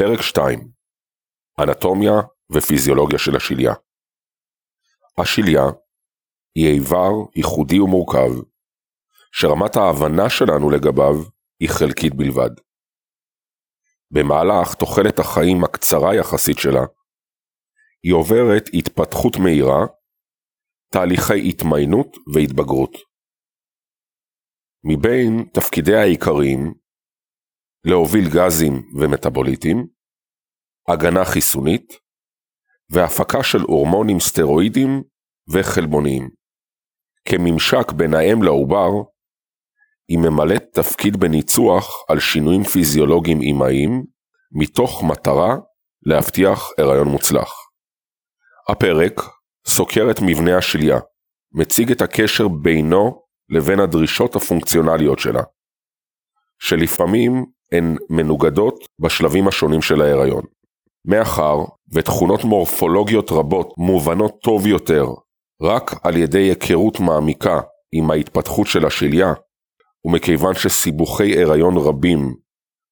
פרק 2 אנטומיה ופיזיולוגיה של השליה השליה היא איבר ייחודי ומורכב, שרמת ההבנה שלנו לגביו היא חלקית בלבד. במהלך תוחלת החיים הקצרה יחסית שלה, היא עוברת התפתחות מהירה, תהליכי התמיינות והתבגרות. מבין תפקידיה העיקריים להוביל גזים ומטאבוליטים, הגנה חיסונית, והפקה של הורמונים סטרואידים וחלבוניים. כממשק בין האם לעובר, היא ממלאת תפקיד בניצוח על שינויים פיזיולוגיים אימהיים, מתוך מטרה להבטיח הריון מוצלח. הפרק סוקר את מבנה השליה, מציג את הקשר בינו לבין הדרישות הפונקציונליות שלה, שלפעמים הן מנוגדות בשלבים השונים של ההיריון. מאחר ותכונות מורפולוגיות רבות מובנות טוב יותר רק על ידי היכרות מעמיקה עם ההתפתחות של השליה, ומכיוון שסיבוכי הריון רבים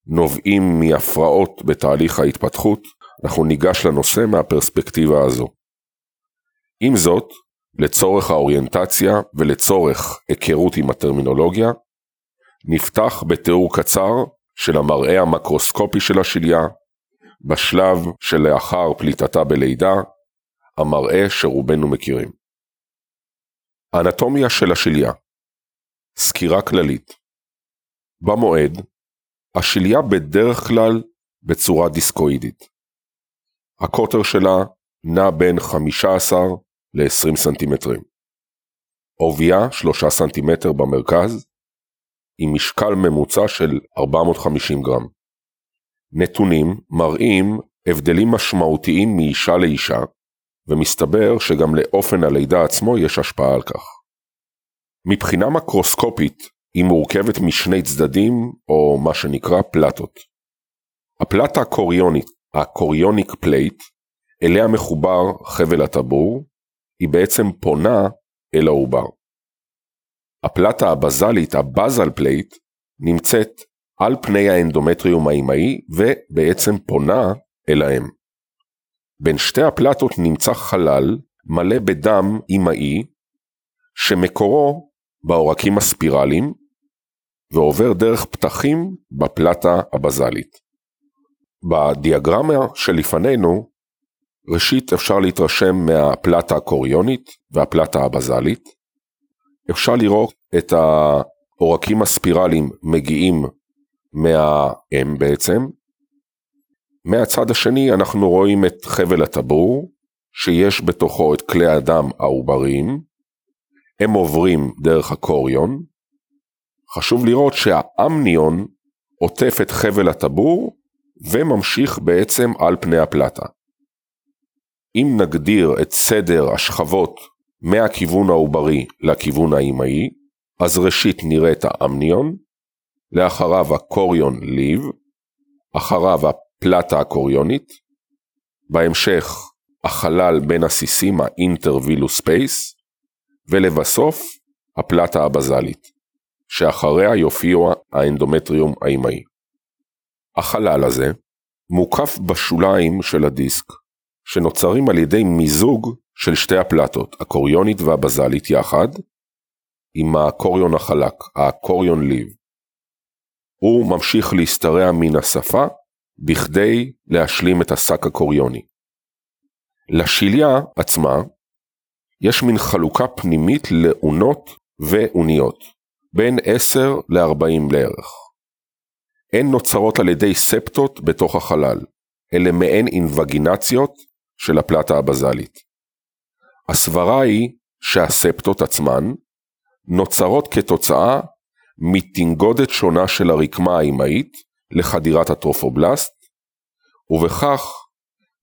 נובעים מהפרעות בתהליך ההתפתחות, אנחנו ניגש לנושא מהפרספקטיבה הזו. עם זאת, לצורך האוריינטציה ולצורך היכרות עם הטרמינולוגיה, נפתח בתיאור קצר של המראה המקרוסקופי של השליה, בשלב שלאחר פליטתה בלידה, המראה שרובנו מכירים. אנטומיה של השליה סקירה כללית במועד, השליה בדרך כלל בצורה דיסקואידית. הקוטר שלה נע בין 15 ל-20 סנטימטרים. עובייה 3 סנטימטר במרכז, עם משקל ממוצע של 450 גרם. נתונים מראים הבדלים משמעותיים מאישה לאישה, ומסתבר שגם לאופן הלידה עצמו יש השפעה על כך. מבחינה מקרוסקופית היא מורכבת משני צדדים, או מה שנקרא פלטות. הפלטה הקוריונית, ה chorionic plate, אליה מחובר חבל הטבור, היא בעצם פונה אל העובר. הפלטה הבזלית, ה basal plate, נמצאת על פני האנדומטריום האימהי ובעצם פונה אל האם. בין שתי הפלטות נמצא חלל מלא בדם אימהי שמקורו בעורקים הספירליים ועובר דרך פתחים בפלטה הבזלית. בדיאגרמה שלפנינו, ראשית אפשר להתרשם מהפלטה הקוריונית והפלטה הבזלית. אפשר לראות את העורקים הספירליים מגיעים מהאם בעצם. מהצד השני אנחנו רואים את חבל הטבור, שיש בתוכו את כלי הדם העובריים, הם עוברים דרך הקוריון. חשוב לראות שהאמניון עוטף את חבל הטבור וממשיך בעצם על פני הפלטה. אם נגדיר את סדר השכבות מהכיוון העוברי לכיוון האימהי, אז ראשית נראה את האמניון, לאחריו הקוריון ליב, אחריו הפלטה הקוריונית, בהמשך החלל בין הסיסים ה intervillous space, ולבסוף הפלטה הבזלית, שאחריה יופיעו האנדומטריום האימהי. החלל הזה מוקף בשוליים של הדיסק, שנוצרים על ידי מיזוג של שתי הפלטות, הקוריונית והבזלית יחד, עם הקוריון החלק, ה chorion laeve. הוא ממשיך להשתרע מן השפה בכדי להשלים את השק הקוריוני. לשליה עצמה יש מין חלוקה פנימית לאונות ואוניות, בין 10 ל-40 לערך. הן נוצרות על ידי ספטות בתוך החלל, אלה מעין אינווגינציות של הפלטה הבזלית. הסברה היא שהספטות עצמן נוצרות כתוצאה מתנגודת שונה של הרקמה האימהית לחדירת הטרופובלסט, ובכך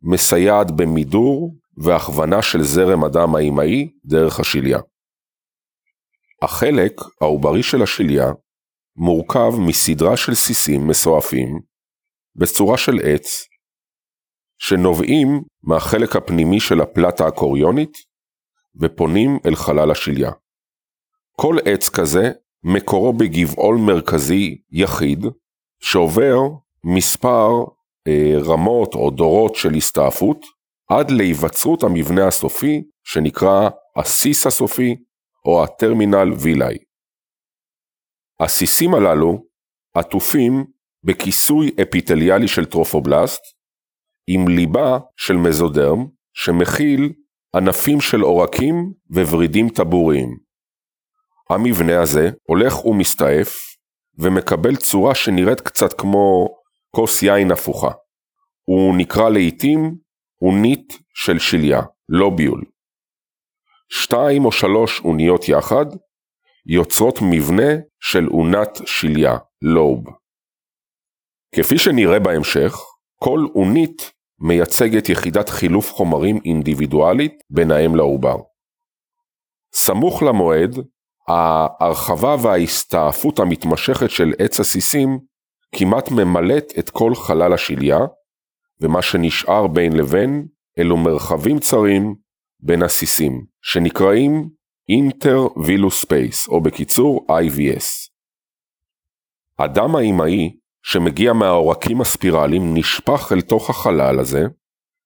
מסייעת במידור והכוונה של זרם הדם האימהי דרך השליה. החלק העוברי של השליה מורכב מסדרה של סיסים מסועפים בצורה של עץ, שנובעים מהחלק הפנימי של הפלטה הקוריונית ופונים אל חלל השליה. כל עץ כזה מקורו בגבעול מרכזי יחיד שעובר מספר אה, רמות או דורות של הסתעפות, עד להיווצרות המבנה הסופי שנקרא הסיס הסופי או הטרמינל וילאי. הסיסים הללו עטופים בכיסוי אפיטליאלי של טרופובלסט, עם ליבה של מזודרם שמכיל ענפים של עורקים וורידים טבוריים. המבנה הזה הולך ומסתעף ומקבל צורה שנראית קצת כמו כוס יין הפוכה. הוא נקרא לעיתים אונית של שליה, לוביול. שתיים או שלוש אוניות יחד יוצרות מבנה של אונת שליה, לוב. כפי שנראה בהמשך, כל אונית מייצגת יחידת חילוף חומרים אינדיבידואלית בין האם לעובר. סמוך למועד, ההרחבה וההסתעפות המתמשכת של עץ הסיסים כמעט ממלאת את כל חלל השליה, ומה שנשאר בין לבין אלו מרחבים צרים בין הסיסים, שנקראים intervillous space, או בקיצור IVS. הדם האימהי שמגיע מהעורקים הספירליים נשפך אל תוך החלל הזה,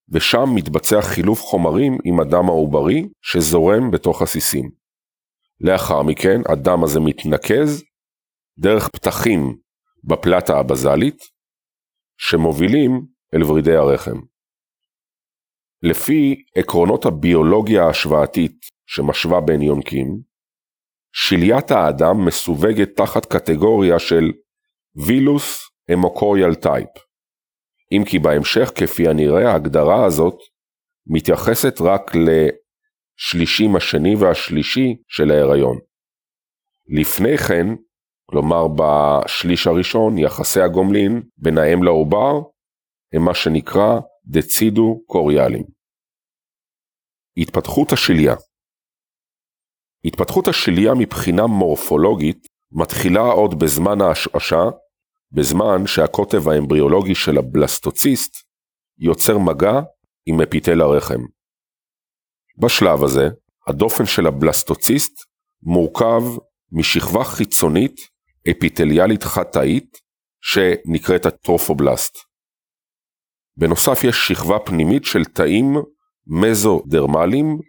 ושם מתבצע חילוף חומרים עם הדם העוברי שזורם בתוך הסיסים. לאחר מכן הדם הזה מתנקז דרך פתחים בפלטה הבזלית, שמובילים אל ורידי הרחם. לפי עקרונות הביולוגיה ההשוואתית שמשווה בין יונקים, שליית האדם מסווגת תחת קטגוריה של וילוס המוקוריאל טייפ. אם כי בהמשך, כפי הנראה, ההגדרה הזאת מתייחסת רק לשלישים השני והשלישי של ההיריון. לפני כן, כלומר בשליש הראשון, יחסי הגומלין בין האם לעובר הם מה שנקרא דצידו קוריאלים. התפתחות השליה התפתחות השליה מבחינה מורפולוגית מתחילה עוד בזמן ההשעשה, בזמן שהקוטב האמבריאולוגי של הבלסטוציסט יוצר מגע עם אפיטל הרחם. בשלב הזה, הדופן של הבלסטוציסט מורכב משכבה חיצונית אפיטליאלית חד-תאית שנקראת הטרופובלסט. בנוסף יש שכבה פנימית של תאים מזודרמליים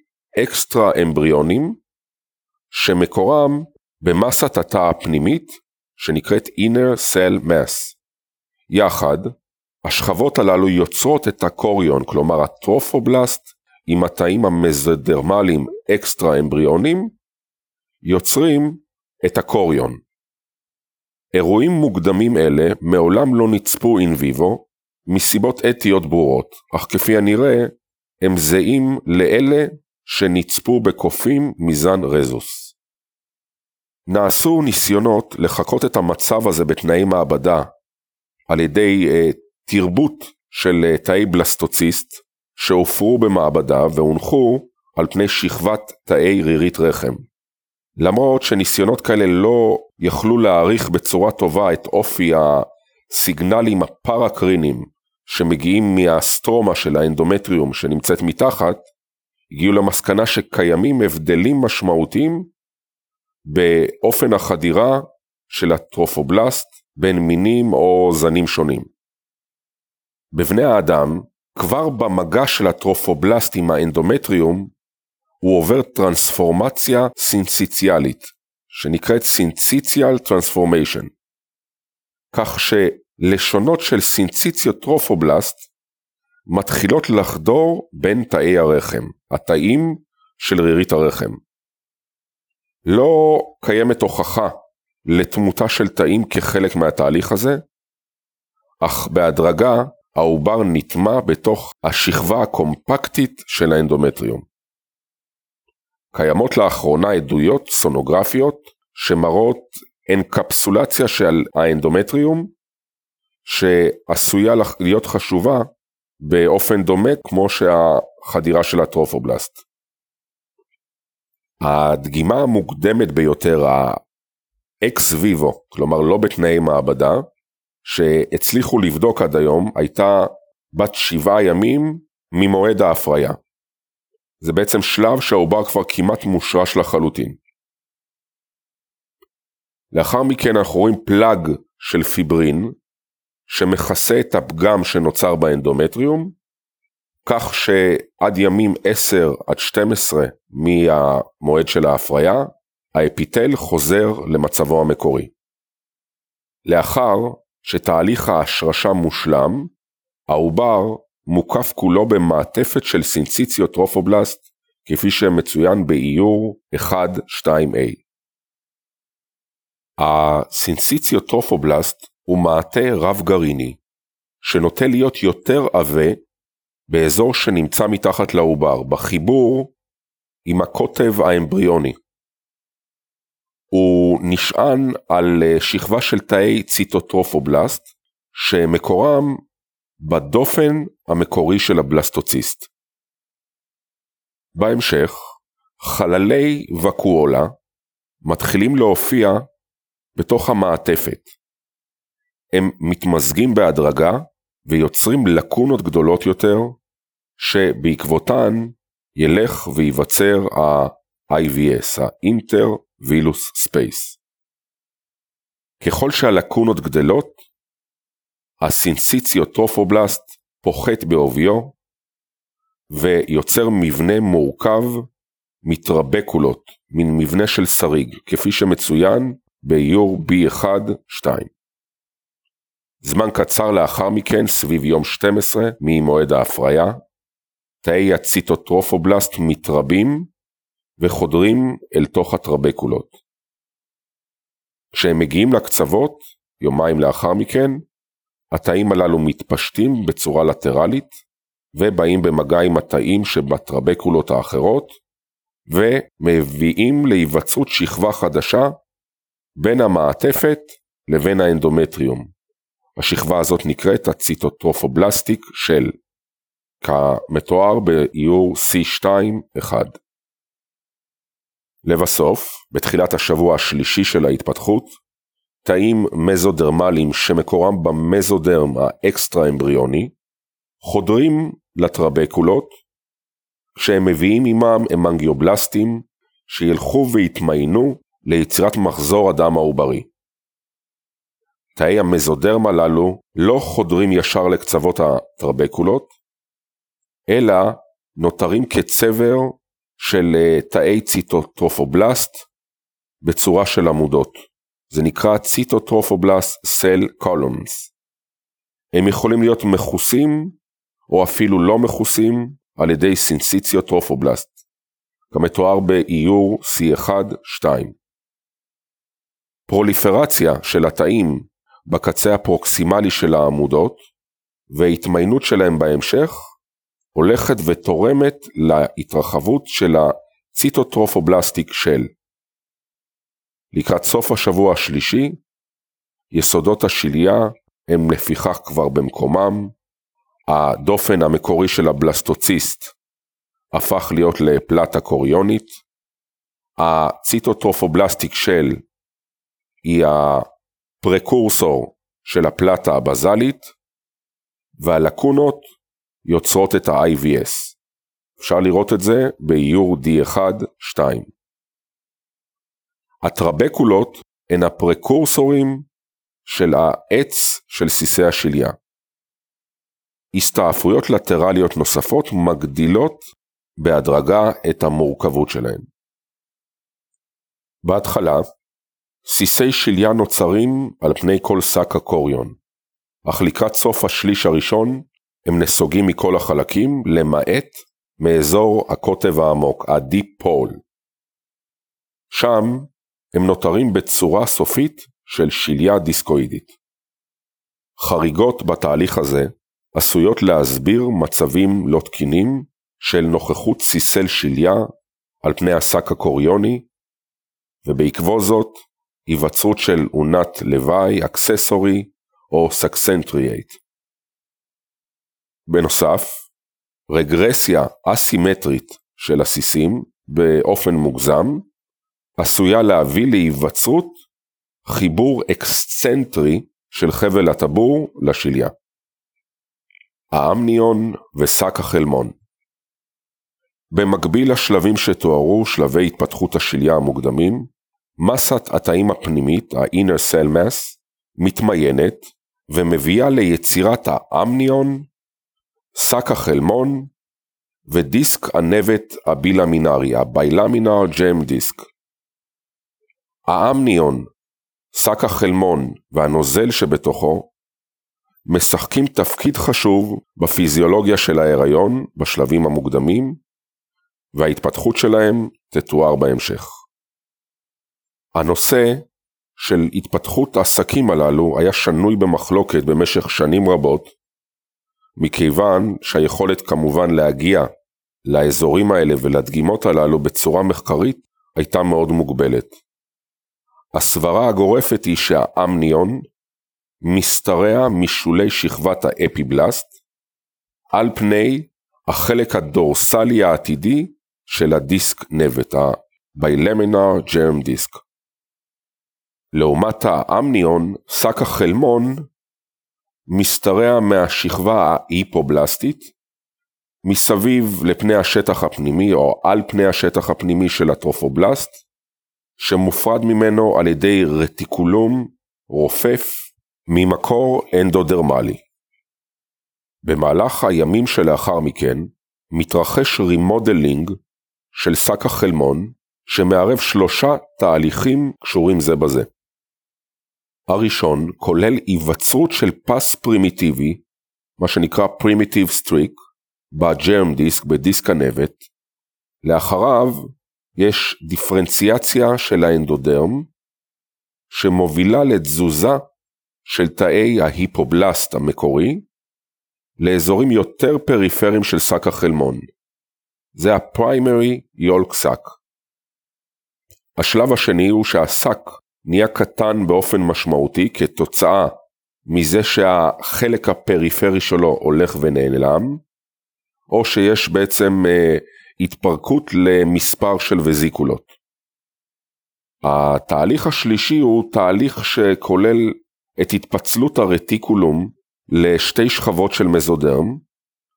אקסטרה אמבריונים שמקורם במסת התא הפנימית שנקראת inner cell mass. יחד, השכבות הללו יוצרות את הקוריון, כלומר הטרופובלסט, עם התאים המזודרמליים אקסטרה אמבריונים, יוצרים את הקוריון. אירועים מוקדמים אלה מעולם לא נצפו אין ויבו, מסיבות אתיות ברורות, אך כפי הנראה, הם זהים לאלה שנצפו בקופים מזן רזוס. נעשו ניסיונות לחקות את המצב הזה בתנאי מעבדה על ידי uh, תרבות של uh, תאי בלסטוציסט שהופרו במעבדה והונחו על פני שכבת תאי רירית רחם. למרות שניסיונות כאלה לא יכלו להעריך בצורה טובה את אופי הסיגנלים הפרקריניים שמגיעים מהסטרומה של האנדומטריום שנמצאת מתחת, הגיעו למסקנה שקיימים הבדלים משמעותיים באופן החדירה של הטרופובלסט בין מינים או זנים שונים. בבני האדם, כבר במגע של הטרופובלסט עם האנדומטריום, הוא עובר טרנספורמציה סינציטיאלית, שנקראת syncytial transformation. כך שלשונות של syncytiotrophoblast מתחילות לחדור בין תאי הרחם, התאים של רירית הרחם. לא קיימת הוכחה לתמותה של תאים כחלק מהתהליך הזה, אך בהדרגה העובר נטמע בתוך השכבה הקומפקטית של האנדומטריום. קיימות לאחרונה עדויות סונוגרפיות שמראות אנקפסולציה של האנדומטריום שעשויה להיות חשובה באופן דומה כמו שהחדירה של הטרופובלסט. הדגימה המוקדמת ביותר, האקס ויבו, כלומר לא בתנאי מעבדה, שהצליחו לבדוק עד היום, הייתה בת שבעה ימים ממועד ההפריה. זה בעצם שלב שהעובר כבר כמעט מושרש לחלוטין. לאחר מכן אנחנו רואים פלאג של פיברין, שמכסה את הפגם שנוצר באנדומטריום, כך שעד ימים 10 עד 12 מהמועד של ההפריה, האפיטל חוזר למצבו המקורי. לאחר שתהליך ההשרשה מושלם, העובר מוקף כולו במעטפת של syncytiotrophoblast, כפי שמצוין באיור 1-2A. ה syncytiotrophoblast הוא מעטה רב גרעיני, שנוטה להיות יותר עבה באזור שנמצא מתחת לעובר, בחיבור עם הקוטב האמבריוני. הוא נשען על אה, שכבה של תאי ציטוטרופובלסט, שמקורם בדופן המקורי של הבלסטוציסט. בהמשך, חללי וקואלה מתחילים להופיע בתוך המעטפת. הם מתמזגים בהדרגה ויוצרים לקונות גדולות יותר, שבעקבותן ילך וייווצר ה-IVS, ה-Inter-Vilus Space. ככל שהלקונות גדלות, הסינסיציוטרופובלסט פוחת בעוביו, ויוצר מבנה מורכב מטרבקולות, מין מבנה של שריג, כפי שמצוין באיור B1-2. זמן קצר לאחר מכן, סביב יום 12 ממועד ההפריה, תאי הציטוטרופובלסט מתרבים וחודרים אל תוך הטרבקולות. כשהם מגיעים לקצוות, יומיים לאחר מכן, התאים הללו מתפשטים בצורה לטרלית, ובאים במגע עם התאים שבטרבקולות האחרות, ומביאים להיווצרות שכבה חדשה בין המעטפת לבין האנדומטריום. השכבה הזאת נקראת ה cytotrophoblastic shell, כמתואר באיור C2-1. לבסוף, בתחילת השבוע השלישי של ההתפתחות, תאים מזודרמליים שמקורם במזודרם האקסטרה אמבריוני, חודרים לטרבקולות, כשהם מביאים עמם המנגיובלסטים שילכו ויתמיינו ליצירת מחזור הדם העוברי. תאי המזודרם הללו לא חודרים ישר לקצוות הטרבקולות, אלא נותרים כצבר של אה, תאי ציטוטרופובלסט בצורה של עמודות. זה נקרא cytotrophoblast cell columns. הם יכולים להיות מכוסים או אפילו לא מכוסים על ידי syncytiotrophoblast, כמתואר באיור C1-2. פרוליפרציה של התאים בקצה הפרוקסימלי של העמודות, וההתמיינות שלהם בהמשך הולכת ותורמת להתרחבות של ה cytotrophoblastic shell. לקראת סוף השבוע השלישי, יסודות השליה הם לפיכך כבר במקומם, הדופן המקורי של הבלסטוציסט הפך להיות לפלטה קוריונית, ה cytotrophoblastic shell היא ה precursor של הפלטה הבזלית, והלקונות יוצרות את ה-IVS. אפשר לראות את זה באיור D1-2. הטרבקולות הן הפרקורסורים של העץ של סיסי השליה. הסתעפויות לטרליות נוספות מגדילות בהדרגה את המורכבות שלהן. בהתחלה, סיסי שליה נוצרים על פני כל שק הקוריון, אך לקראת סוף השליש הראשון הם נסוגים מכל החלקים למעט מאזור הקוטב העמוק, ה-Deep Pole. שם הם נותרים בצורה סופית של שליה דיסקואידית. חריגות בתהליך הזה עשויות להסביר מצבים לא תקינים של נוכחות סיסל שליה על פני השק הקוריוני, ובעקבו זאת היווצרות של אונת לוואי, אקססורי או סקסנטריאט. בנוסף, רגרסיה אסימטרית של עסיסים באופן מוגזם עשויה להביא להיווצרות חיבור אקסצנטרי של חבל הטבור לשליה. האמניון ושק החלמון במקביל לשלבים שתוארו, שלבי התפתחות השליה המוקדמים, מסת התאים הפנימית, ה-inner cell mass, מתמיינת ומביאה ליצירת האמניון, שק החלמון ודיסק הנבט הבילמינרי, הבילמינר ג'ם דיסק. האמניון, שק החלמון והנוזל שבתוכו משחקים תפקיד חשוב בפיזיולוגיה של ההיריון בשלבים המוקדמים, וההתפתחות שלהם תתואר בהמשך. הנושא של התפתחות העסקים הללו היה שנוי במחלוקת במשך שנים רבות, מכיוון שהיכולת כמובן להגיע לאזורים האלה ולדגימות הללו בצורה מחקרית הייתה מאוד מוגבלת. הסברה הגורפת היא שהאמניון משתרע משולי שכבת האפיבלסט על פני החלק הדורסלי העתידי של הדיסק נבט, ה-Bilaminar Germ Disk. לעומת האמניון, שק החלמון משתרע מהשכבה ההיפובלסטית מסביב לפני השטח הפנימי או על פני השטח הפנימי של הטרופובלסט, שמופרד ממנו על ידי רטיקולום רופף ממקור אנדודרמלי. במהלך הימים שלאחר מכן מתרחש remodeling של שק החלמון שמערב שלושה תהליכים קשורים זה בזה. הראשון כולל היווצרות של פס פרימיטיבי, מה שנקרא Primitive Streak, בג'רם דיסק, בדיסק הנבט. לאחריו יש דיפרנציאציה של האנדודרם, שמובילה לתזוזה של תאי ההיפובלסט המקורי, לאזורים יותר פריפריים של שק החלמון. זה ה-primary יולק שק. השלב השני הוא שהשק נהיה קטן באופן משמעותי כתוצאה מזה שהחלק הפריפרי שלו הולך ונעלם, או שיש בעצם אה, התפרקות למספר של וזיקולות. התהליך השלישי הוא תהליך שכולל את התפצלות הרטיקולום לשתי שכבות של מזודרם,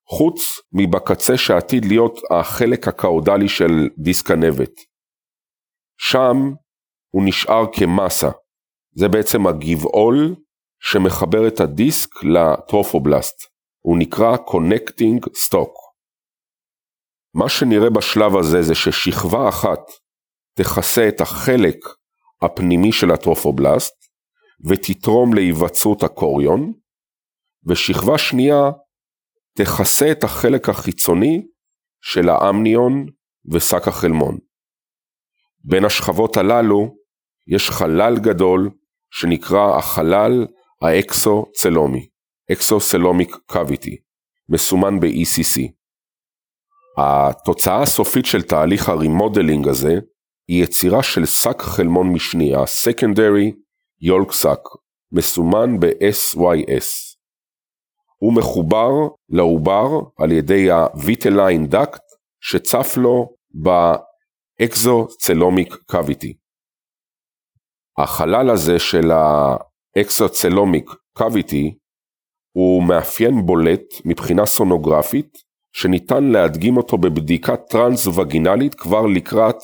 חוץ מבקצה שעתיד להיות החלק הקאודלי של דיסק הנבט. שם הוא נשאר כמסה. זה בעצם הגבעול שמחבר את הדיסק לטרופובלסט. הוא נקרא Connecting Stock. מה שנראה בשלב הזה זה ששכבה אחת תכסה את החלק הפנימי של הטרופובלסט ותתרום להיווצרות הקוריון, ושכבה שנייה תכסה את החלק החיצוני של האמניון ושק החלמון. בין השכבות הללו יש חלל גדול שנקרא החלל האקסו-צלומי, exocoelomic cavity, מסומן ב-ECC. התוצאה הסופית של תהליך ה remodeling הזה היא יצירה של שק חלמון משני, ה-Secondary yolk sac, מסומן ב-SYS. הוא מחובר לעובר על ידי ה-Vitelline duct שצף לו ב-Exocelomic cavity. החלל הזה של האקסוצלומיק קוויטי הוא מאפיין בולט מבחינה סונוגרפית שניתן להדגים אותו בבדיקה טרנס-וגינלית כבר לקראת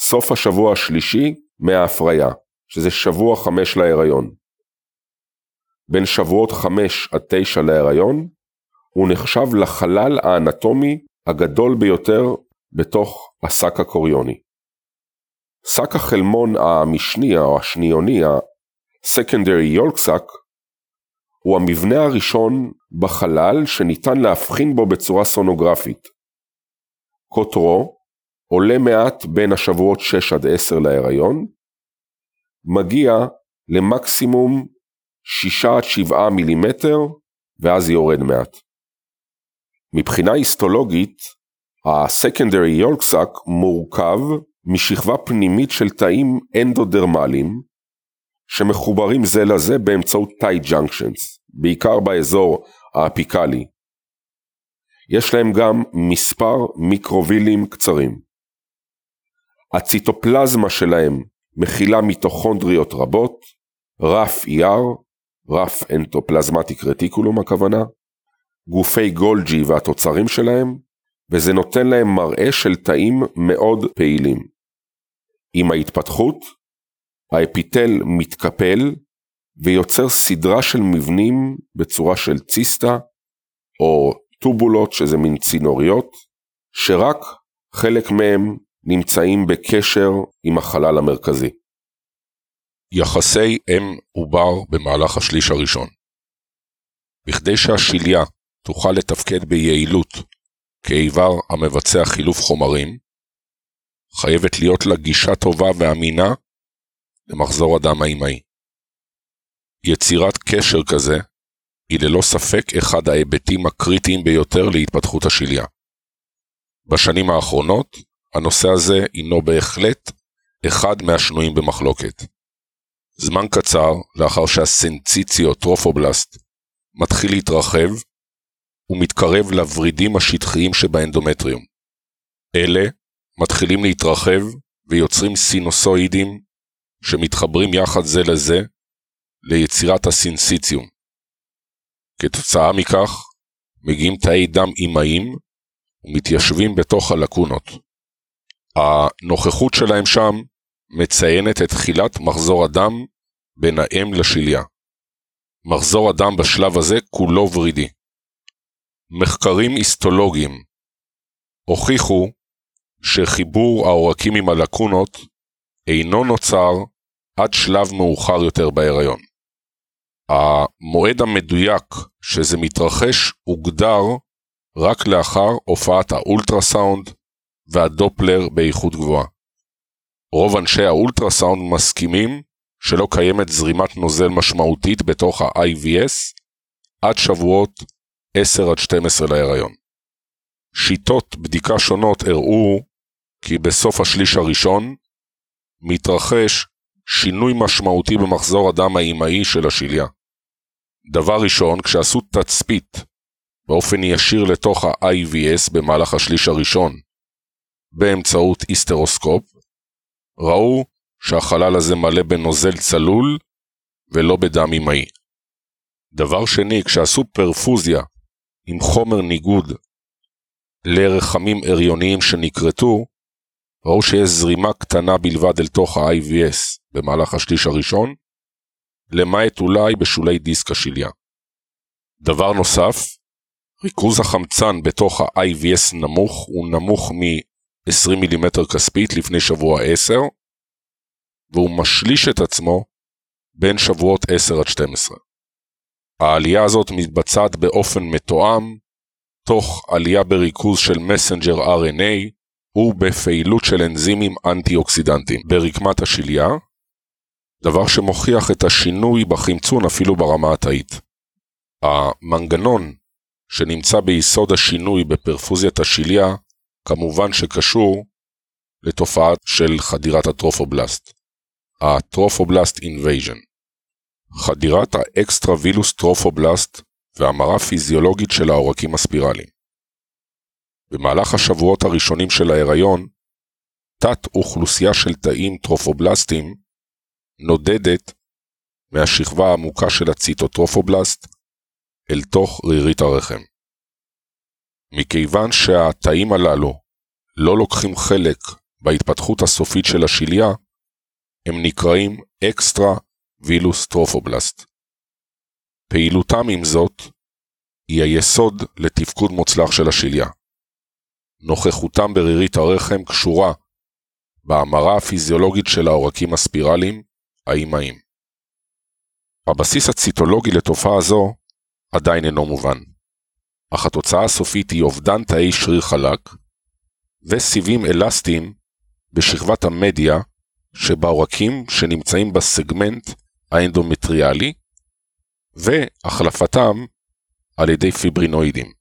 סוף השבוע השלישי מההפריה, שזה שבוע חמש להיריון. בין שבועות חמש עד תשע להיריון, הוא נחשב לחלל האנטומי הגדול ביותר בתוך השק הקוריוני. שק החלמון המשני או השניוני, ה-Secondary Yolk Sac, הוא המבנה הראשון בחלל שניתן להבחין בו בצורה סונוגרפית. קוטרו עולה מעט בין השבועות 6 עד 10 להיריון, מגיע למקסימום 6 עד 7 מילימטר ואז יורד מעט. מבחינה היסטולוגית, ה-Secondary Yolk Sac מורכב משכבה פנימית של תאים אנדודרמליים שמחוברים זה לזה באמצעות tight junctions, בעיקר באזור האפיקלי. יש להם גם מספר מיקרובילים קצרים. הציטופלזמה שלהם מכילה מיטוכונדריות רבות, רף ER, רף אנטופלזמטיק רטיקולום הכוונה, גופי גולג'י והתוצרים שלהם, וזה נותן להם מראה של תאים מאוד פעילים. עם ההתפתחות, האפיטל מתקפל ויוצר סדרה של מבנים בצורה של ציסטה, או טובולות שזה מין צינוריות, שרק חלק מהם נמצאים בקשר עם החלל המרכזי. יחסי אם עובר במהלך השליש הראשון בכדי שהשליה תוכל לתפקד ביעילות כאיבר המבצע חילוף חומרים, חייבת להיות לה גישה טובה ואמינה למחזור הדם האימהי. יצירת קשר כזה היא ללא ספק אחד ההיבטים הקריטיים ביותר להתפתחות השליה. בשנים האחרונות, הנושא הזה הינו בהחלט אחד מהשנויים במחלוקת. זמן קצר לאחר שהסנציציו טרופובלסט מתחיל להתרחב, הוא מתקרב לוורידים השטחיים שבאנדומטריום. אלה מתחילים להתרחב ויוצרים סינוסואידים שמתחברים יחד זה לזה ליצירת הסינסיציום. כתוצאה מכך, מגיעים תאי דם אימהיים ומתיישבים בתוך הלקונות. הנוכחות שלהם שם מציינת את תחילת מחזור הדם בין האם לשליה. מחזור הדם בשלב הזה כולו ורידי. מחקרים היסטולוגיים הוכיחו שחיבור העורקים עם הלקונות אינו נוצר עד שלב מאוחר יותר בהיריון. המועד המדויק שזה מתרחש הוגדר רק לאחר הופעת האולטרסאונד והדופלר באיכות גבוהה. רוב אנשי האולטרסאונד מסכימים שלא קיימת זרימת נוזל משמעותית בתוך ה-IVS עד שבועות 10 עד 12 להיריון. שיטות בדיקה שונות הראו כי בסוף השליש הראשון מתרחש שינוי משמעותי במחזור הדם האימהי של השליה. דבר ראשון, כשעשו תצפית באופן ישיר לתוך ה-IVS במהלך השליש הראשון באמצעות איסטרוסקופ, ראו שהחלל הזה מלא בנוזל צלול ולא בדם אימהי. דבר שני, כשעשו פרפוזיה עם חומר ניגוד לרחמים הריוניים שנכרתו, ראו שיש זרימה קטנה בלבד אל תוך ה-IVS במהלך השליש הראשון, למעט אולי בשולי דיסק השליה. דבר נוסף, ריכוז החמצן בתוך ה-IVS נמוך, הוא נמוך מ-20 מילימטר כספית לפני שבוע 10, והוא משליש את עצמו בין שבועות 10 עד 12. העלייה הזאת מתבצעת באופן מתואם, תוך עלייה בריכוז של מסנג'ר RNA ובפעילות של אנזימים אנטי-אוקסידנטיים ברקמת השליה, דבר שמוכיח את השינוי בחמצון אפילו ברמה התאית. המנגנון שנמצא ביסוד השינוי בפרפוזיית השליה, כמובן שקשור לתופעה של חדירת הטרופובלסט, ה trophoblast invasion. חדירת ה extravillous trophoblast והמרה פיזיולוגית של העורקים הספירליים. במהלך השבועות הראשונים של ההיריון, תת-אוכלוסייה של תאים טרופובלסטיים נודדת מהשכבה העמוקה של הציטוטרופובלסט אל תוך רירית הרחם. מכיוון שהתאים הללו לא לוקחים חלק בהתפתחות הסופית של השליה, הם נקראים אקסטרה וילוס טרופובלסט. פעילותם עם זאת היא היסוד לתפקוד מוצלח של השליה. נוכחותם ברירית הרחם קשורה בהמרה הפיזיולוגית של העורקים הספירליים, האימהיים. הבסיס הציטולוגי לתופעה זו עדיין אינו מובן, אך התוצאה הסופית היא אובדן תאי שריר חלק וסיבים אלסטיים בשכבת המדיה שבעורקים שנמצאים בסגמנט האנדומטריאלי והחלפתם על ידי פיברינואידים.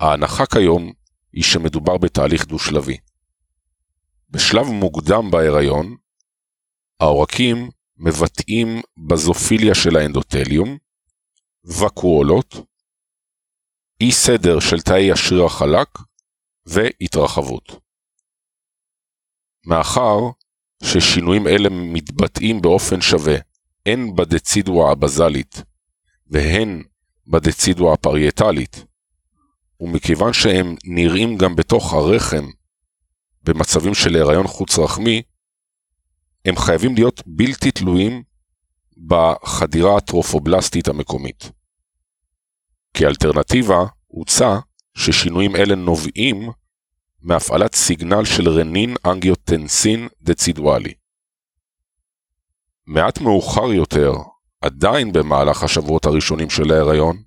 ההנחה כיום היא שמדובר בתהליך דו-שלבי. בשלב מוקדם בהיריון, העורקים מבטאים בזופיליה של האנדותליום, וקואלות, אי סדר של תאי השריר החלק והתרחבות. מאחר ששינויים אלה מתבטאים באופן שווה הן בדצידואה הבזלית והן בדצידואה הפרייטלית, ומכיוון שהם נראים גם בתוך הרחם במצבים של הריון חוץ רחמי, הם חייבים להיות בלתי תלויים בחדירה הטרופובלסטית המקומית. כאלטרנטיבה, הוצע ששינויים אלה נובעים מהפעלת סיגנל של רנין אנגיוטנסין דצידואלי. מעט מאוחר יותר, עדיין במהלך השבועות הראשונים של ההיריון,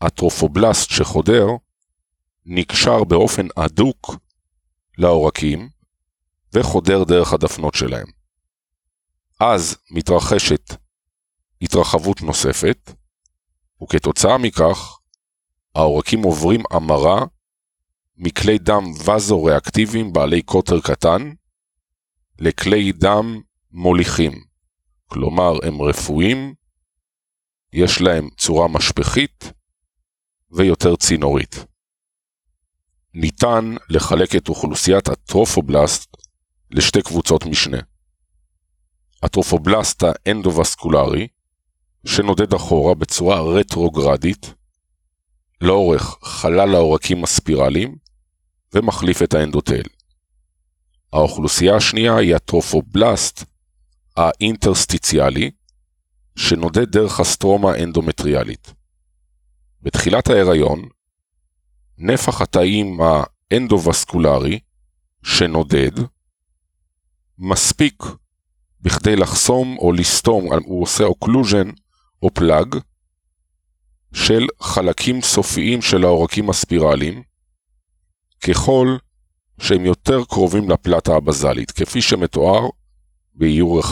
הטרופובלסט שחודר נקשר באופן הדוק לעורקים וחודר דרך הדפנות שלהם. אז מתרחשת התרחבות נוספת, וכתוצאה מכך העורקים עוברים המרה מכלי דם וזו-ריאקטיביים בעלי קוטר קטן לכלי דם מוליכים, כלומר הם רפואיים, יש להם צורה משפחית ויותר צינורית. ניתן לחלק את אוכלוסיית הטרופובלסט לשתי קבוצות משנה. הטרופובלסט האנדובסקולרי, שנודד אחורה בצורה רטרוגרדית, לאורך חלל העורקים הספירליים, ומחליף את האנדוטל. האוכלוסייה השנייה היא הטרופובלסט האינטרסטיציאלי, שנודד דרך הסטרומה האנדומטריאלית. בתחילת ההיריון, נפח התאים האנדובסקולרי, שנודד, מספיק בכדי לחסום או לסתום, הוא עושה occlusion או plug, של חלקים סופיים של העורקים הספירליים, ככל שהם יותר קרובים לפלטה הבזלית, כפי שמתואר באיור 1-3.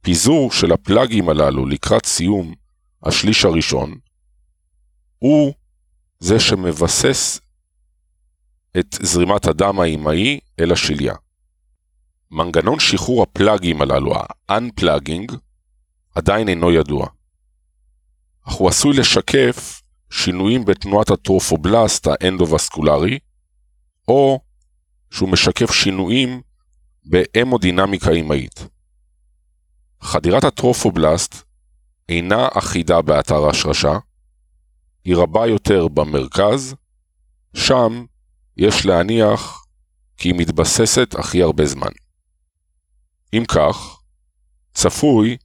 פיזור של הפלאגים הללו לקראת סיום השליש הראשון, הוא זה שמבסס את זרימת הדם האימהי אל השליה. מנגנון שחרור הפלאגים הללו, ה-unplugging, עדיין אינו ידוע. אך הוא עשוי לשקף שינויים בתנועת הטרופובלסט האנדובסקולרי, או שהוא משקף שינויים בהמודינמיקה אימהית. חדירת הטרופובלסט אינה אחידה באתר ההשרשה, היא רבה יותר במרכז, שם יש להניח כי היא מתבססת הכי הרבה זמן. אם כך, צפוי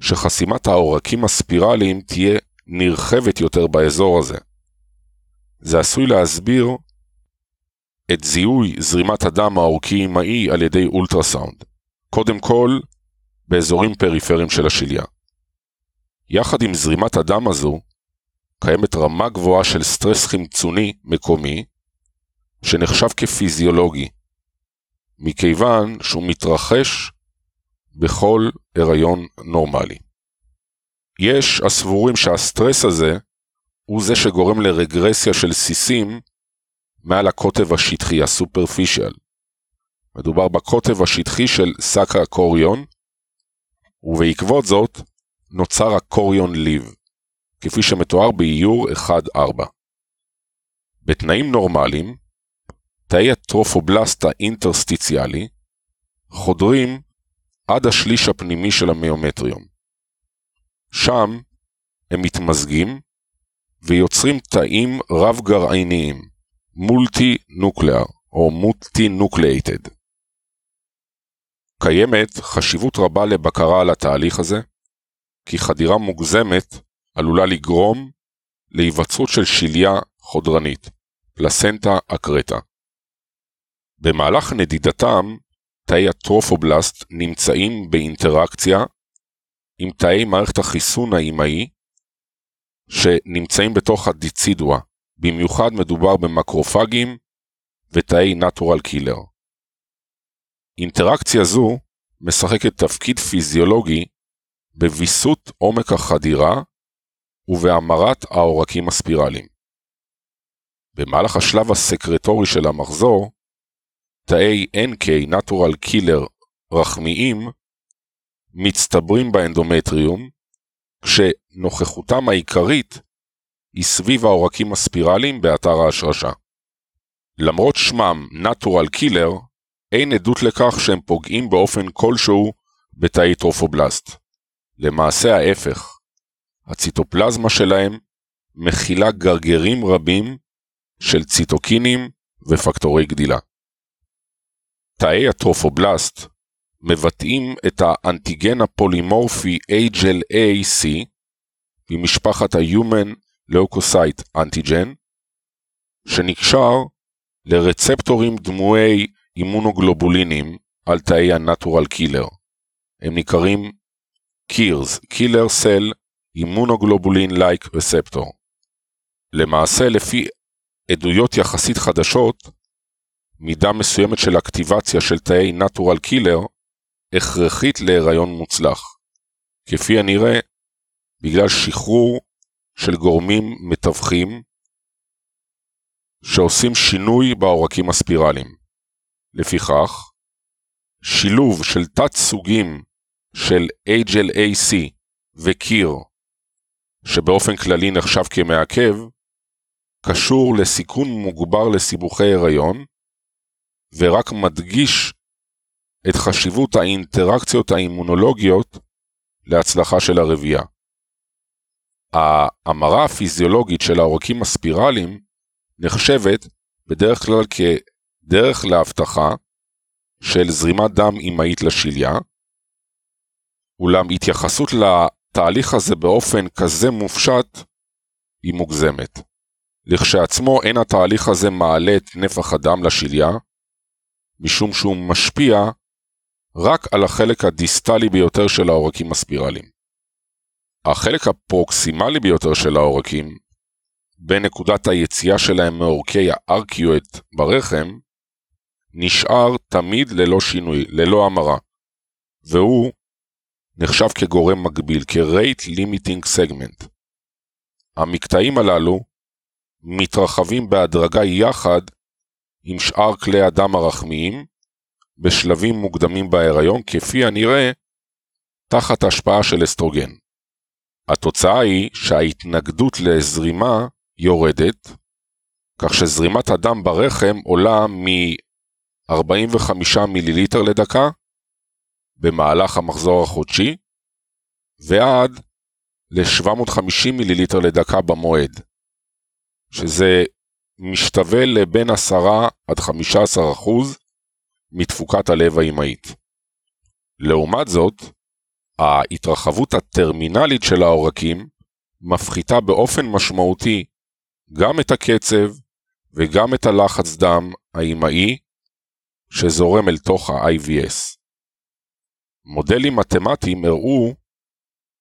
שחסימת העורקים הספירליים תהיה נרחבת יותר באזור הזה. זה עשוי להסביר את זיהוי זרימת הדם העורקי-אמאי על ידי אולטרסאונד, קודם כל באזורים פריפריים של השליה. יחד עם זרימת הדם הזו, קיימת רמה גבוהה של סטרס חמצוני מקומי, שנחשב כפיזיולוגי, מכיוון שהוא מתרחש בכל הריון נורמלי. יש הסבורים שהסטרס הזה הוא זה שגורם לרגרסיה של סיסים מעל הקוטב השטחי, הסופרפישיאל. מדובר בקוטב השטחי של שק הקוריון, ובעקבות זאת נוצר הקוריון ליב, כפי שמתואר באיור 1-4. בתנאים נורמליים, תאי הטרופובלסט האינטרסטיציאלי חודרים עד השליש הפנימי של המיומטריום. שם הם מתמזגים ויוצרים תאים רב-גרעיניים, multinuclear או multinucleated. קיימת חשיבות רבה לבקרה על התהליך הזה, כי חדירה מוגזמת עלולה לגרום להיווצרות של שליה חודרנית, פלסנטה אקרטה. במהלך נדידתם, תאי הטרופובלסט נמצאים באינטראקציה עם תאי מערכת החיסון האימהי שנמצאים בתוך הדיצידואה, במיוחד מדובר במקרופגים ותאי נטורל קילר. אינטראקציה זו משחקת תפקיד פיזיולוגי בוויסות עומק החדירה ובהמרת העורקים הספירליים. במהלך השלב הסקרטורי של המחזור, תאי NK Natural Killer רחמיים מצטברים באנדומטריום, כשנוכחותם העיקרית היא סביב העורקים הספירליים באתר ההשרשה. למרות שמם Natural Killer, אין עדות לכך שהם פוגעים באופן כלשהו בתאי טרופובלסט. למעשה ההפך, הציטופלזמה שלהם מכילה גרגרים רבים של ציטוקינים ופקטורי גדילה. תאי הטרופובלסט מבטאים את האנטיגן הפולימורפי HLA-C ממשפחת ה-Human Leukocyte Antigen, שנקשר לרצפטורים דמויי אימונוגלובולינים על תאי ה-Natural Killer. הם נקראים KIRS, Killer Cell Immunoglobulin Like Receptor. למעשה, לפי עדויות יחסית חדשות, מידה מסוימת של אקטיבציה של תאי Natural Killer הכרחית להיריון מוצלח. כפי הנראה, בגלל שחרור של גורמים מתווכים שעושים שינוי בעורקים הספירליים. לפיכך, שילוב של תת סוגים של HLAC וקיר, שבאופן כללי נחשב כמעכב, קשור לסיכון מוגבר לסיבוכי הריון, ורק מדגיש את חשיבות האינטראקציות האימונולוגיות להצלחה של הרבייה. ההמרה הפיזיולוגית של העורקים הספירליים נחשבת בדרך כלל כדרך להבטחה של זרימת דם אמהית לשליה, אולם התייחסות לתהליך הזה באופן כזה מופשט היא מוגזמת. לכשעצמו אין התהליך הזה מעלה את נפח הדם לשליה, משום שהוא משפיע רק על החלק הדיסטלי ביותר של העורקים הספירליים. החלק הפרוקסימלי ביותר של העורקים, בין נקודת היציאה שלהם מעורקי הארקיואט ברחם, נשאר תמיד ללא שינוי, ללא המרה, והוא נחשב כגורם מגביל, כ-rate limiting segment. המקטעים הללו מתרחבים בהדרגה יחד עם שאר כלי הדם הרחמיים בשלבים מוקדמים בהיריון, כפי הנראה תחת השפעה של אסטרוגן. התוצאה היא שההתנגדות לזרימה יורדת, כך שזרימת הדם ברחם עולה מ-45 מיליליטר לדקה במהלך המחזור החודשי, ועד ל-750 מיליליטר לדקה במועד, שזה משתווה לבין 10 עד 15 אחוז מתפוקת הלב האמהית. לעומת זאת, ההתרחבות הטרמינלית של העורקים מפחיתה באופן משמעותי גם את הקצב וגם את הלחץ דם האמהי שזורם אל תוך ה-IVS. מודלים מתמטיים הראו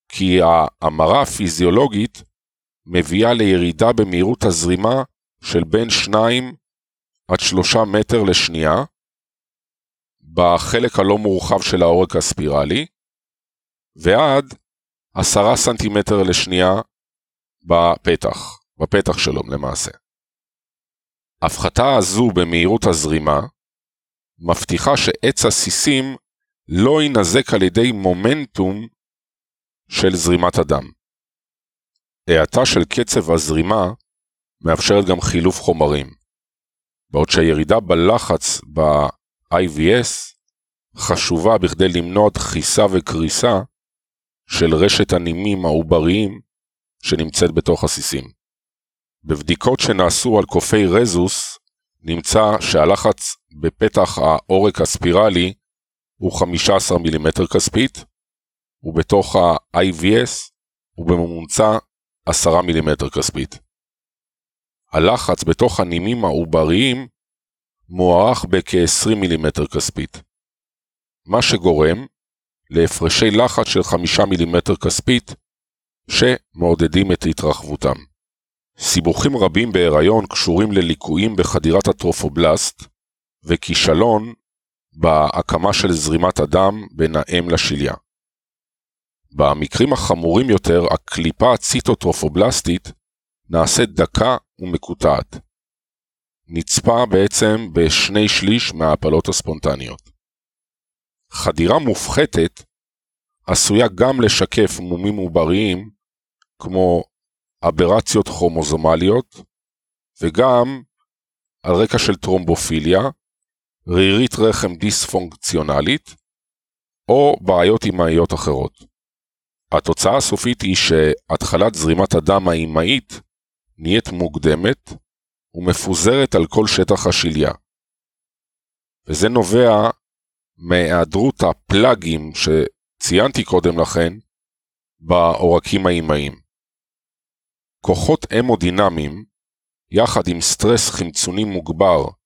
כי ההמרה הפיזיולוגית מביאה לירידה במהירות הזרימה של בין 2 עד 3 מטר לשנייה בחלק הלא מורחב של העורק הספירלי, ועד 10 סנטימטר לשנייה בפתח, בפתח שלו למעשה. הפחתה הזו במהירות הזרימה מבטיחה שעץ הסיסים לא יינזק על ידי מומנטום של זרימת הדם. האטה של קצב הזרימה מאפשרת גם חילוף חומרים, בעוד שהירידה בלחץ ב-IVS חשובה בכדי למנוע דחיסה וקריסה של רשת הנימים העובריים שנמצאת בתוך הסיסים. בבדיקות שנעשו על קופי רזוס נמצא שהלחץ בפתח העורק הספירלי הוא 15 מילימטר כספית, ובתוך ה-IVS הוא בממוצע 10 מילימטר כספית. הלחץ בתוך הנימים העובריים מוערך בכ-20 מילימטר כספית, מה שגורם להפרשי לחץ של 5 מילימטר כספית שמעודדים את התרחבותם. סיבוכים רבים בהיריון קשורים לליקויים בחדירת הטרופובלסט וכישלון בהקמה של זרימת הדם בין האם לשליה. במקרים החמורים יותר, הקליפה הציטוטרופובלסטית נעשית דקה ומקוטעת. נצפה בעצם בשני שליש מההפלות הספונטניות. חדירה מופחתת עשויה גם לשקף מומים עובריים כמו אברציות כרומוזומליות וגם על רקע של טרומבופיליה, רירית רחם דיספונקציונלית או בעיות אמהיות אחרות. התוצאה הסופית היא שהתחלת זרימת הדם האמהית נהיית מוקדמת ומפוזרת על כל שטח השליה. וזה נובע מהיעדרות הפלאגים שציינתי קודם לכן בעורקים האימהיים. כוחות המודינמיים, יחד עם סטרס חמצוני מוגבר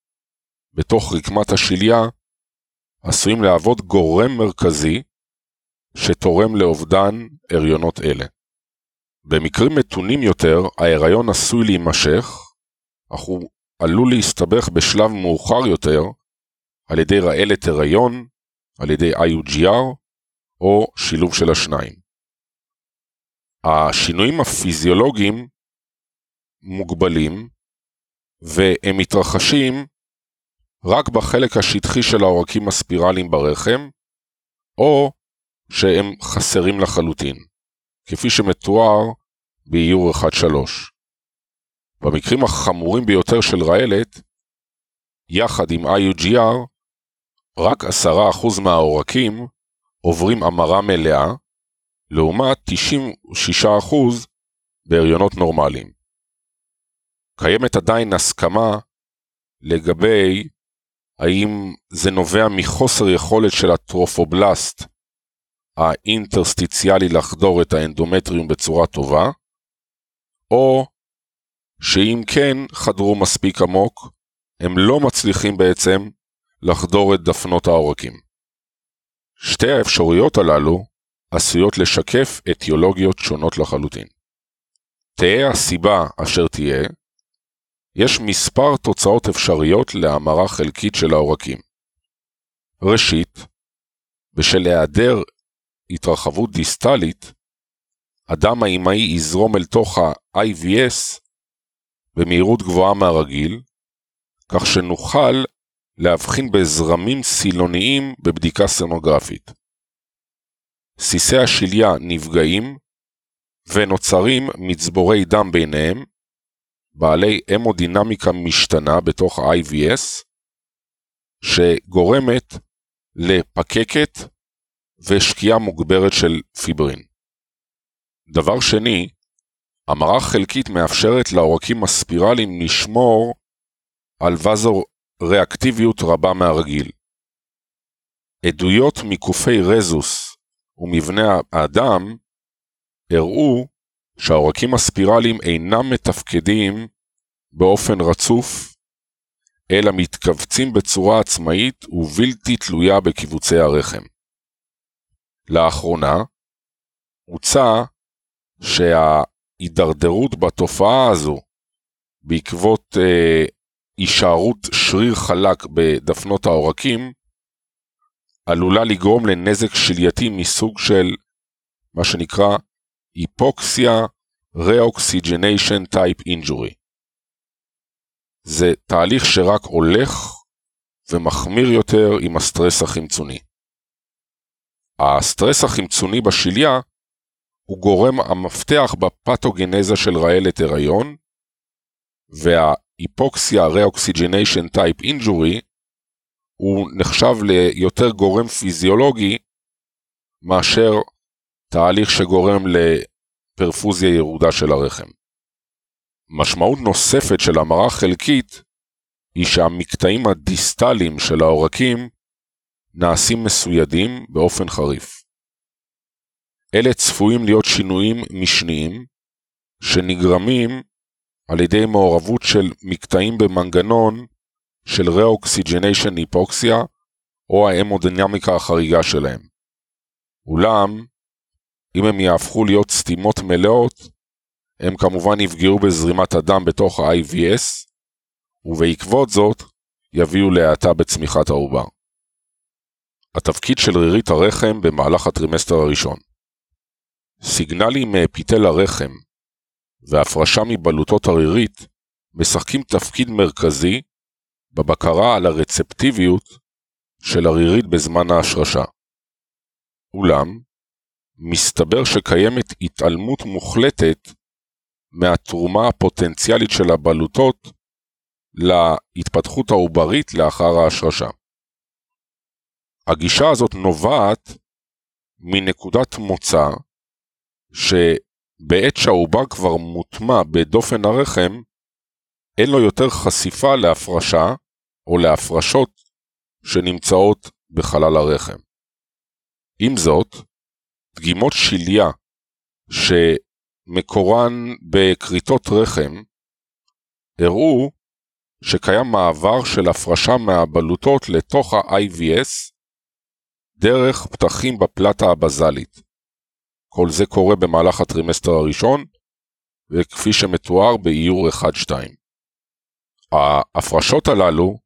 בתוך רקמת השליה, עשויים להוות גורם מרכזי שתורם לאובדן הריונות אלה. במקרים מתונים יותר, ההיריון עשוי להימשך, אך הוא עלול להסתבך בשלב מאוחר יותר על ידי רעלת הריון, על ידי IUGR או שילוב של השניים. השינויים הפיזיולוגיים מוגבלים, והם מתרחשים רק בחלק השטחי של העורקים הספירליים ברחם, או שהם חסרים לחלוטין, כפי שמתואר באיור 1-3. במקרים החמורים ביותר של רעלת, יחד עם IUGR, רק 10% מהעורקים עוברים המרה מלאה, לעומת 96% בהריונות נורמליים. קיימת עדיין הסכמה לגבי האם זה נובע מחוסר יכולת של הטרופובלסט האינטרסטיציאלי לחדור את האנדומטריום בצורה טובה, או שאם כן חדרו מספיק עמוק, הם לא מצליחים בעצם לחדור את דפנות העורקים. שתי האפשרויות הללו עשויות לשקף אטיולוגיות שונות לחלוטין. תהא הסיבה אשר תהיה, יש מספר תוצאות אפשריות להמרה חלקית של העורקים. ראשית, בשל היעדר התרחבות דיסטלית, הדם האימהי יזרום אל תוך ה-IVS במהירות גבוהה מהרגיל, כך שנוכל להבחין בזרמים סילוניים בבדיקה סנוגרפית. סיסי השליה נפגעים ונוצרים מצבורי דם ביניהם, בעלי המודינמיקה משתנה בתוך ה-IVS, שגורמת לפקקת ושקיעה מוגברת של פיברין. דבר שני, המרה חלקית מאפשרת לעורקים הספירליים לשמור על וזו ריאקטיביות רבה מהרגיל. עדויות מקופי רזוס ומבנה האדם הראו שהעורקים הספירליים אינם מתפקדים באופן רצוף, אלא מתכווצים בצורה עצמאית ובלתי תלויה בקיבוצי הרחם. לאחרונה, הוצע שההידרדרות בתופעה הזו בעקבות אה, הישארות שריר חלק בדפנות העורקים, עלולה לגרום לנזק שלייתי מסוג של מה שנקרא היפוקסיה Reoxygenation Type Injury. זה תהליך שרק הולך ומחמיר יותר עם הסטרס החמצוני. הסטרס החמצוני בשליה הוא גורם המפתח בפתוגנזה של רעלת הריון, וההיפוקסיה Reoxygenation Type Injury הוא נחשב ליותר גורם פיזיולוגי מאשר תהליך שגורם לפרפוזיה ירודה של הרחם. משמעות נוספת של המרה חלקית היא שהמקטעים הדיסטליים של העורקים נעשים מסוידים באופן חריף. אלה צפויים להיות שינויים משניים שנגרמים על ידי מעורבות של מקטעים במנגנון של reoxygenation hypoxia או ההמודינמיקה החריגה שלהם. אולם, אם הם יהפכו להיות סתימות מלאות, הם כמובן יפגעו בזרימת הדם בתוך ה-IVS, ובעקבות זאת יביאו להאטה בצמיחת העובר. התפקיד של רירית הרחם במהלך הטרימסטר הראשון סיגנלים מאפיתל הרחם והפרשה מבלוטות הרירית משחקים תפקיד מרכזי בבקרה על הרצפטיביות של הרירית בזמן ההשרשה. אולם, מסתבר שקיימת התעלמות מוחלטת מהתרומה הפוטנציאלית של הבלוטות להתפתחות העוברית לאחר ההשרשה. הגישה הזאת נובעת מנקודת מוצא שבעת שהעובר כבר מוטמע בדופן הרחם, אין לו יותר חשיפה להפרשה או להפרשות שנמצאות בחלל הרחם. עם זאת, דגימות שליה שמקורן בכריתות רחם הראו שקיים מעבר של הפרשה מהבלוטות לתוך ה-IVS דרך פתחים בפלטה הבזלית. כל זה קורה במהלך הטרימסטר הראשון, וכפי שמתואר באיור 1-2. ההפרשות הללו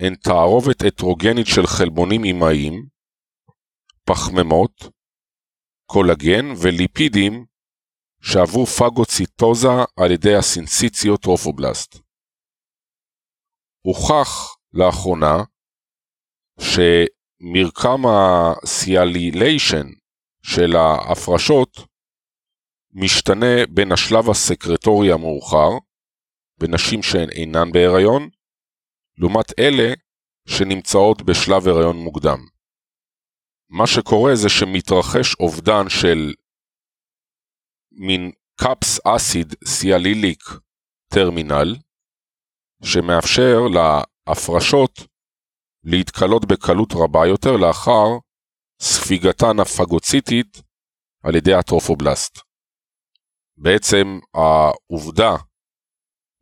הן תערובת הטרוגנית של חלבונים אמאיים, פחמימות, קולגן וליפידים שעברו פגוציטוזה על ידי הסינציציות טרופובלסט. הוכח לאחרונה שמרקם הסיאליליישן של ההפרשות משתנה בין השלב הסקרטורי המאוחר, בנשים שהן אינן בהיריון, לעומת אלה שנמצאות בשלב הריון מוקדם. מה שקורה זה שמתרחש אובדן של מין קאפס אסיד סיאליליק טרמינל, שמאפשר להפרשות להתכלות בקלות רבה יותר לאחר ספיגתן הפגוציטית על ידי הטרופובלסט. בעצם העובדה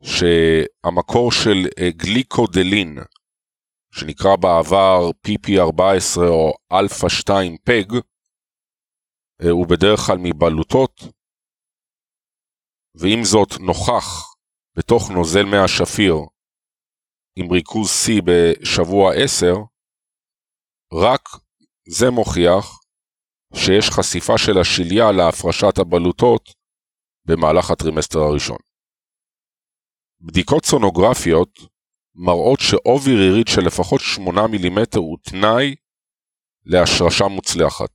שהמקור של אה, גליקודלין, שנקרא בעבר PP14 או אלפא 2 PEG, אה, הוא בדרך כלל מבלוטות, ועם זאת נוכח בתוך נוזל מי השפיר עם ריכוז C בשבוע 10, רק זה מוכיח שיש חשיפה של השליה להפרשת הבלוטות במהלך הטרימסטר הראשון. בדיקות סונוגרפיות מראות שעובי רירית של לפחות 8 מילימטר הוא תנאי להשרשה מוצלחת.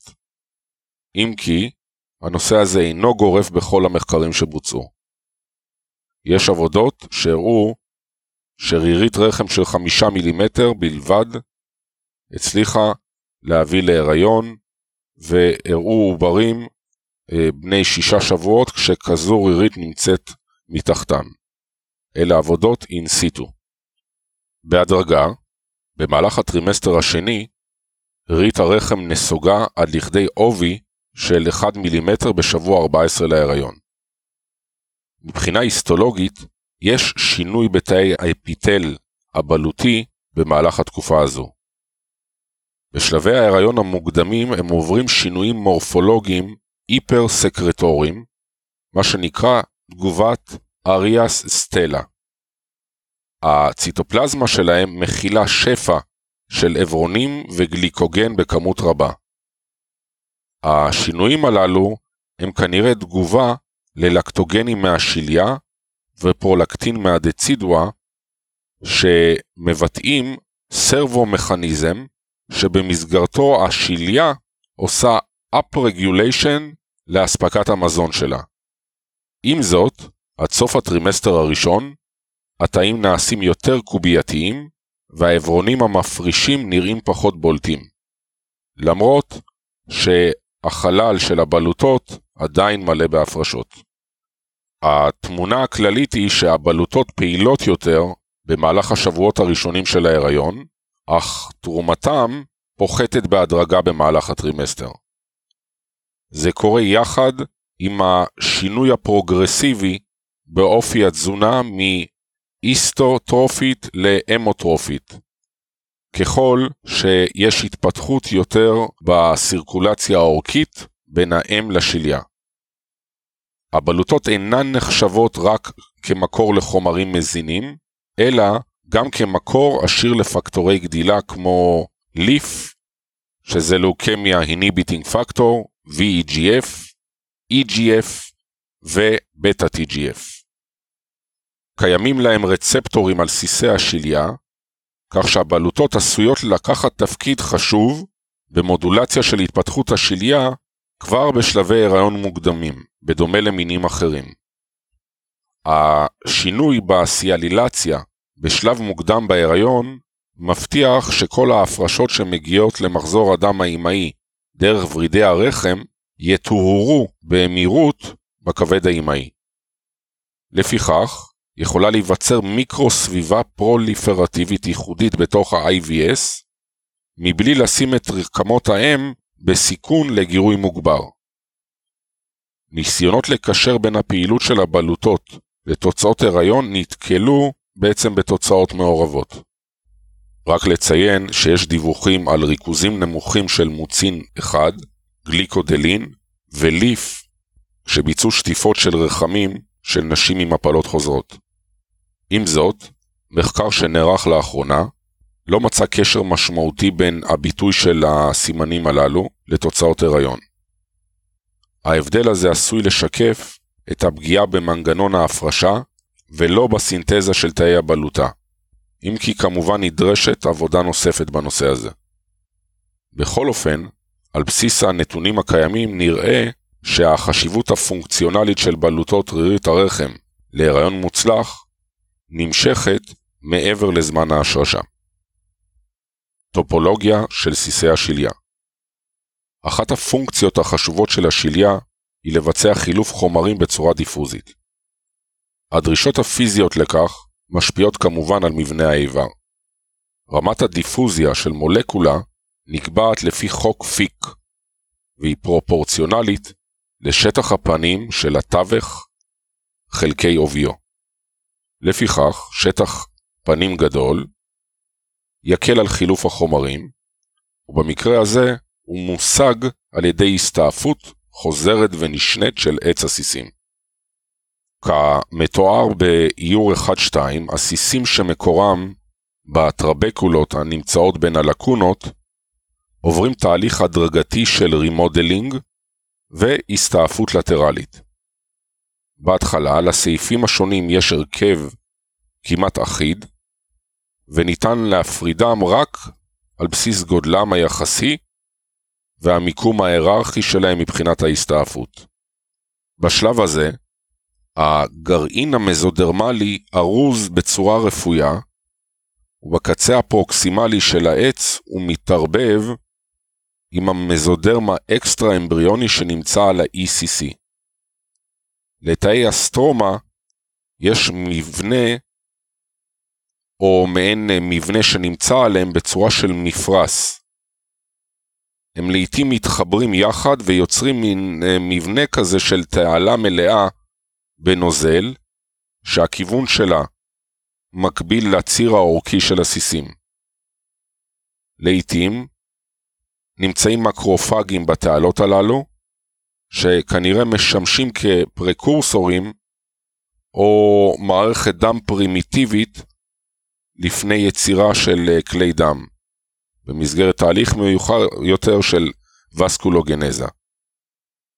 אם כי, הנושא הזה אינו גורף בכל המחקרים שבוצעו. יש עבודות שהראו שרירית רחם של 5 מילימטר בלבד הצליחה להביא להיריון והראו עוברים אה, בני שישה שבועות כשכזו רירית נמצאת מתחתם. אלה עבודות in situ. בהדרגה, במהלך הטרימסטר השני, רירית הרחם נסוגה עד לכדי עובי של 1 מילימטר בשבוע 14 להיריון. מבחינה היסטולוגית, יש שינוי בתאי האפיטל הבלוטי במהלך התקופה הזו. בשלבי ההיריון המוקדמים הם עוברים שינויים מורפולוגיים היפר-סקרטוריים, מה שנקרא תגובת אריאס סטלה. הציטופלזמה שלהם מכילה שפע של עברונים וגליקוגן בכמות רבה. השינויים הללו הם כנראה תגובה ללקטוגנים מהשליה ופרולקטין מהדצידואה שמבטאים סרבו-מכניזם שבמסגרתו השליה עושה up-regulation לאספקת המזון שלה. עם זאת, עד סוף הטרימסטר הראשון, התאים נעשים יותר קובייתיים, והאברונים המפרישים נראים פחות בולטים. למרות שהחלל של הבלוטות עדיין מלא בהפרשות. התמונה הכללית היא שהבלוטות פעילות יותר במהלך השבועות הראשונים של ההיריון, אך תרומתם פוחתת בהדרגה במהלך הטרימסטר. זה קורה יחד עם השינוי הפרוגרסיבי באופי התזונה מאיסטוטרופית לאמוטרופית. ככל שיש התפתחות יותר בסירקולציה האורכית בין האם לשליה. הבלוטות אינן נחשבות רק כמקור לחומרים מזינים, אלא גם כמקור עשיר לפקטורי גדילה כמו ליף, שזה לוקמיה היניביטינג פקטור, VEGF, EGF ובטא TGF. קיימים להם רצפטורים על סיסי השליה, כך שהבלוטות עשויות לקחת תפקיד חשוב במודולציה של התפתחות השליה כבר בשלבי הריון מוקדמים, בדומה למינים אחרים. השינוי בסיאלילציה בשלב מוקדם בהיריון מבטיח שכל ההפרשות שמגיעות למחזור הדם האימהי דרך ורידי הרחם יטוהרו במהירות בכבד האימהי. לפיכך, יכולה להיווצר מיקרו-סביבה פרוליפרטיבית ייחודית בתוך ה-IVS, מבלי לשים את רקמות האם בסיכון לגירוי מוגבר. ניסיונות לקשר בין הפעילות של הבלוטות לתוצאות הריון נתקלו בעצם בתוצאות מעורבות. רק לציין שיש דיווחים על ריכוזים נמוכים של מוצין 1, גליקודלין וליף שביצעו שטיפות של רחמים של נשים עם הפלות חוזרות. עם זאת, מחקר שנערך לאחרונה לא מצא קשר משמעותי בין הביטוי של הסימנים הללו לתוצאות הריון. ההבדל הזה עשוי לשקף את הפגיעה במנגנון ההפרשה ולא בסינתזה של תאי הבלוטה, אם כי כמובן נדרשת עבודה נוספת בנושא הזה. בכל אופן, על בסיס הנתונים הקיימים נראה שהחשיבות הפונקציונלית של בלוטות רירית הרחם להיריון מוצלח נמשכת מעבר לזמן ההשרשה. טופולוגיה של סיסי השליה אחת הפונקציות החשובות של השליה היא לבצע חילוף חומרים בצורה דיפוזית. הדרישות הפיזיות לכך משפיעות כמובן על מבנה האיבר. רמת הדיפוזיה של מולקולה נקבעת לפי חוק פיק, והיא פרופורציונלית לשטח הפנים של התווך חלקי עוביו. לפיכך, שטח פנים גדול יקל על חילוף החומרים, ובמקרה הזה הוא מושג על ידי הסתעפות חוזרת ונשנית של עץ הסיסים. כמתואר באיור 1-2, הסיסים שמקורם בטרבקולות הנמצאות בין הלקונות עוברים תהליך הדרגתי של remodeling והסתעפות לטרלית. בהתחלה לסעיפים השונים יש הרכב כמעט אחיד, וניתן להפרידם רק על בסיס גודלם היחסי והמיקום ההיררכי שלהם מבחינת ההסתעפות. בשלב הזה, הגרעין המזודרמלי ארוז בצורה רפויה, ובקצה הפרוקסימלי של העץ הוא מתערבב עם המזודרמה אקסטרה אמבריוני שנמצא על ה-ECC. לתאי אסטרומה יש מבנה או מעין מבנה שנמצא עליהם בצורה של מפרס. הם לעיתים מתחברים יחד ויוצרים מין אה, מבנה כזה של תעלה מלאה בנוזל, שהכיוון שלה מקביל לציר האורכי של הסיסים. לעיתים נמצאים מקרופגים בתעלות הללו, שכנראה משמשים כפרקורסורים או מערכת דם פרימיטיבית לפני יצירה של אה, כלי דם, במסגרת תהליך מיוחד יותר של וסקולוגנזה.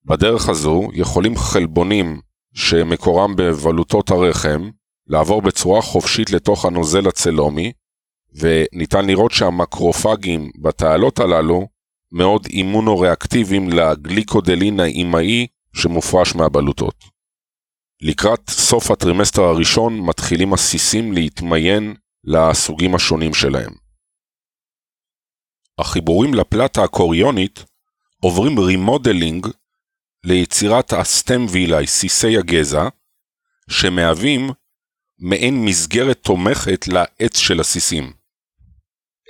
בדרך הזו יכולים חלבונים שמקורם בבלוטות הרחם לעבור בצורה חופשית לתוך הנוזל הצלומי, וניתן לראות שהמקרופגים בתעלות הללו מאוד אימונו-ריאקטיביים לגליקודלין האימהי שמופרש מהבלוטות. לקראת סוף הטרימסטר הראשון מתחילים הסיסים להתמיין לסוגים השונים שלהם. החיבורים לפלטה הקוריונית עוברים remodeling ליצירת ה stem villi, סיסי הגזע, שמהווים מעין מסגרת תומכת לעץ של הסיסים.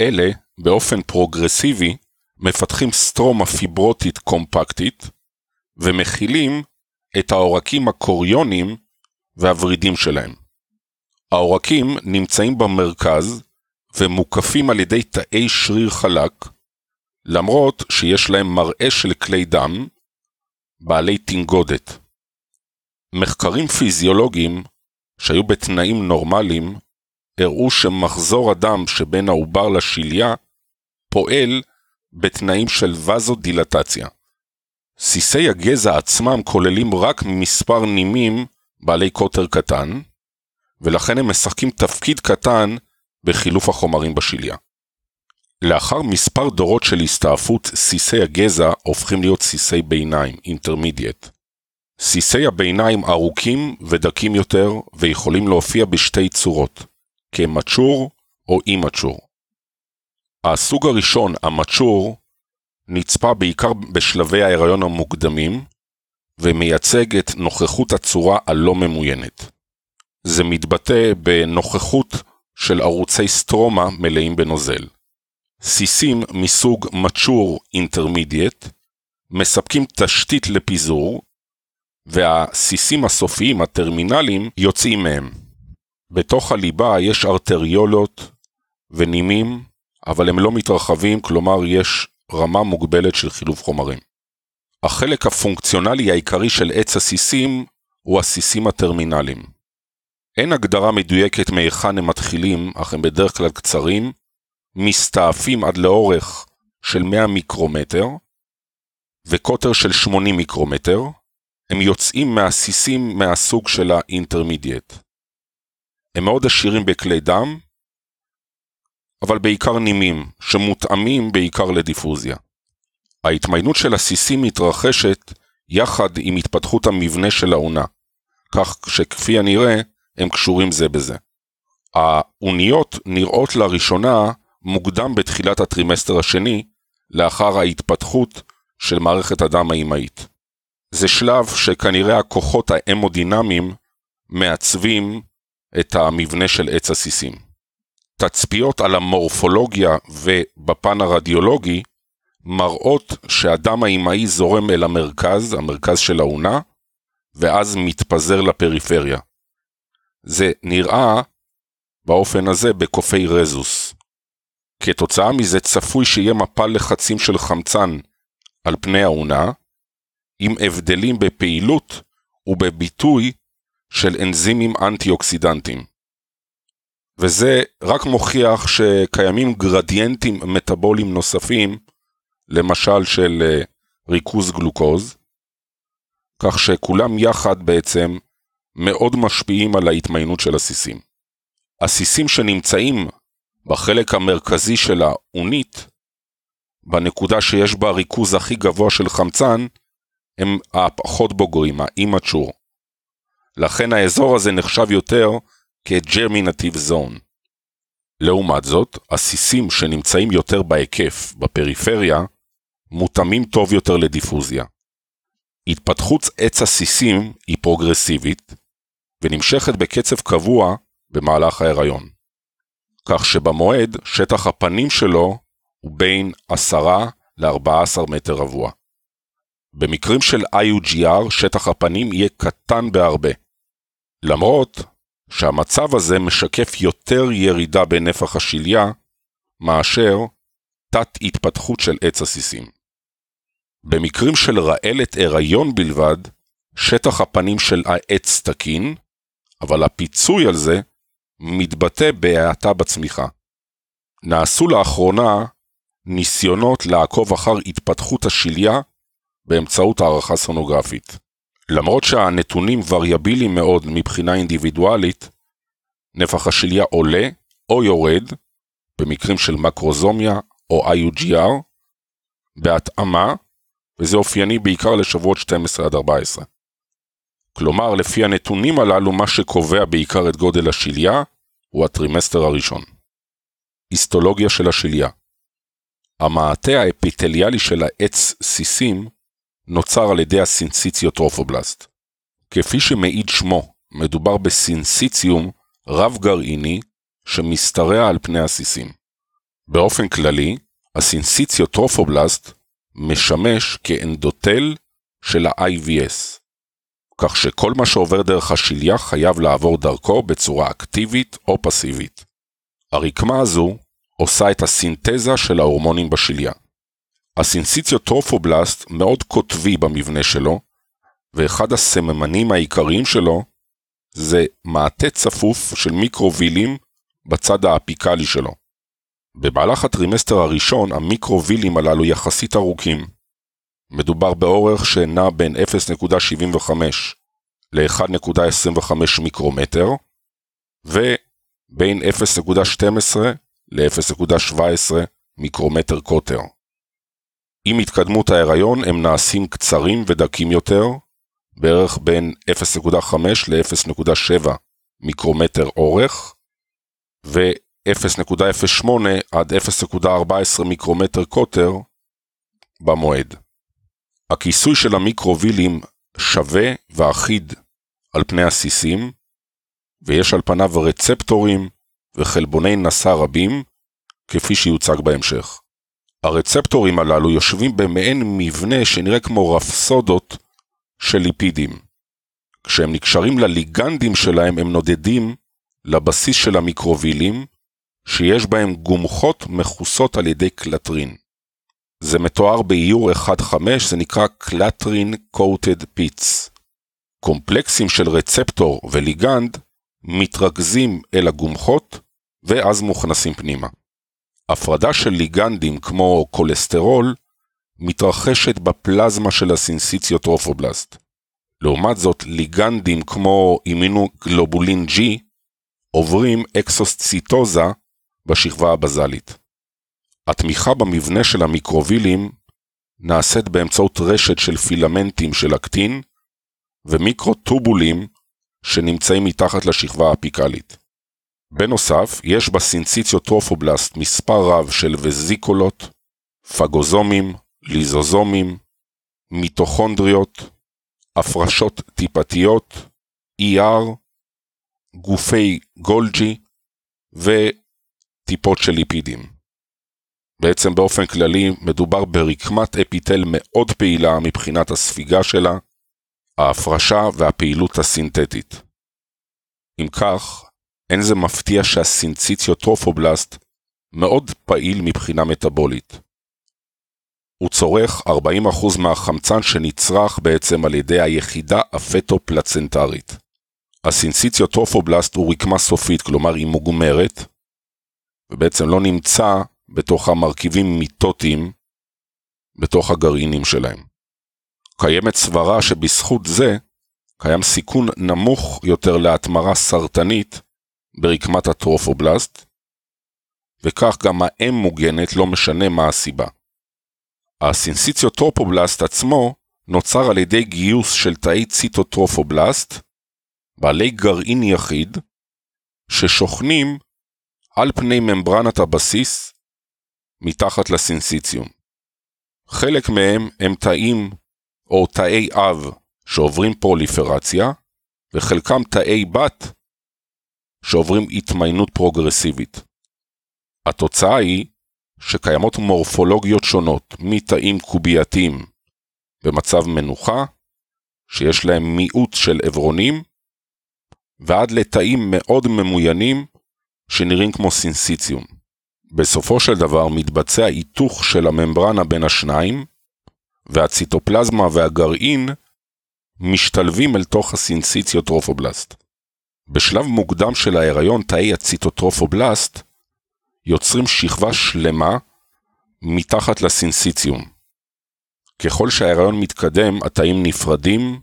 אלה, באופן פרוגרסיבי, מפתחים סטרומה פיברוטית קומפקטית, ומכילים את העורקים הקוריונים והוורידים שלהם. העורקים נמצאים במרכז ומוקפים על ידי תאי שריר חלק, למרות שיש להם מראה של כלי דם, בעלי תנגודת. מחקרים פיזיולוגיים שהיו בתנאים נורמליים הראו שמחזור הדם שבין העובר לשליה פועל בתנאים של וזודילטציה. סיסי הגזע עצמם כוללים רק מספר נימים בעלי קוטר קטן, ולכן הם משחקים תפקיד קטן בחילוף החומרים בשליה. לאחר מספר דורות של הסתעפות, סיסי הגזע הופכים להיות סיסי ביניים, אינטרמידיאט. סיסי הביניים ארוכים ודקים יותר ויכולים להופיע בשתי צורות, כמצ'ור או אימצ'ור. הסוג הראשון, המצ'ור, נצפה בעיקר בשלבי ההיריון המוקדמים, ומייצג את נוכחות הצורה הלא ממוינת. זה מתבטא בנוכחות של ערוצי סטרומה מלאים בנוזל. סיסים מסוג mature intermediate מספקים תשתית לפיזור, והסיסים הסופיים, הטרמינליים, יוצאים מהם. בתוך הליבה יש ארטריולות ונימים, אבל הם לא מתרחבים, כלומר יש רמה מוגבלת של חילוף חומרים. החלק הפונקציונלי העיקרי של עץ הסיסים הוא הסיסים הטרמינליים. אין הגדרה מדויקת מהיכן הם מתחילים, אך הם בדרך כלל קצרים, מסתעפים עד לאורך של 100 מיקרומטר, וקוטר של 80 מיקרומטר, הם יוצאים מהסיסים מהסוג של האינטרמידיאט. הם מאוד עשירים בכלי דם, אבל בעיקר נימים, שמותאמים בעיקר לדיפוזיה. ההתמיינות של הסיסים מתרחשת יחד עם התפתחות המבנה של האונה, כך שכפי הנראה הם קשורים זה בזה. האוניות נראות לראשונה מוקדם בתחילת הטרימסטר השני, לאחר ההתפתחות של מערכת הדם האימהית. זה שלב שכנראה הכוחות ההמודינמיים מעצבים את המבנה של עץ הסיסים. תצפיות על המורפולוגיה ובפן הרדיולוגי מראות שהדם האימהי זורם אל המרכז, המרכז של האונה, ואז מתפזר לפריפריה. זה נראה באופן הזה בקופי רזוס. כתוצאה מזה צפוי שיהיה מפל לחצים של חמצן על פני האונה, עם הבדלים בפעילות ובביטוי של אנזימים אנטי-אוקסידנטיים. וזה רק מוכיח שקיימים גרדיאנטים מטאבוליים נוספים, למשל של אה, ריכוז גלוקוז, כך שכולם יחד בעצם מאוד משפיעים על ההתמיינות של הסיסים. הסיסים שנמצאים בחלק המרכזי של האונית, בנקודה שיש בה ריכוז הכי גבוה של חמצן, הם הפחות בוגרים, האימצ'ור. לכן האזור הזה נחשב יותר כג'רמינטיב זון. לעומת זאת, הסיסים שנמצאים יותר בהיקף, בפריפריה, מותאמים טוב יותר לדיפוזיה. התפתחות עץ הסיסים היא פרוגרסיבית, ונמשכת בקצב קבוע במהלך ההיריון. כך שבמועד שטח הפנים שלו הוא בין 10 ל-14 מטר רבוע. במקרים של IUGR שטח הפנים יהיה קטן בהרבה. למרות שהמצב הזה משקף יותר ירידה בנפח השליה מאשר תת התפתחות של עץ הסיסים. במקרים של רעלת הריון בלבד, שטח הפנים של העץ תקין, אבל הפיצוי על זה מתבטא בהאטה בצמיחה. נעשו לאחרונה ניסיונות לעקוב אחר התפתחות השליה באמצעות הערכה סונוגרפית. למרות שהנתונים וריאביליים מאוד מבחינה אינדיבידואלית, נפח השליה עולה או יורד, במקרים של מקרוזומיה או IUGR, בהתאמה, וזה אופייני בעיקר לשבועות 12 עד 14. כלומר, לפי הנתונים הללו, מה שקובע בעיקר את גודל השליה, הוא הטרימסטר הראשון. היסטולוגיה של השליה המעטה האפיטליאלי של העץ סיסים נוצר על ידי הסינציציוטרופובלסט. כפי שמעיד שמו, מדובר בסינציציום רב-גרעיני שמשתרע על פני הסיסים. באופן כללי, הסינציציוטרופובלסט משמש כאנדוטל של ה-IVS, כך שכל מה שעובר דרך השליה חייב לעבור דרכו בצורה אקטיבית או פסיבית. הרקמה הזו עושה את הסינתזה של ההורמונים בשליה. הסינסיציוטרופובלסט מאוד קוטבי במבנה שלו, ואחד הסממנים העיקריים שלו זה מעטה צפוף של מיקרווילים בצד האפיקלי שלו. במהלך הטרימסטר הראשון המיקרווילים הללו יחסית ארוכים. מדובר באורך שנע בין 0.75 ל-1.25 מיקרומטר, ובין 0.12 ל-0.17 מיקרומטר קוטר. עם התקדמות ההיריון הם נעשים קצרים ודקים יותר, בערך בין 0.5 ל-0.7 מיקרומטר אורך, ו-0.08 עד 0.14 מיקרומטר קוטר במועד. הכיסוי של המיקרובילים שווה ואחיד על פני הסיסים, ויש על פניו רצפטורים וחלבוני נשא רבים, כפי שיוצג בהמשך. הרצפטורים הללו יושבים במעין מבנה שנראה כמו רפסודות של ליפידים. כשהם נקשרים לליגנדים שלהם הם נודדים לבסיס של המיקרובילים, שיש בהם גומחות מכוסות על ידי קלטרין. זה מתואר באיור 1.5, זה נקרא clathrin coated pits. קומפלקסים של רצפטור וליגנד מתרכזים אל הגומחות ואז מוכנסים פנימה. הפרדה של ליגנדים כמו כולסטרול מתרחשת בפלזמה של הסינסיציוטרופובלסט. לעומת זאת, ליגנדים כמו אימונוגלובולין G עוברים אקסוסציטוזה בשכבה הבזלית. התמיכה במבנה של המיקרובילים נעשית באמצעות רשת של פילמנטים של אקטין ומיקרוטובולים שנמצאים מתחת לשכבה האפיקלית. בנוסף, יש בסינציציוטרופובלסט מספר רב של וזיקולות, פגוזומים, ליזוזומים, מיטוכונדריות, הפרשות טיפתיות, ER, גופי גולג'י וטיפות של ליפידים. בעצם באופן כללי מדובר ברקמת אפיטל מאוד פעילה מבחינת הספיגה שלה, ההפרשה והפעילות הסינתטית. אם כך, אין זה מפתיע שהסינציציוטרופובלסט מאוד פעיל מבחינה מטאבולית. הוא צורך 40% מהחמצן שנצרך בעצם על ידי היחידה הפטו-פלצנטרית. הסינסיציוטרופובלסט הוא רקמה סופית, כלומר היא מוגמרת, ובעצם לא נמצא בתוך המרכיבים מיטוטיים בתוך הגרעינים שלהם. קיימת סברה שבזכות זה קיים סיכון נמוך יותר להתמרה סרטנית ברקמת הטרופובלסט, וכך גם האם מוגנת לא משנה מה הסיבה. הסינסיציוטרופובלסט עצמו נוצר על ידי גיוס של תאי ציטוטרופובלסט, בעלי גרעין יחיד, ששוכנים על פני ממברנת הבסיס מתחת לסינסיציום. חלק מהם הם תאים או תאי אב שעוברים פרוליפרציה, וחלקם תאי בת שעוברים התמיינות פרוגרסיבית. התוצאה היא שקיימות מורפולוגיות שונות מתאים קובייתיים במצב מנוחה, שיש להם מיעוט של אברונים, ועד לתאים מאוד ממוינים שנראים כמו סינסיציום. בסופו של דבר מתבצע היתוך של הממברנה בין השניים, והציטופלזמה והגרעין משתלבים אל תוך הסינסיציוטרופובלסט. בשלב מוקדם של ההיריון תאי הציטוטרופובלסט יוצרים שכבה שלמה מתחת לסינסיציום. ככל שההיריון מתקדם, התאים נפרדים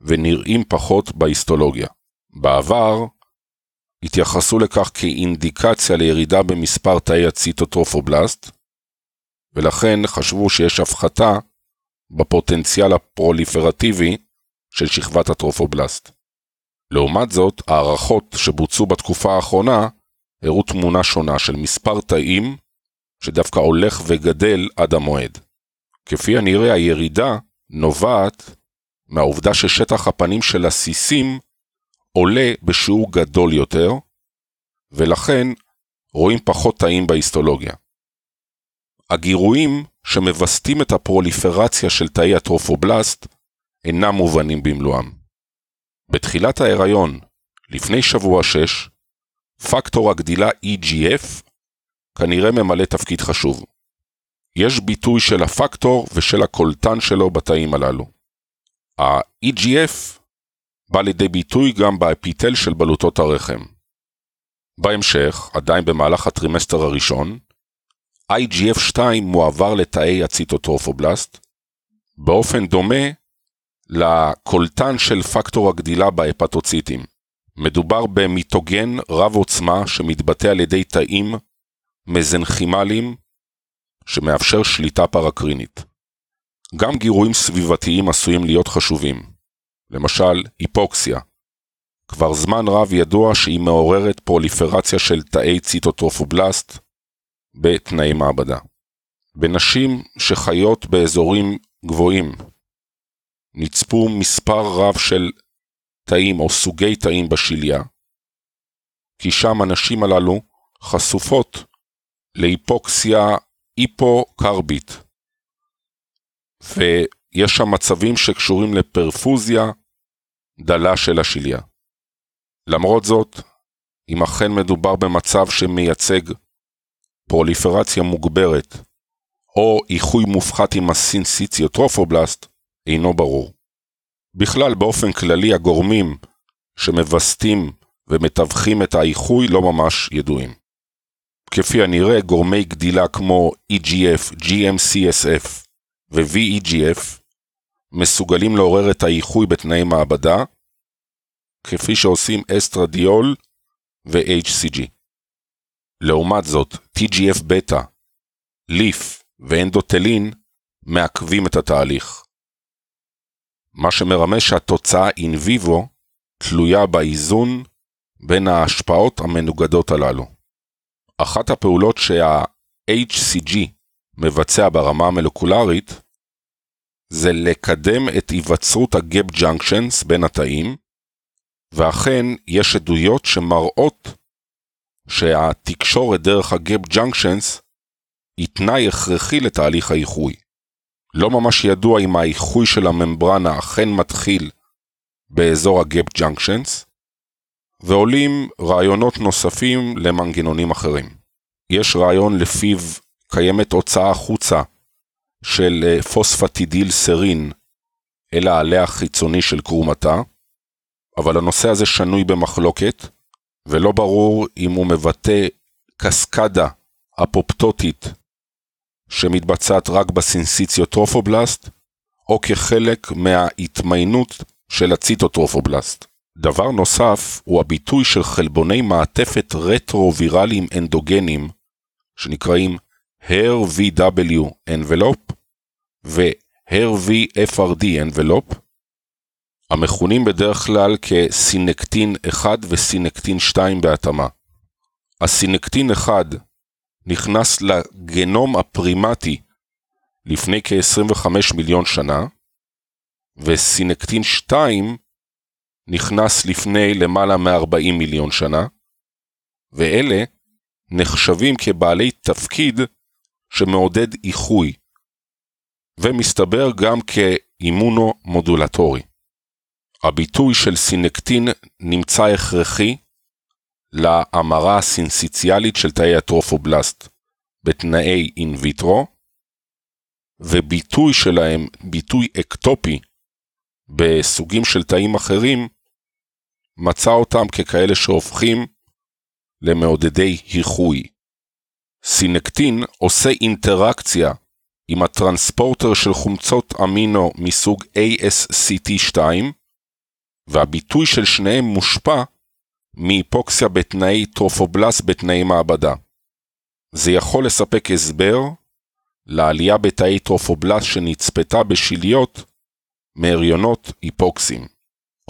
ונראים פחות בהיסטולוגיה. בעבר התייחסו לכך כאינדיקציה לירידה במספר תאי הציטוטרופובלסט, ולכן חשבו שיש הפחתה בפוטנציאל הפרוליפרטיבי של שכבת הטרופובלסט. לעומת זאת, הערכות שבוצעו בתקופה האחרונה הראו תמונה שונה של מספר תאים שדווקא הולך וגדל עד המועד. כפי הנראה הירידה נובעת מהעובדה ששטח הפנים של הסיסים עולה בשיעור גדול יותר, ולכן רואים פחות תאים בהיסטולוגיה. הגירויים שמווסתים את הפרוליפרציה של תאי הטרופובלסט אינם מובנים במלואם. בתחילת ההיריון, לפני שבוע 6, פקטור הגדילה EGF כנראה ממלא תפקיד חשוב. יש ביטוי של הפקטור ושל הקולטן שלו בתאים הללו. ה-EGF בא לידי ביטוי גם באפיטל של בלוטות הרחם. בהמשך, עדיין במהלך הטרימסטר הראשון, IGF-2 מועבר לתאי הציטוטרופובלסט, באופן דומה לקולטן של פקטור הגדילה בהפטוציטים. מדובר במיטוגן רב עוצמה שמתבטא על ידי תאים מזנכימליים שמאפשר שליטה פרקרינית. גם גירויים סביבתיים עשויים להיות חשובים, למשל היפוקסיה. כבר זמן רב ידוע שהיא מעוררת פרוליפרציה של תאי ציטוטרופובלסט בתנאי מעבדה. בנשים שחיות באזורים גבוהים, נצפו מספר רב של תאים או סוגי תאים בשליה, כי שם הנשים הללו חשופות להיפוקסיה היפוקרבית. ויש שם מצבים שקשורים לפרפוזיה דלה של השליה. למרות זאת, אם אכן מדובר במצב שמייצג פרוליפרציה מוגברת או איחוי מופחת עם הסינסיציוטרופובלסט, אינו ברור. בכלל, באופן כללי, הגורמים שמווסתים ומתווכים את האיחוי לא ממש ידועים. כפי הנראה, גורמי גדילה כמו EGF, GMCSF ו-VEGF מסוגלים לעורר את האיחוי בתנאי מעבדה, כפי שעושים אסטרדיול ו-HCG. לעומת זאת, TGF בטא, ליף ואנדוטלין מעכבים את התהליך. מה שמרמז שהתוצאה אין ויבו תלויה באיזון בין ההשפעות המנוגדות הללו. אחת הפעולות שה-HCG מבצע ברמה המולקולרית זה לקדם את היווצרות ה gap junctions בין התאים, ואכן יש עדויות שמראות שהתקשורת דרך ה gap junctions היא תנאי הכרחי לתהליך האיחוי. לא ממש ידוע אם האיחוי של הממברנה אכן מתחיל באזור ה gap junctions, ועולים רעיונות נוספים למנגנונים אחרים. יש רעיון לפיו קיימת הוצאה החוצה של אה, phosphatidylserine אל העלה החיצוני של קרום התא, אבל הנושא הזה שנוי במחלוקת, ולא ברור אם הוא מבטא קסקדה אפופטוטית שמתבצעת רק בסינסיציוטרופובלסט, או כחלק מההתמיינות של הציטוטרופובלסט. דבר נוסף הוא הביטוי של חלבוני מעטפת רטרו-ויראליים אנדוגנים, שנקראים HER-VW envelope ו-HER-VFRD envelope, המכונים בדרך כלל כסינקטין 1 וסינקטין 2 בהתאמה. הסינקטין 1 נכנס לגנום הפרימטי לפני כ-25 מיליון שנה, וסינקטין 2 נכנס לפני למעלה מ-40 מיליון שנה, ואלה נחשבים כבעלי תפקיד שמעודד איחוי, ומסתבר גם כאימונו-מודולטורי. הביטוי של סינקטין נמצא הכרחי להמרה הסינסיציאלית של תאי הטרופובלסט בתנאי אין ויטרו, וביטוי שלהם, ביטוי אקטופי, בסוגים של תאים אחרים, מצא אותם ככאלה שהופכים למעודדי האיחוי. syncytin עושה אינטראקציה עם הטרנספורטר של חומצות אמינו מסוג ASCT2, והביטוי של שניהם מושפע מהיפוקסיה בתאי טרופובלסט בתנאי מעבדה. זה יכול לספק הסבר לעלייה בתאי טרופובלסט שנצפתה בשיליות מהריונות היפוקסיים.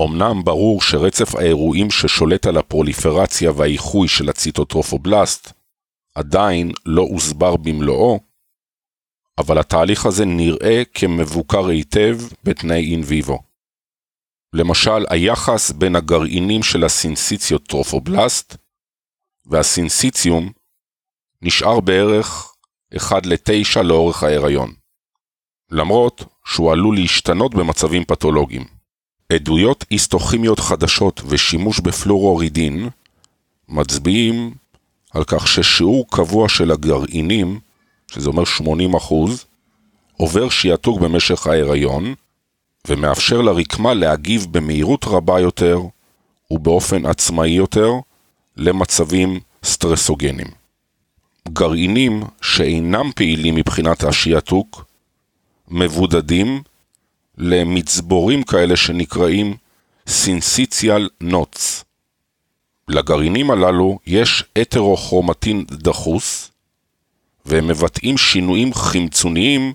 אמנם ברור שרצף האירועים ששולט על הפרוליפרציה והאיחוי של הציטוטרופובלסט עדיין לא הוסבר במלואו, אבל התהליך הזה נראה כמבוקר היטב בתנאי in vivo. למשל, היחס בין הגרעינים של הסינסיציוטרופובלסט והסינסיציום נשאר בערך 1 ל-9 לאורך ההיריון, למרות שהוא עלול להשתנות במצבים פתולוגיים. עדויות היסטוכימיות חדשות ושימוש בפלורורידין מצביעים על כך ששיעור קבוע של הגרעינים, שזה אומר 80 עובר שיעתוק במשך ההיריון, ומאפשר לרקמה להגיב במהירות רבה יותר ובאופן עצמאי יותר למצבים סטרסוגנים. גרעינים שאינם פעילים מבחינת השיעתוק מבודדים למצבורים כאלה שנקראים סינסיציאל נוטס. לגרעינים הללו יש הטרוכרומטין דחוס, והם מבטאים שינויים חמצוניים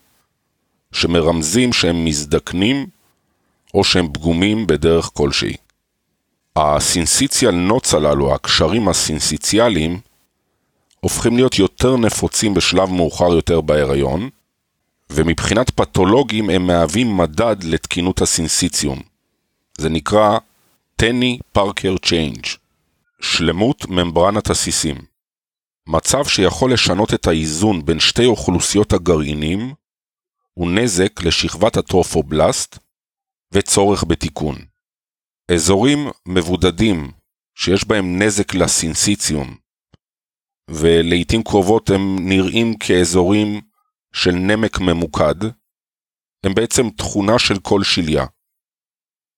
שמרמזים שהם מזדקנים או שהם פגומים בדרך כלשהי. ה syncytial knots הללו, הקשרים הסינסיציאליים, הופכים להיות יותר נפוצים בשלב מאוחר יותר בהיריון, ומבחינת פתולוגים הם מהווים מדד לתקינות הסינסיציום. זה נקרא Tenney-Parker change, שלמות ממברנת הסיסים. מצב שיכול לשנות את האיזון בין שתי אוכלוסיות הגרעינים הוא נזק לשכבת הטרופובלסט וצורך בתיקון. אזורים מבודדים שיש בהם נזק לסינסיציום, ולעיתים קרובות הם נראים כאזורים של נמק ממוקד, הם בעצם תכונה של כל שליה.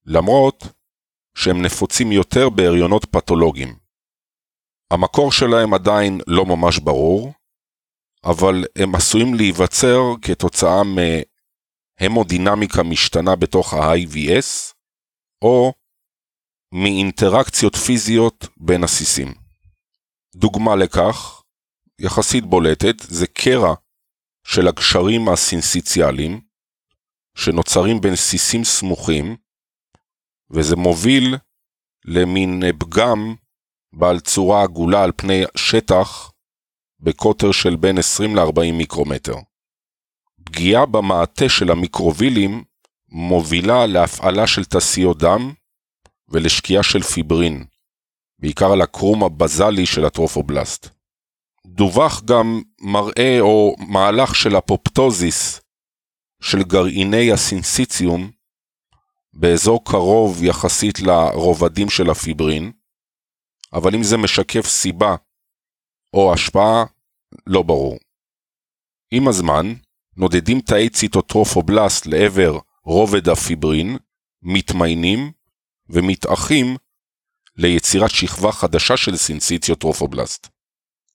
למרות שהם נפוצים יותר בהריונות פתולוגיים. המקור שלהם עדיין לא ממש ברור, אבל הם עשויים להיווצר כתוצאה מהמודינמיקה משתנה בתוך ה-IVS, או מאינטראקציות פיזיות בין עסיסים. דוגמה לכך, יחסית בולטת, זה קרע של הגשרים הסינסיציאליים, שנוצרים בין סיסים סמוכים, וזה מוביל למין פגם בעל צורה עגולה על פני שטח בקוטר של בין 20 ל-40 מיקרומטר. פגיעה במעטה של המיקרובילים מובילה להפעלה של תעשיות דם ולשקיעה של פיברין, בעיקר על הקרום הבזלי של הטרופובלסט. דווח גם מראה או מהלך של אפופטוזיס של גרעיני הסינסיציום באזור קרוב יחסית לרובדים של הפיברין, אבל אם זה משקף סיבה או השפעה, לא ברור. עם הזמן, נודדים תאי ציטוטרופובלסט לעבר רובד הפיברין, מתמיינים ומתאחים ליצירת שכבה חדשה של סינסיציוטרופובלסט.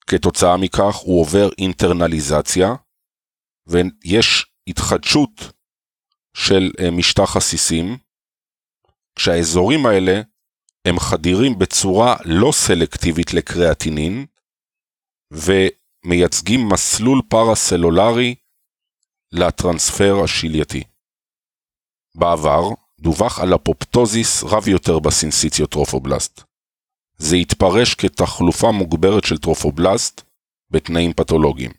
כתוצאה מכך הוא עובר אינטרנליזציה, ויש התחדשות של אה, משטח הסיסים, כשהאזורים האלה הם חדירים בצורה לא סלקטיבית לקריאטינין, ומייצגים מסלול פרסלולרי לטרנספר השלייתי. בעבר דווח על אפופטוזיס רב יותר בסינסיציוטרופובלסט. זה התפרש כתחלופה מוגברת של טרופובלסט בתנאים פתולוגיים.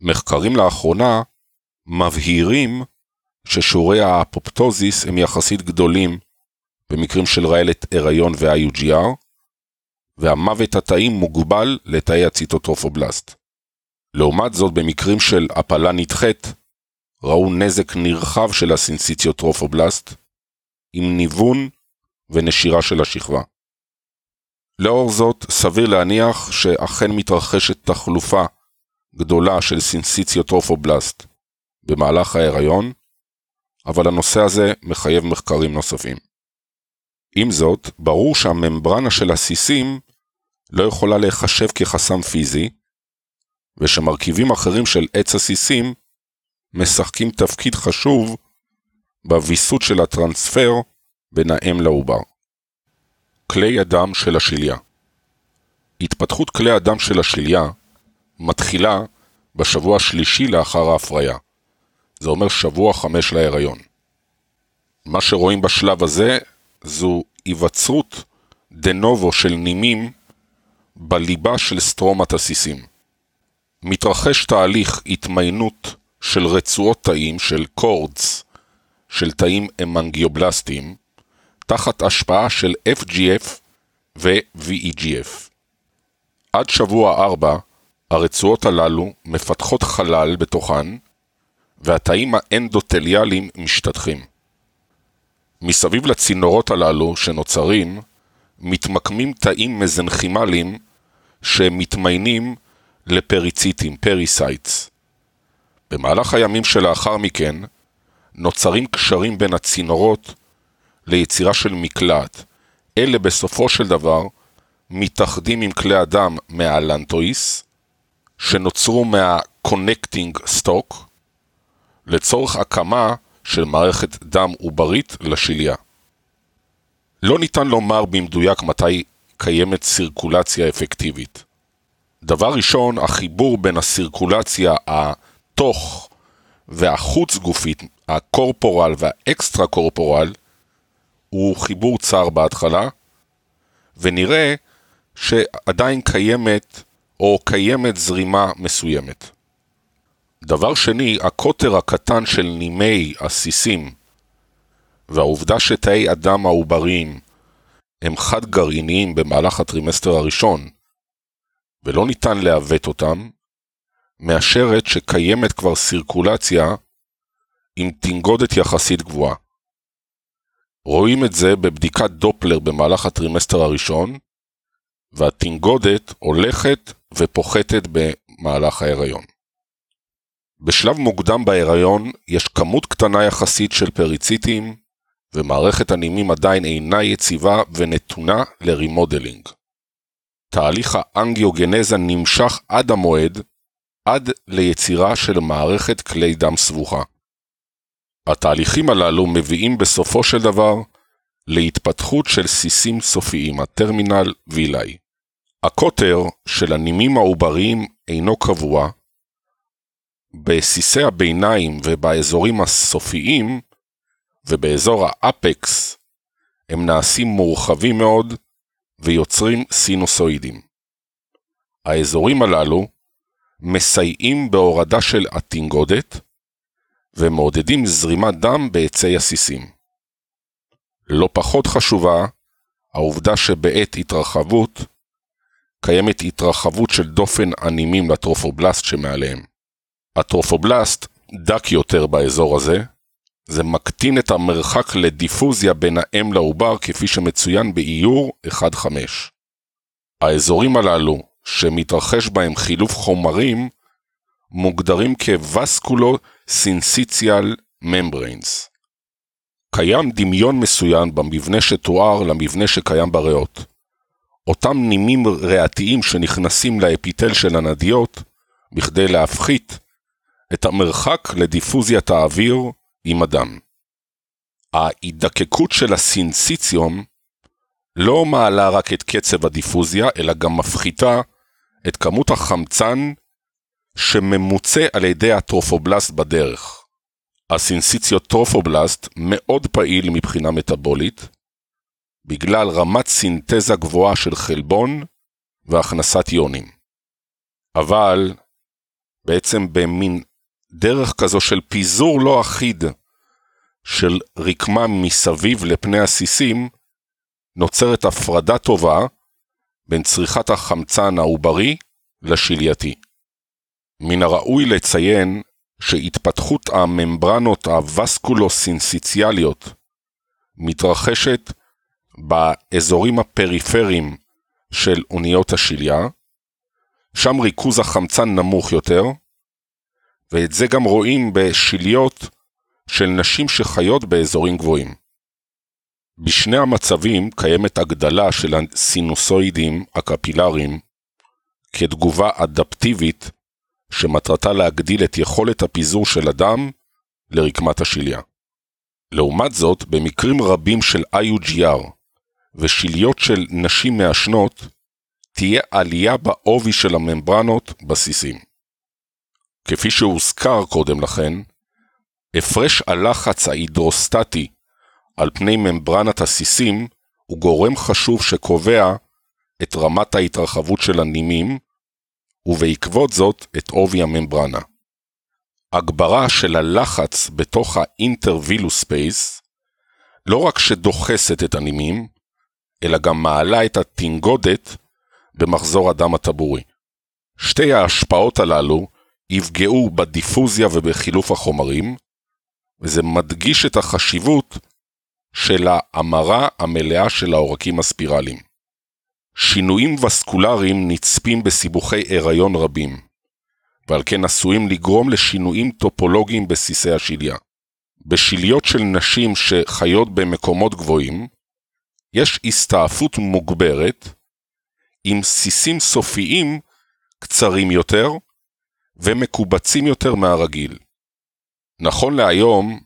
מחקרים לאחרונה מבהירים ששיעורי האפופטוזיס הם יחסית גדולים במקרים של רעלת הריון ו-IUGR, והמוות התאי מוגבל לתאי הציטוטרופובלסט. לעומת זאת, במקרים של הפלה נדחית, ראו נזק נרחב של הסינסיציוטרופובלסט, עם ניוון ונשירה של השכבה. לאור זאת, סביר להניח שאכן מתרחשת תחלופה גדולה של סינסיציוטרופובלסט במהלך ההיריון, אבל הנושא הזה מחייב מחקרים נוספים. עם זאת, ברור שהממברנה של הסיסים לא יכולה להיחשב כחסם פיזי, ושמרכיבים אחרים של עץ הסיסים משחקים תפקיד חשוב בוויסות של הטרנספר בין האם לעובר. כלי הדם של השליה התפתחות כלי הדם של השליה מתחילה בשבוע השלישי לאחר ההפריה. זה אומר שבוע חמש להיריון. מה שרואים בשלב הזה זו היווצרות דה נובו של נימים בליבה של סטרומת הסיסים. מתרחש תהליך התמיינות של רצועות תאים של קורדס של תאים אמנגיובלסטיים תחת השפעה של FGF ו-VEGF. עד שבוע 4 הרצועות הללו מפתחות חלל בתוכן והתאים האנדותליאליים משתטחים. מסביב לצינורות הללו שנוצרים מתמקמים תאים מזנכימליים שמתמיינים לפריציטים, pericytes. במהלך הימים שלאחר מכן נוצרים קשרים בין הצינורות ליצירה של מקלט. אלה בסופו של דבר מתאחדים עם כלי הדם מהלנטואיס, שנוצרו מה-connecting stock, לצורך הקמה של מערכת דם עוברית לשליה. לא ניתן לומר במדויק מתי קיימת סירקולציה אפקטיבית. דבר ראשון, החיבור בין הסירקולציה התוך והחוץ גופית, ה corporeal וה extracorporeal, הוא חיבור צר בהתחלה, ונראה שעדיין קיימת או קיימת זרימה מסוימת. דבר שני, הקוטר הקטן של נימי הסיסים והעובדה שתאי הדם העובריים הם חד גרעיניים במהלך הטרימסטר הראשון, ולא ניתן לעוות אותם, מאשרת שקיימת כבר סירקולציה עם תנגודת יחסית גבוהה. רואים את זה בבדיקת דופלר במהלך הטרימסטר הראשון, והתנגודת הולכת ופוחתת במהלך ההיריון. בשלב מוקדם בהיריון יש כמות קטנה יחסית של פריציטים, ומערכת הנימים עדיין אינה יציבה ונתונה ל remodeling. תהליך האנגיוגנזה נמשך עד המועד, עד ליצירה של מערכת כלי דם סבוכה. התהליכים הללו מביאים בסופו של דבר להתפתחות של סיסים סופיים, הטרמינל וילאי. הקוטר של הנימים העובריים אינו קבוע, בסיסי הביניים ובאזורים הסופיים, ובאזור האפקס, הם נעשים מורחבים מאוד ויוצרים סינוסואידים. האזורים הללו מסייעים בהורדה של התנגודת ומעודדים זרימת דם בעצי הסיסים. לא פחות חשובה העובדה שבעת התרחבות קיימת התרחבות של דופן הנימים לטרופובלסט שמעליהם. הטרופובלסט דק יותר באזור הזה, זה מקטין את המרחק לדיפוזיה בין האם לעובר כפי שמצוין באיור 1.5. האזורים הללו, שמתרחש בהם חילוף חומרים, מוגדרים סינסיציאל ממבריינס. קיים דמיון מסוים במבנה שתואר למבנה שקיים בריאות. אותם נימים ריאתיים שנכנסים לאפיטל של הנדיות, בכדי להפחית את המרחק לדיפוזיית האוויר עם הדם. ההידקקות של הסינסיציום לא מעלה רק את קצב הדיפוזיה, אלא גם מפחיתה את כמות החמצן שממוצה על ידי הטרופובלסט בדרך. הסינסיציוטרופובלסט מאוד פעיל מבחינה מטאבולית, בגלל רמת סינתזה גבוהה של חלבון והכנסת יונים. אבל בעצם במין דרך כזו של פיזור לא אחיד של רקמה מסביב לפני הסיסים, נוצרת הפרדה טובה בין צריכת החמצן העוברי לשלייתי. מן הראוי לציין שהתפתחות הממברנות הווסקולוסינסיציאליות מתרחשת באזורים הפריפריים של אוניות השליה, שם ריכוז החמצן נמוך יותר, ואת זה גם רואים בשליות של נשים שחיות באזורים גבוהים. בשני המצבים קיימת הגדלה של הסינוסואידים הקפילריים כתגובה אדפטיבית שמטרתה להגדיל את יכולת הפיזור של הדם לרקמת השליה. לעומת זאת, במקרים רבים של IUGR ושליות של נשים מעשנות, תהיה עלייה בעובי של הממברנות בסיסים. כפי שהוזכר קודם לכן, הפרש הלחץ ההידרוסטטי על פני ממברנת הסיסים הוא גורם חשוב שקובע את רמת ההתרחבות של הנימים, ובעקבות זאת את עובי הממברנה. הגברה של הלחץ בתוך ה intervillous space לא רק שדוחסת את הנימים, אלא גם מעלה את התנגודת במחזור הדם הטבורי. שתי ההשפעות הללו יפגעו בדיפוזיה ובחילוף החומרים, וזה מדגיש את החשיבות של ההמרה המלאה של העורקים הספירליים. שינויים וסקולריים נצפים בסיבוכי הריון רבים, ועל כן עשויים לגרום לשינויים טופולוגיים בסיסי השליה. בשליות של נשים שחיות במקומות גבוהים, יש הסתעפות מוגברת עם סיסים סופיים קצרים יותר ומקובצים יותר מהרגיל. נכון להיום,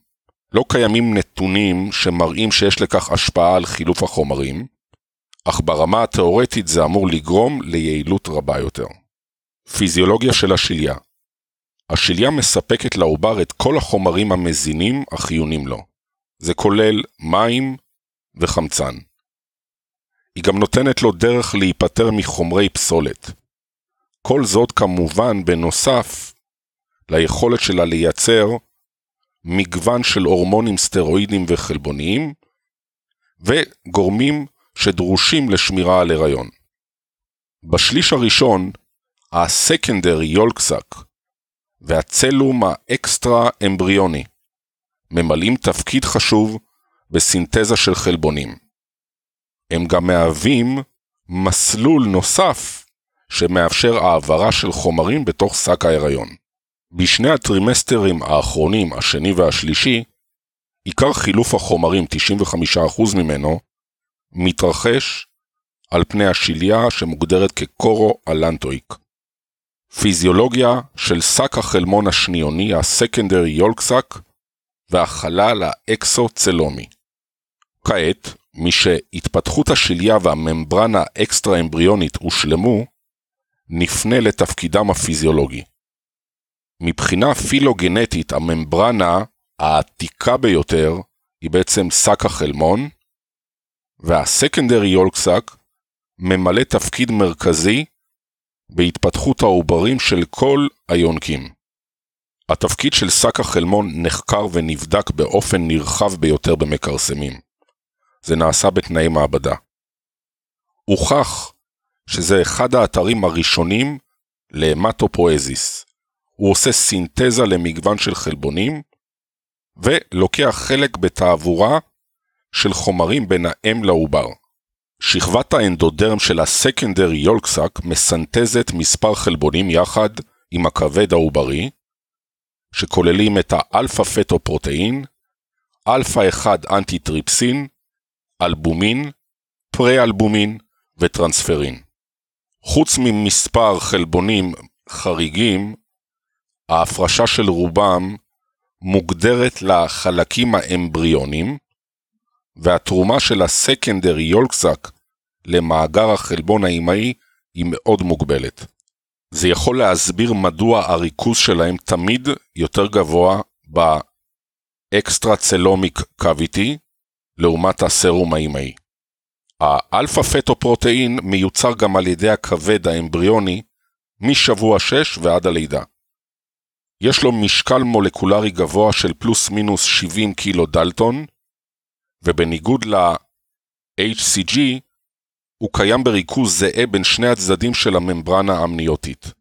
לא קיימים נתונים שמראים שיש לכך השפעה על חילוף החומרים, אך ברמה התאורטית זה אמור לגרום ליעילות רבה יותר. פיזיולוגיה של השליה השליה מספקת לעובר את כל החומרים המזינים החיונים לו. זה כולל מים וחמצן. היא גם נותנת לו דרך להיפטר מחומרי פסולת. כל זאת כמובן בנוסף ליכולת שלה לייצר מגוון של הורמונים סטרואידיים וחלבוניים, וגורמים שדרושים לשמירה על הריון. בשליש הראשון ה secondary yolk sac והצלום האקסטרה אמבריוני ממלאים תפקיד חשוב בסינתזה של חלבונים. הם גם מהווים מסלול נוסף שמאפשר העברה של חומרים בתוך שק ההיריון. בשני הטרימסטרים האחרונים, השני והשלישי, עיקר חילוף החומרים, 95% ממנו, מתרחש על פני השליה שמוגדרת כקורו-אלנטואיק. פיזיולוגיה של שק החלמון השניוני, הסקנדרי יולקסק, והחלל האקסוצלומי. כעת, משהתפתחות השליה והממברנה האקסטרה-אמבריונית הושלמו, נפנה לתפקידם הפיזיולוגי. מבחינה פילוגנטית, הממברנה העתיקה ביותר היא בעצם שק החלמון, והסקנדרי יולקסק ממלא תפקיד מרכזי בהתפתחות העוברים של כל היונקים. התפקיד של שק החלמון נחקר ונבדק באופן נרחב ביותר במכרסמים. זה נעשה בתנאי מעבדה. הוכח שזה אחד האתרים הראשונים להמטופואזיס. הוא עושה סינתזה למגוון של חלבונים, ולוקח חלק בתעבורה של חומרים בין האם לעובר. שכבת האנדודרם של ה secondary yolk sac מסנתזת מספר חלבונים יחד עם הכבד העוברי, שכוללים את האלפא פטופרוטאין, אלפא 1 אנטי-טריפסין, אלבומין, פרה-אלבומין וטרנספרין. חוץ ממספר חלבונים חריגים, ההפרשה של רובם מוגדרת לחלקים האמבריונים, והתרומה של הסקנדרי יולקסק למאגר החלבון האימהי היא מאוד מוגבלת. זה יכול להסביר מדוע הריכוז שלהם תמיד יותר גבוה ב extra coelomic cavity לעומת הסרום האימהי. האלפא פטופרוטאין מיוצר גם על ידי הכבד האמבריוני משבוע 6 ועד הלידה. יש לו משקל מולקולרי גבוה של פלוס מינוס 70 קילו דלטון, ובניגוד ל-HCG, הוא קיים בריכוז זהה בין שני הצדדים של הממברנה האמניוטית.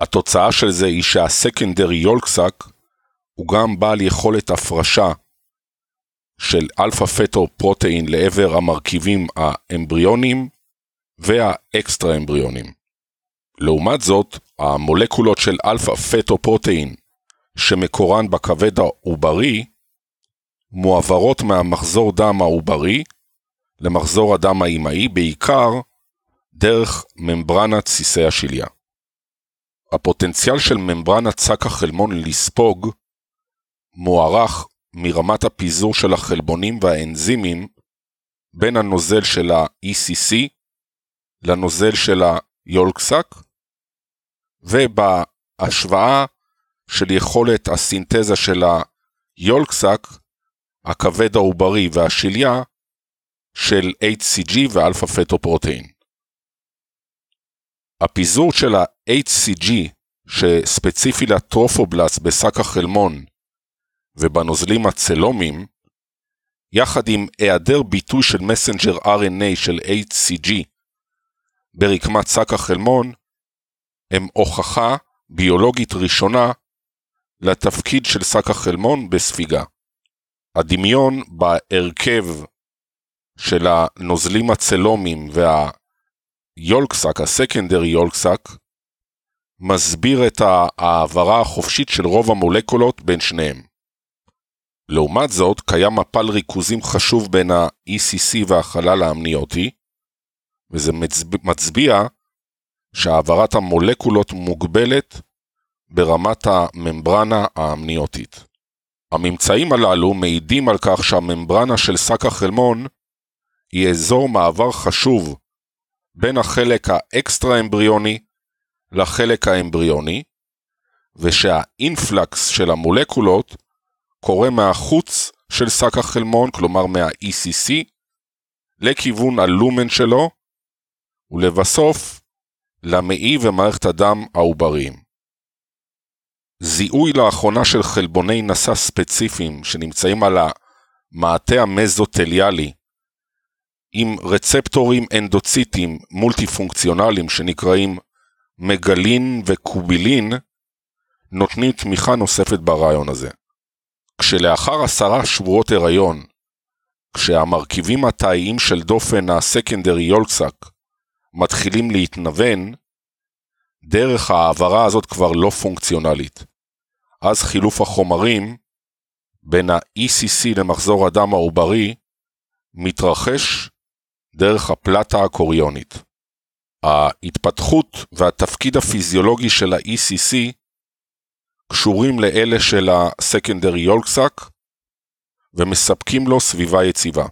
התוצאה של זה היא שה secondary yolk sac הוא גם בעל יכולת הפרשה של אלפא פטו פרוטאין לעבר המרכיבים האמבריונים והאקסטרה אמבריונים. לעומת זאת, המולקולות של אלפא פטו פרוטאין שמקורן בכבד העוברי מועברות מהמחזור דם העוברי למחזור הדם האימהי בעיקר דרך ממברנת סיסי השליה. הפוטנציאל של ממברנת שק החלמון לספוג מוערך מרמת הפיזור של החלבונים והאנזימים בין הנוזל של ה-ECC לנוזל של היולקסק, ובהשוואה של יכולת הסינתזה של היולקסק, הכבד העוברי והשליה של HCG ואלפא פטופרוטאין. הפיזור של ה-HCG שספציפי לטרופובלס בשק החלמון ובנוזלים הצלומיים, יחד עם היעדר ביטוי של messenger RNA של HCG ברקמת שק החלמון, הם הוכחה ביולוגית ראשונה לתפקיד של שק החלמון בספיגה. הדמיון בהרכב של הנוזלים הצלומיים והיולקסק, הסקנדרי יולקסק, מסביר את ההעברה החופשית של רוב המולקולות בין שניהם. לעומת זאת, קיים מפל ריכוזים חשוב בין ה-ECC והחלל האמניוטי, וזה מצביע שהעברת המולקולות מוגבלת ברמת הממברנה האמניוטית. הממצאים הללו מעידים על כך שהממברנה של שק החלמון היא אזור מעבר חשוב בין החלק האקסטרה-אמבריוני לחלק האמבריוני, ושה influx של המולקולות קורה מהחוץ של שק החלמון, כלומר מה-ECC, לכיוון הלומן שלו, ולבסוף למעי ומערכת הדם העובריים. זיהוי לאחרונה של חלבוני נשא ספציפיים שנמצאים על המעטה המזוטליאלי עם רצפטורים אנדוציטיים מולטי פונקציונליים שנקראים מגלין וקובילין נותנים תמיכה נוספת ברעיון הזה. כשלאחר עשרה שבועות הריון, כשהמרכיבים התאיים של דופן הסקנדרי יולקסק מתחילים להתנוון, דרך ההעברה הזאת כבר לא פונקציונלית. אז חילוף החומרים בין ה-ECC למחזור הדם העוברי מתרחש דרך הפלטה הקוריונית. ההתפתחות והתפקיד הפיזיולוגי של ה-ECC קשורים לאלה של הסקנדרי יולקסק ומספקים לו סביבה יציבה.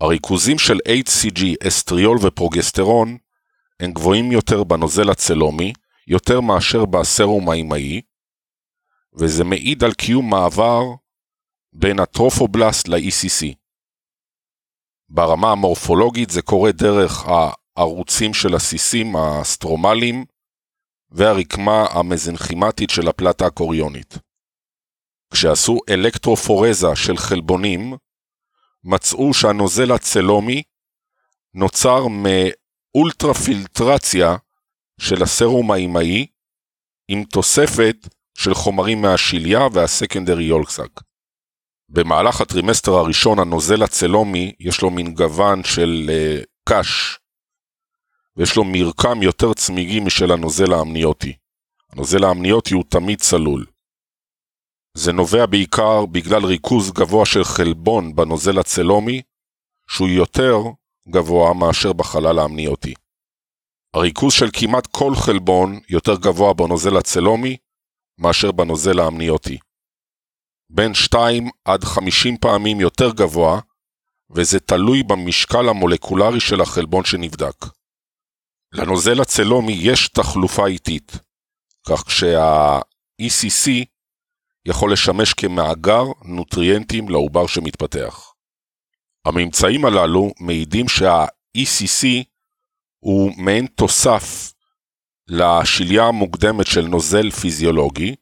הריכוזים של HCG, אסטריול ופרוגסטרון הם גבוהים יותר בנוזל הצלומי, יותר מאשר בסרום האימהי, וזה מעיד על קיום מעבר בין הטרופובלסט ל-ECC. ברמה המורפולוגית זה קורה דרך הערוצים של הסיסים האסטרומליים והרקמה המזנכימטית של הפלטה הקוריונית. כשעשו אלקטרופורזה של חלבונים, מצאו שהנוזל הצלומי נוצר מאולטרפילטרציה של הסרום האימהי עם תוספת של חומרים מהשליה וה secondary yolk sac. במהלך הטרימסטר הראשון הנוזל הצלומי יש לו מין גוון של uh, קש, ויש לו מרקם יותר צמיגי משל הנוזל האמניוטי. הנוזל האמניוטי הוא תמיד צלול. זה נובע בעיקר בגלל ריכוז גבוה של חלבון בנוזל הצלומי, שהוא יותר גבוה מאשר בחלל האמניוטי. הריכוז של כמעט כל חלבון יותר גבוה בנוזל הצלומי מאשר בנוזל האמניוטי. בין 2 עד 50 פעמים יותר גבוה, וזה תלוי במשקל המולקולרי של החלבון שנבדק. לנוזל הצלומי יש תחלופה איטית, כך כשה-ECC יכול לשמש כמאגר נוטריאנטים לעובר שמתפתח. הממצאים הללו מעידים שה-ECC הוא מעין תוסף לשליה המוקדמת של נוזל פיזיולוגי,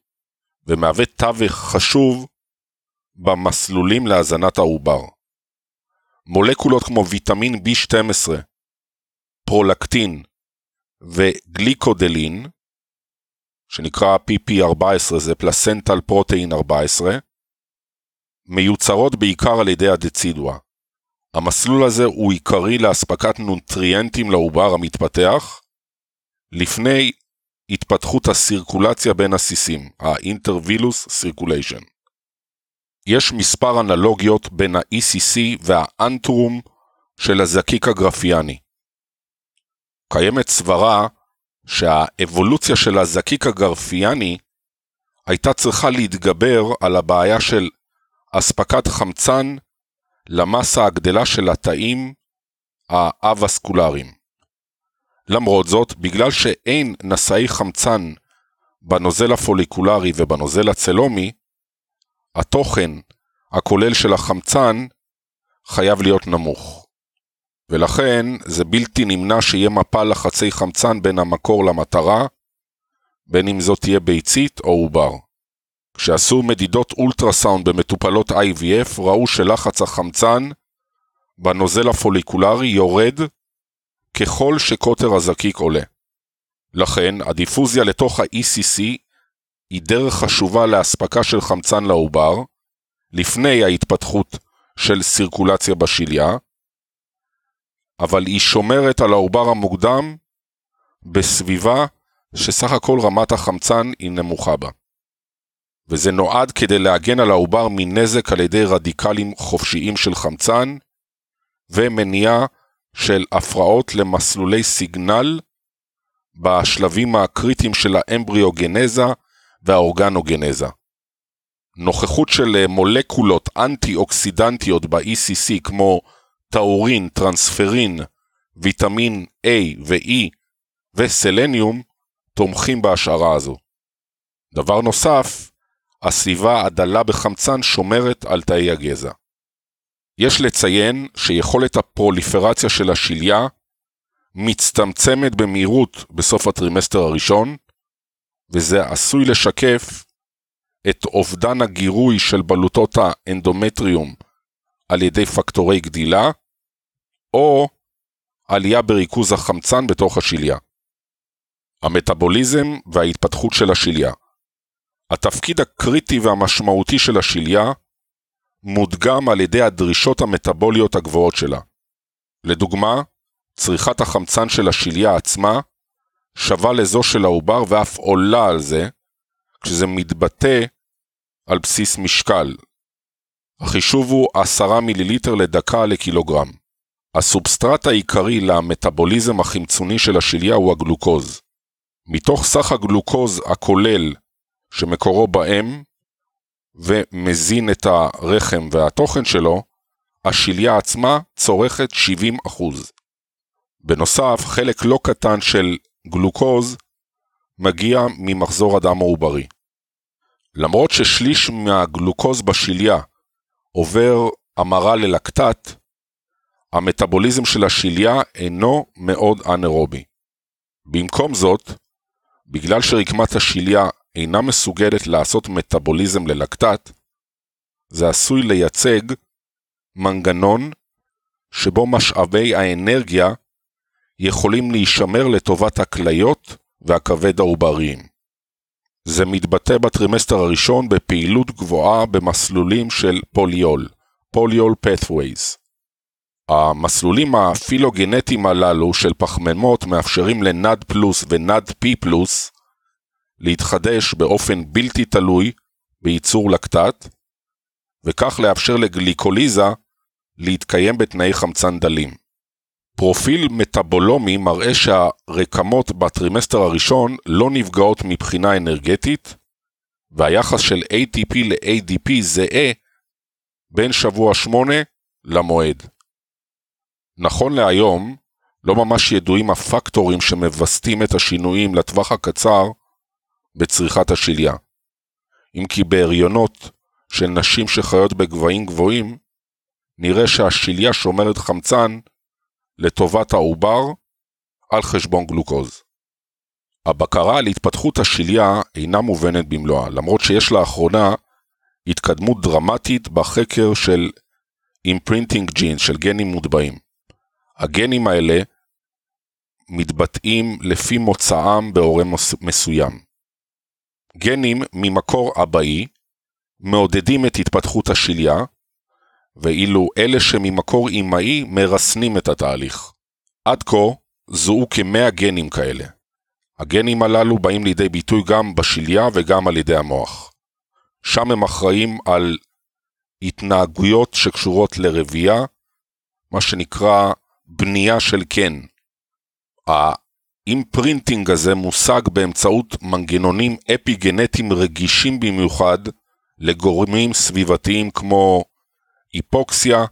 ומהווה תווך חשוב במסלולים להזנת העובר. מולקולות כמו ויטמין B12, פרולקטין וגליקודלין, שנקרא PP14, זה פלסנטל פרוטאין 14, מיוצרות בעיקר על ידי הדצידואה. המסלול הזה הוא עיקרי לאספקת נוטריאנטים לעובר המתפתח, לפני התפתחות הסירקולציה בין הסיסים, ה-intervillus circulation. יש מספר אנלוגיות בין ה-ECC והאנטרום של הזקיק הגרפיאני. קיימת סברה שהאבולוציה של הזקיק הגרפיאני הייתה צריכה להתגבר על הבעיה של אספקת חמצן למסה הגדלה של התאים האבסקולריים. למרות זאת, בגלל שאין נשאי חמצן בנוזל הפוליקולרי ובנוזל הצלומי, התוכן הכולל של החמצן חייב להיות נמוך. ולכן זה בלתי נמנע שיהיה מפה לחצי חמצן בין המקור למטרה, בין אם זאת תהיה ביצית או עובר. כשעשו מדידות אולטרסאונד במטופלות IVF, ראו שלחץ החמצן בנוזל הפוליקולרי יורד ככל שקוטר הזקיק עולה. לכן, הדיפוזיה לתוך ה-ECC היא דרך חשובה לאספקה של חמצן לעובר, לפני ההתפתחות של סירקולציה בשליה, אבל היא שומרת על העובר המוקדם בסביבה שסך הכל רמת החמצן היא נמוכה בה. וזה נועד כדי להגן על העובר מנזק על ידי רדיקלים חופשיים של חמצן, ומניעה של הפרעות למסלולי סיגנל בשלבים הקריטיים של האמבריוגנזה והאורגנוגנזה. נוכחות של מולקולות אנטי-אוקסידנטיות ב-ECC כמו טאורין, טרנספרין, ויטמין A ו-E וסלניום תומכים בהשערה הזו. דבר נוסף, הסביבה הדלה בחמצן שומרת על תאי הגזע. יש לציין שיכולת הפרוליפרציה של השליה מצטמצמת במהירות בסוף הטרימסטר הראשון, וזה עשוי לשקף את אובדן הגירוי של בלוטות האנדומטריום על ידי פקטורי גדילה, או עלייה בריכוז החמצן בתוך השליה. המטאבוליזם וההתפתחות של השליה. התפקיד הקריטי והמשמעותי של השליה מודגם על ידי הדרישות המטאבוליות הגבוהות שלה. לדוגמה, צריכת החמצן של השליה עצמה שווה לזו של העובר ואף עולה על זה, כשזה מתבטא על בסיס משקל. החישוב הוא 10 מיליליטר לדקה לקילוגרם. הסובסטרט העיקרי למטאבוליזם החמצוני של השליה הוא הגלוקוז. מתוך סך הגלוקוז הכולל שמקורו באם ומזין את הרחם והתוכן שלו, השליה עצמה צורכת 70%. בנוסף, חלק לא קטן של גלוקוז מגיע ממחזור אדם מעוברי. למרות ששליש מהגלוקוז בשליה עובר המרה ללקטט, המטאבוליזם של השליה אינו מאוד אנאירובי. במקום זאת, בגלל שרקמת השליה אינה מסוגלת לעשות מטאבוליזם ללקטט, זה עשוי לייצג מנגנון שבו משאבי האנרגיה יכולים להישמר לטובת הכליות והכבד העובריים. זה מתבטא בטרימסטר הראשון בפעילות גבוהה במסלולים של פוליול, polyol pathways. המסלולים הפילוגנטיים הללו של פחמימות מאפשרים ל NAD פלוס ו NADP פלוס להתחדש באופן בלתי תלוי בייצור לקטט, וכך לאפשר לגליקוליזה להתקיים בתנאי חמצן דלים. פרופיל מטאבולומי מראה שהרקמות בטרימסטר הראשון לא נפגעות מבחינה אנרגטית, והיחס של ATP ל-ADP זהה בין שבוע 8 למועד. נכון להיום, לא ממש ידועים הפקטורים שמווסתים את השינויים לטווח הקצר בצריכת השליה. אם כי בהריונות של נשים שחיות בגבהים גבוהים, נראה שהשליה שומרת חמצן לטובת העובר על חשבון גלוקוז. הבקרה על התפתחות השליה אינה מובנת במלואה, למרות שיש לאחרונה התקדמות דרמטית בחקר של imprinting gene, של גנים מוטבעים. הגנים האלה מתבטאים לפי מוצאם בהורה מסוים. גנים ממקור אבאי מעודדים את התפתחות השליה, ואילו אלה שממקור אמאי מרסנים את התהליך. עד כה זוהו כמאה גנים כאלה. הגנים הללו באים לידי ביטוי גם בשליה וגם על ידי המוח. שם הם אחראים על התנהגויות שקשורות לרבייה, מה שנקרא בנייה של קן. ה imprinting הזה מושג באמצעות מנגנונים אפי-גנטיים רגישים במיוחד לגורמים סביבתיים כמו היפוקסיה,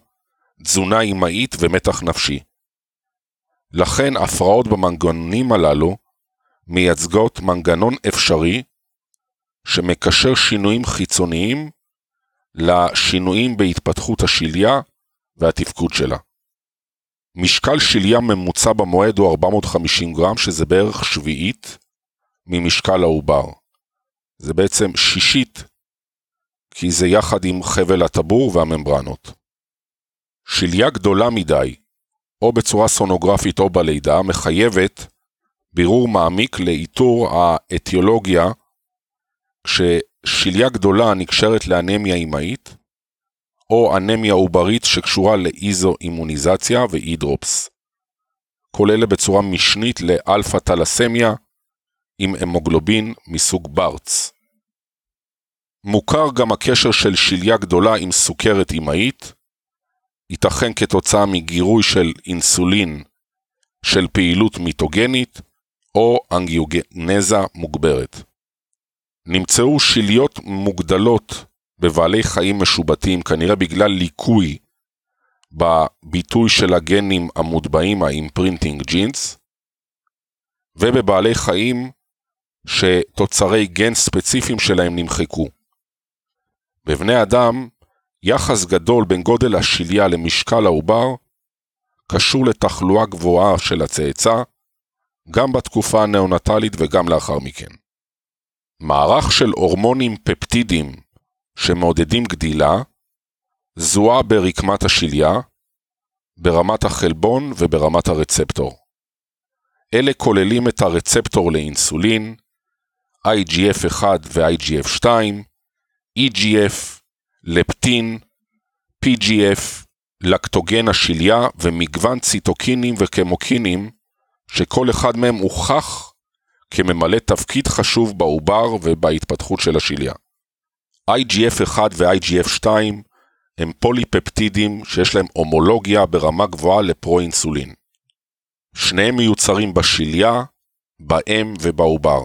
תזונה אמאית ומתח נפשי. לכן הפרעות במנגנונים הללו מייצגות מנגנון אפשרי שמקשר שינויים חיצוניים לשינויים בהתפתחות השליה והתפקוד שלה. משקל שליה ממוצע במועד הוא 450 גרם, שזה בערך שביעית ממשקל העובר. זה בעצם שישית, כי זה יחד עם חבל הטבור והממברנות. שליה גדולה מדי, או בצורה סונוגרפית או בלידה, מחייבת בירור מעמיק לאיתור האתיולוגיה, כששליה גדולה נקשרת לאנמיה אמהית, או אנמיה עוברית שקשורה לאיזו-אימוניזציה ואידרופס. כל אלה בצורה משנית לאלפא טלסמיה עם המוגלובין מסוג ברץ. מוכר גם הקשר של שליה גדולה עם סוכרת אמהית, ייתכן כתוצאה מגירוי של אינסולין של פעילות מיטוגנית או אנגיוגנזה מוגברת. נמצאו שליות מוגדלות בבעלי חיים משובטים, כנראה בגלל ליקוי בביטוי של הגנים המוטבעים, ה imprinting genes, ובבעלי חיים שתוצרי גן ספציפיים שלהם נמחקו. בבני אדם, יחס גדול בין גודל השליה למשקל העובר קשור לתחלואה גבוהה של הצאצא, גם בתקופה הנאונטלית וגם לאחר מכן. מערך של הורמונים פפטידיים שמעודדים גדילה, זוהה ברקמת השליה, ברמת החלבון וברמת הרצפטור. אלה כוללים את הרצפטור לאינסולין, IGF-1 ו-IGF-2, EGF, לפטין, PGF, לקטוגן השליה ומגוון ציטוקינים וקמוקינים, שכל אחד מהם הוכח כממלא תפקיד חשוב בעובר ובהתפתחות של השליה. IGF-1 ו-IGF-2 הם פוליפפטידים שיש להם הומולוגיה ברמה גבוהה לפרו-אינסולין. שניהם מיוצרים בשליה, באם ובעובר.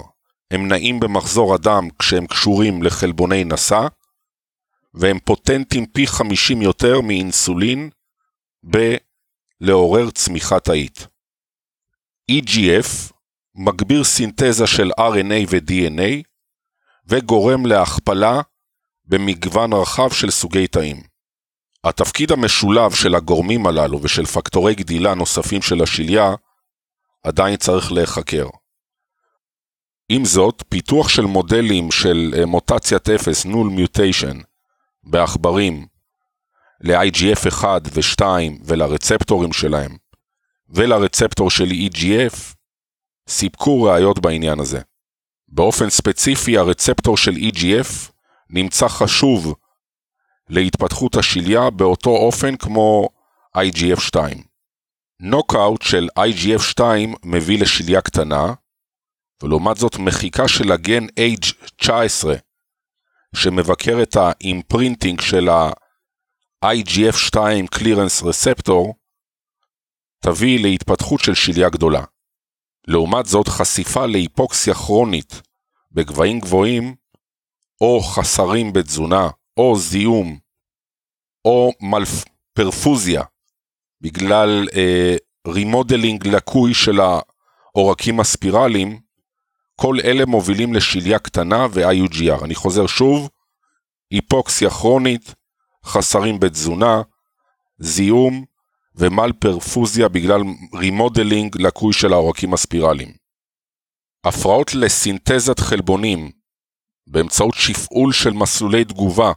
הם נעים במחזור הדם כשהם קשורים לחלבוני נשא, והם פוטנטים פי 50 יותר מאינסולין בלעורר צמיחה תאית. EGF מגביר סינתזה של RNA ו-DNA וגורם להכפלה במגוון רחב של סוגי תאים. התפקיד המשולב של הגורמים הללו ושל פקטורי גדילה נוספים של השליה עדיין צריך להיחקר. עם זאת, פיתוח של מודלים של מוטציית 0, נול מיוטיישן, בעכברים, ל-IGF 1 ו-2 ולרצפטורים שלהם, ולרצפטור של EGF, סיפקו ראיות בעניין הזה. באופן ספציפי, הרצפטור של EGF נמצא חשוב להתפתחות השליה באותו אופן כמו IGF-2. נוקאוט של IGF-2 מביא לשליה קטנה, ולעומת זאת מחיקה של הגן H19, שמבקר את ה imprinting של ה-IGF-2 Clearance Receptor, תביא להתפתחות של שליה גדולה. לעומת זאת, חשיפה להיפוקסיה כרונית בגבהים גבוהים, או חסרים בתזונה, או זיהום, או מלפ... פרפוזיה, בגלל אה, remodeling לקוי של העורקים הספירליים, כל אלה מובילים לשליה קטנה ו-IUGR. אני חוזר שוב, היפוקסיה כרונית, חסרים בתזונה, זיהום ומל פרפוזיה בגלל remodeling לקוי של העורקים הספירליים. הפרעות לסינתזת חלבונים באמצעות שפעול של מסלולי תגובה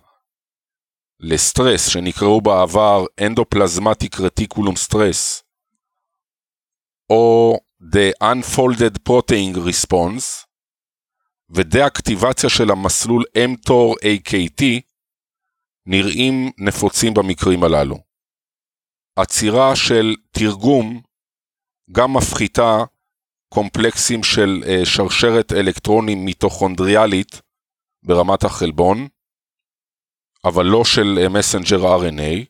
לסטרס שנקראו בעבר endoplasmic reticulum stress או The Unfolded Protein Response ודה-אקטיבציה של המסלול mTOR AKT נראים נפוצים במקרים הללו. עצירה של תרגום גם מפחיתה קומפלקסים של uh, שרשרת אלקטרונים מיטוכונדריאלית ברמת החלבון, אבל לא של מסנג'ר uh, RNA,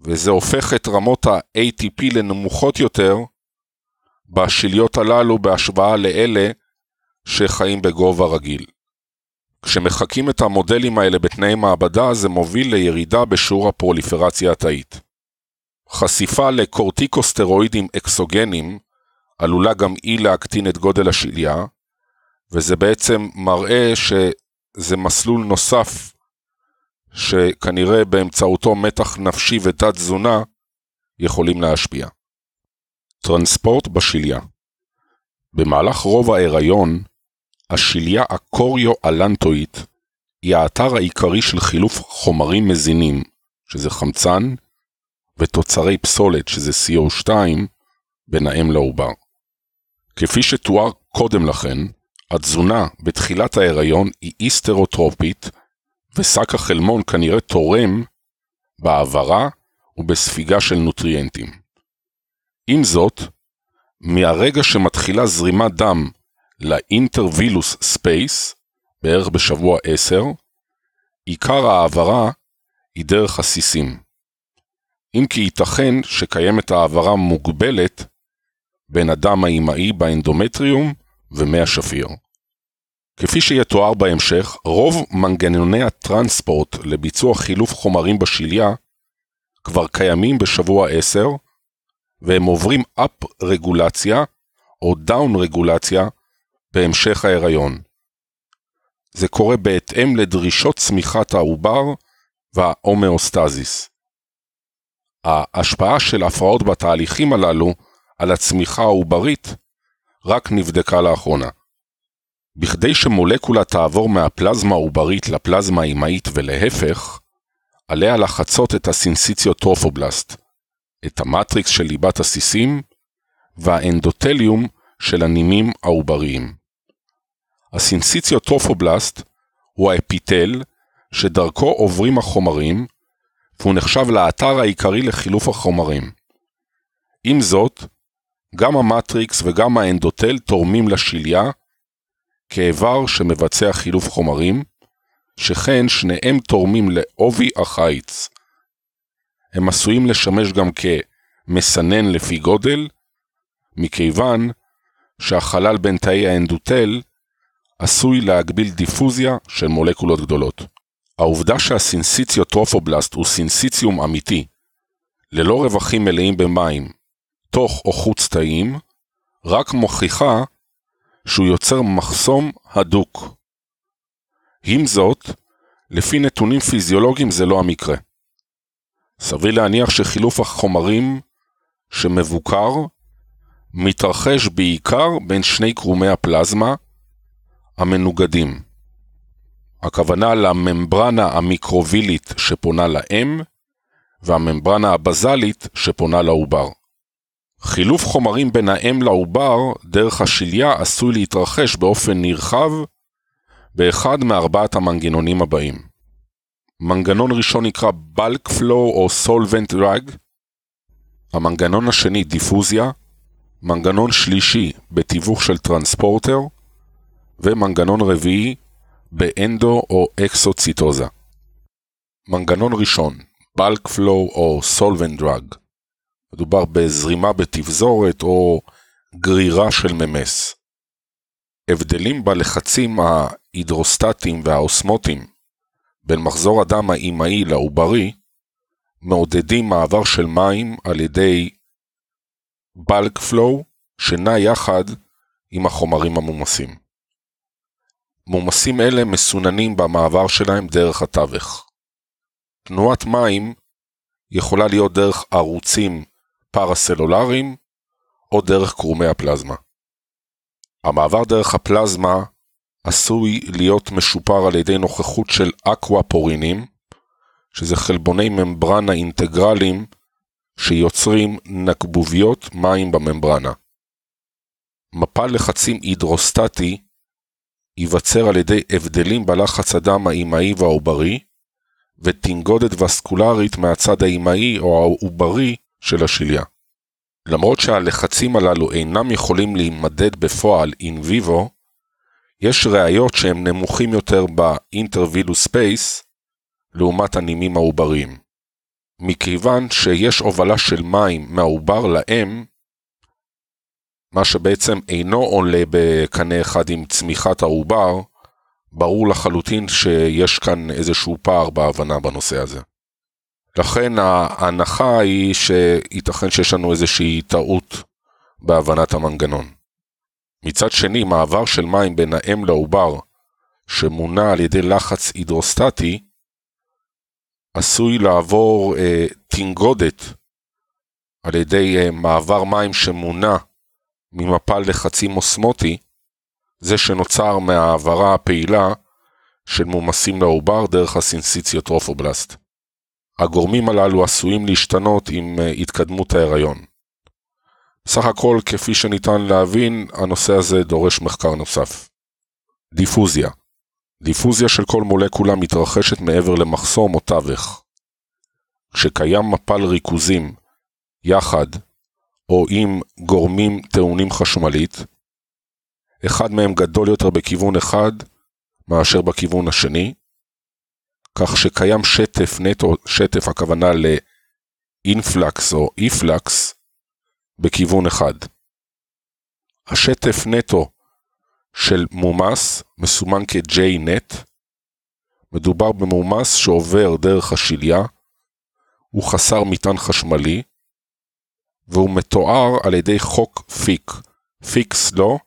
וזה הופך את רמות ה-ATP לנמוכות יותר בשליות הללו בהשוואה לאלה שחיים בגובה רגיל. כשמחקים את המודלים האלה בתנאי מעבדה, זה מוביל לירידה בשיעור הפרוליפרציה התאית. חשיפה לקורטיקוסטרואידים אקסוגנים עלולה גם היא להקטין את גודל השליה, וזה בעצם מראה שזה מסלול נוסף שכנראה באמצעותו מתח נפשי ותת תזונה יכולים להשפיע. טרנספורט בשליה במהלך רוב ההיריון, השליה הקוריו-אלנטואית היא האתר העיקרי של חילוף חומרים מזינים, שזה חמצן, ותוצרי פסולת, שזה CO2, בין האם לעובר. כפי שתואר קודם לכן, התזונה בתחילת ההיריון היא היסטוטרופית, ושק החלמון כנראה תורם בהעברה ובספיגה של נוטריאנטים. עם זאת, מהרגע שמתחילה זרימת דם ל intervillous space, בערך בשבוע 10, עיקר ההעברה היא דרך הסיסים. אם כי ייתכן שקיימת העברה מוגבלת בין הדם האימהי באנדומטריום ומי השפיר. כפי שיתואר בהמשך, רוב מנגנוני הטרנספורט לביצוע חילוף חומרים בשליה כבר קיימים בשבוע 10, והם עוברים אפ רגולציה או down רגולציה בהמשך ההיריון. זה קורה בהתאם לדרישות צמיחת העובר וההומאוסטזיס. ההשפעה של הפרעות בתהליכים הללו על הצמיחה העוברית רק נבדקה לאחרונה. בכדי שמולקולה תעבור מהפלזמה העוברית לפלזמה האימהית ולהפך, עליה לחצות את הסינסיציוטרופובלסט, את המטריקס של ליבת הסיסים, והאנדותליום של הנימים העובריים. הסינסיציוטרופובלסט הוא האפיטל שדרכו עוברים החומרים, והוא נחשב לאתר העיקרי לחילוף החומרים. עם זאת, גם המטריקס וגם האנדוטל תורמים לשליה כאיבר שמבצע חילוף חומרים, שכן שניהם תורמים לעובי החיץ. הם עשויים לשמש גם כמסנן לפי גודל, מכיוון שהחלל בין תאי האנדוטל עשוי להגביל דיפוזיה של מולקולות גדולות. העובדה שהסינסיציוטרופובלסט הוא סינסיציום אמיתי, ללא רווחים מלאים במים, תוך או חוץ תאים, רק מוכיחה שהוא יוצר מחסום הדוק. עם זאת, לפי נתונים פיזיולוגיים זה לא המקרה. סביר להניח שחילוף החומרים שמבוקר מתרחש בעיקר בין שני קרומי הפלזמה המנוגדים. הכוונה לממברנה המיקרובילית שפונה לאם והממברנה הבזלית שפונה לעובר. חילוף חומרים בין האם לעובר דרך השליה עשוי להתרחש באופן נרחב באחד מארבעת המנגנונים הבאים. מנגנון ראשון נקרא bulk flow או solvent drag, המנגנון השני דיפוזיה, מנגנון שלישי בתיווך של טרנספורטר, ומנגנון רביעי באנדו או אקסוציטוזה. מנגנון ראשון, bulk flow או solvent drug, מדובר בזרימה בתבזורת או גרירה של ממס. הבדלים בלחצים ההידרוסטטיים והאוסמוטיים בין מחזור הדם האימהי לעוברי מעודדים מעבר של מים על ידי bulk flow שנע יחד עם החומרים המומסים. מומסים אלה מסוננים במעבר שלהם דרך התווך. תנועת מים יכולה להיות דרך ערוצים פרסלולריים או דרך קרומי הפלזמה. המעבר דרך הפלזמה עשוי להיות משופר על ידי נוכחות של אקוואפורינים, שזה חלבוני ממברנה אינטגרליים שיוצרים נקבוביות מים בממברנה. מפל לחצים הידרוסטטי ייווצר על ידי הבדלים בלחץ הדם האימהי והעוברי, ותנגודת וסקולרית מהצד האימהי או העוברי של השליה. למרות שהלחצים הללו אינם יכולים להימדד בפועל in vivo, יש ראיות שהם נמוכים יותר ב intervillous space לעומת הנימים העובריים. מכיוון שיש הובלה של מים מהעובר לאם, מה שבעצם אינו עולה בקנה אחד עם צמיחת העובר, ברור לחלוטין שיש כאן איזשהו פער בהבנה בנושא הזה. לכן ההנחה היא שייתכן שיש לנו איזושהי טעות בהבנת המנגנון. מצד שני, מעבר של מים בין האם לעובר, שמונע על ידי לחץ הידרוסטטי, עשוי לעבור אה, תנגודת על ידי אה, מעבר מים שמונע ממפל לחצים אוסמוטי, זה שנוצר מהעברה הפעילה של מומסים לעובר דרך הסינסיציוטרופובלסט. הגורמים הללו עשויים להשתנות עם אה, התקדמות ההיריון. סך הכל, כפי שניתן להבין, הנושא הזה דורש מחקר נוסף. דיפוזיה דיפוזיה של כל מולקולה מתרחשת מעבר למחסום או תווך. כשקיים מפל ריכוזים יחד או עם גורמים טעונים חשמלית, אחד מהם גדול יותר בכיוון אחד מאשר בכיוון השני, כך שקיים שטף נטו, שטף הכוונה לאינפלקס או איפלקס, בכיוון אחד. השטף נטו של מומס מסומן כ-J-Net, מדובר במומס שעובר דרך השליה, הוא חסר מטען חשמלי, והוא מתואר על ידי חוק פיק, פיקס לו,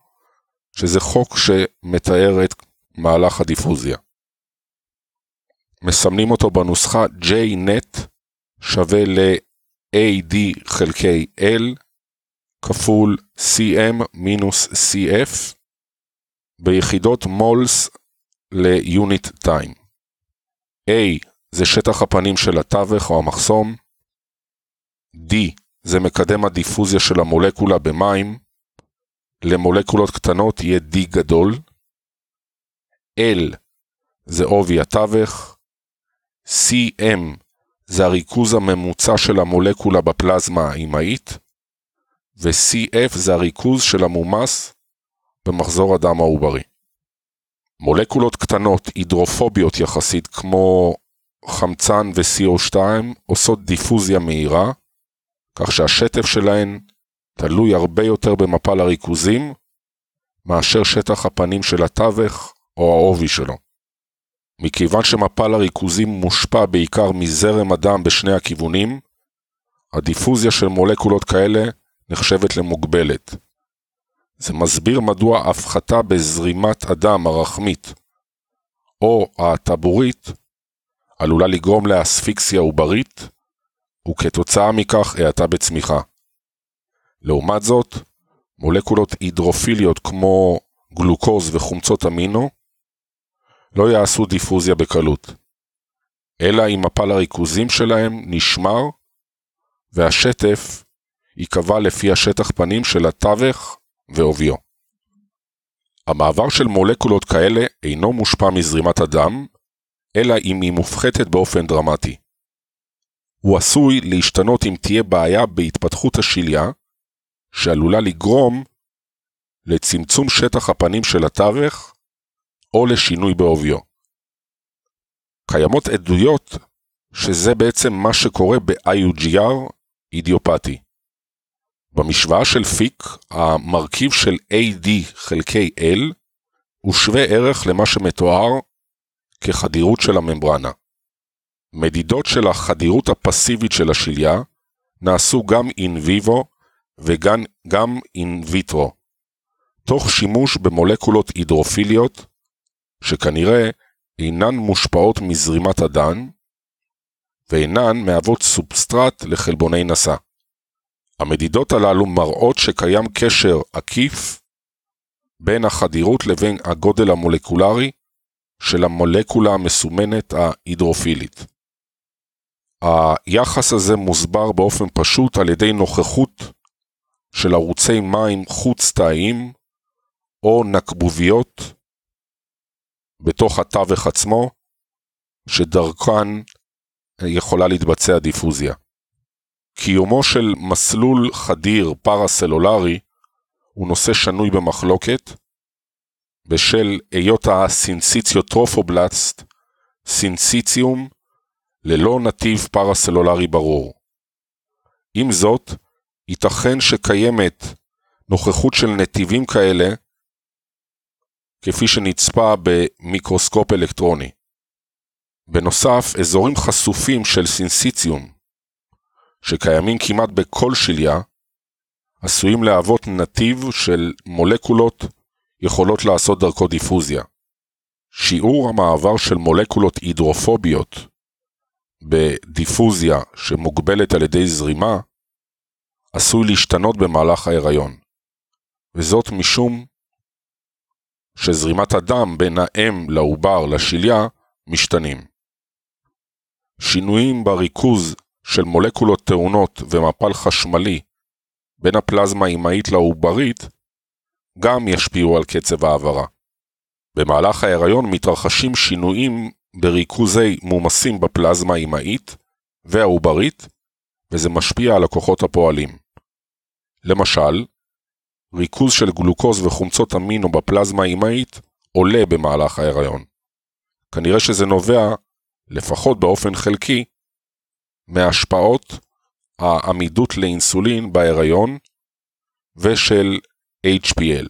שזה חוק שמתאר את מהלך הדיפוזיה. מסמנים אותו בנוסחה JNet שווה ל-AD חלקי L כפול CM מינוס CF ביחידות מולס ליוניט טיים. A זה שטח הפנים של התווך או המחסום, D זה מקדם הדיפוזיה של המולקולה במים, למולקולות קטנות יהיה D גדול, L זה עובי התווך, CM זה הריכוז הממוצע של המולקולה בפלזמה האימהית, ו-CF זה הריכוז של המומס במחזור הדם העוברי. מולקולות קטנות, הידרופוביות יחסית, כמו חמצן ו-CO2, עושות דיפוזיה מהירה, כך שהשטף שלהן תלוי הרבה יותר במפל הריכוזים, מאשר שטח הפנים של התווך או העובי שלו. מכיוון שמפל הריכוזים מושפע בעיקר מזרם הדם בשני הכיוונים, הדיפוזיה של מולקולות כאלה נחשבת למוגבלת. זה מסביר מדוע הפחתה בזרימת הדם הרחמית או הטבורית עלולה לגרום לאספיקסיה עוברית, וכתוצאה מכך האטה בצמיחה. לעומת זאת, מולקולות הידרופיליות כמו גלוקוז וחומצות אמינו לא יעשו דיפוזיה בקלות, אלא אם מפל הריכוזים שלהם נשמר והשטף ייקבע לפי השטח פנים של התווך ועוביו. המעבר של מולקולות כאלה אינו מושפע מזרימת הדם, אלא אם היא מופחתת באופן דרמטי. הוא עשוי להשתנות אם תהיה בעיה בהתפתחות השליה, שעלולה לגרום לצמצום שטח הפנים של התווך או לשינוי בעוביו. קיימות עדויות שזה בעצם מה שקורה ב-IUGR אידיופתי. במשוואה של פיק, המרכיב של AD חלקי L הוא שווה ערך למה שמתואר כחדירות של הממברנה. מדידות של החדירות הפסיבית של השליה נעשו גם אין ויבו וגם אין ויטרו, תוך שימוש במולקולות הידרופיליות, שכנראה אינן מושפעות מזרימת הדן, ואינן מהוות סובסטרט לחלבוני נשא. המדידות הללו מראות שקיים קשר עקיף בין החדירות לבין הגודל המולקולרי של המולקולה המסומנת ההידרופילית. היחס הזה מוסבר באופן פשוט על ידי נוכחות של ערוצי מים חוץ-תאיים או נקבוביות בתוך התווך עצמו, שדרכן יכולה להתבצע דיפוזיה. קיומו של מסלול חדיר פרסלולרי הוא נושא שנוי במחלוקת, בשל היות הסינציציוטרופובלסט סינציציום ללא נתיב פרסלולרי ברור. עם זאת, ייתכן שקיימת נוכחות של נתיבים כאלה, כפי שנצפה במיקרוסקופ אלקטרוני. בנוסף, אזורים חשופים של סינסיציום, שקיימים כמעט בכל שליה, עשויים להוות נתיב של מולקולות יכולות לעשות דרכו דיפוזיה. שיעור המעבר של מולקולות הידרופוביות בדיפוזיה שמוגבלת על ידי זרימה, עשוי להשתנות במהלך ההיריון, וזאת משום שזרימת הדם בין האם לעובר לשליה משתנים. שינויים בריכוז של מולקולות טעונות ומפל חשמלי בין הפלזמה האימהית לעוברית גם ישפיעו על קצב העברה. במהלך ההיריון מתרחשים שינויים בריכוזי מומסים בפלזמה האימהית והעוברית, וזה משפיע על הכוחות הפועלים. למשל, ריכוז של גלוקוז וחומצות אמינו בפלזמה האימהית עולה במהלך ההיריון. כנראה שזה נובע, לפחות באופן חלקי, מהשפעות העמידות לאינסולין בהיריון ושל HPL.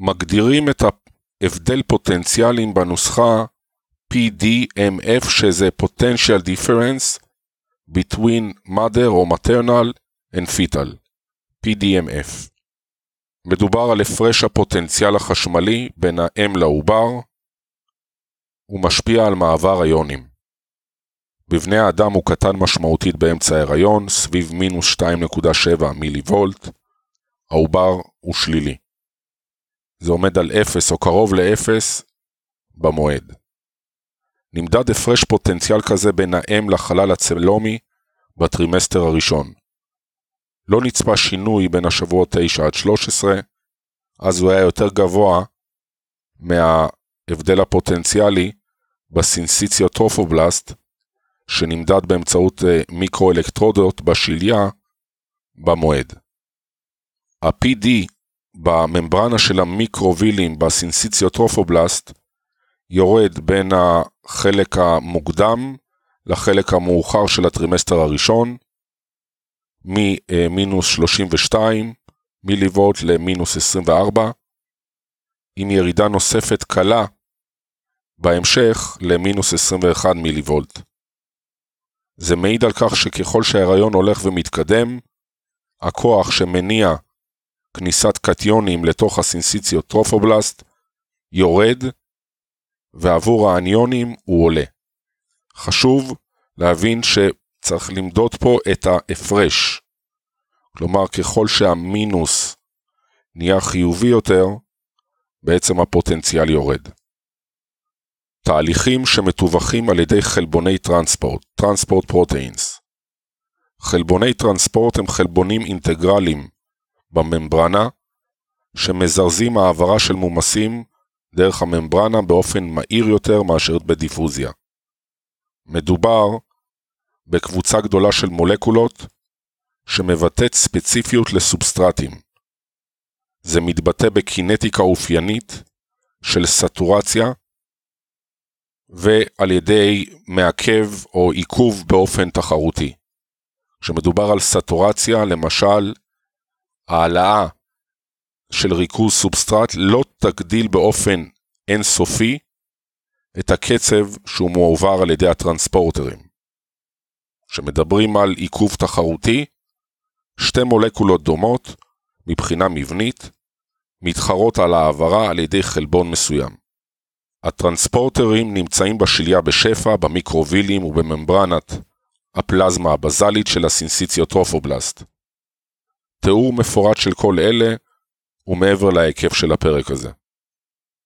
מגדירים את ההבדל פוטנציאלים בנוסחה PDMF שזה potential difference between mother או maternal and fetal, PDMF. מדובר על הפרש הפוטנציאל החשמלי בין האם לעובר, ומשפיע על מעבר היונים. בבני האדם הוא קטן משמעותית באמצע ההיריון, סביב מינוס 2.7 מילי וולט, העובר הוא שלילי. זה עומד על 0 או קרוב ל-0 במועד. נמדד הפרש פוטנציאל כזה בין האם לחלל הצלומי בטרימסטר הראשון. לא נצפה שינוי בין השבועות 9 עד 13, אז הוא היה יותר גבוה מההבדל הפוטנציאלי בסינסיציוטרופובלסט, שנמדד באמצעות אה, מיקרואלקטרודות בשליה במועד. ה-PD בממברנה של המיקרווילים בסינסיציוטרופובלסט יורד בין החלק המוקדם לחלק המאוחר של הטרימסטר הראשון, ממינוס 32 מיליוולט למינוס 24, עם ירידה נוספת קלה בהמשך למינוס 21 מיליוולט. זה מעיד על כך שככל שההיריון הולך ומתקדם, הכוח שמניע כניסת קטיונים לתוך הסינסיציות טרופובלסט יורד, ועבור האניונים הוא עולה. חשוב להבין שצריך למדוד פה את ההפרש. כלומר, ככל שהמינוס נהיה חיובי יותר, בעצם הפוטנציאל יורד. תהליכים שמתווכים על ידי חלבוני transport, transport proteins. חלבוני transport הם חלבונים אינטגרליים בממברנה, שמזרזים העברה של מומסים דרך הממברנה באופן מהיר יותר מאשר בדיפוזיה. מדובר בקבוצה גדולה של מולקולות שמבטאת ספציפיות לסובסטרטים. זה מתבטא בקינטיקה אופיינית של סטורציה ועל ידי מעכב או עיכוב באופן תחרותי. כשמדובר על סטורציה, למשל, העלאה של ריכוז סובסטרט לא תגדיל באופן אינסופי את הקצב שהוא מועבר על ידי הטרנספורטרים. כשמדברים על עיכוב תחרותי, שתי מולקולות דומות, מבחינה מבנית, מתחרות על העברה על ידי חלבון מסוים. הטרנספורטרים נמצאים בשליה בשפע, במיקרובילים ובממברנת הפלזמה הבזלית של הסינסיציוטרופובלסט. תיאור מפורט של כל אלה הוא מעבר להיקף של הפרק הזה.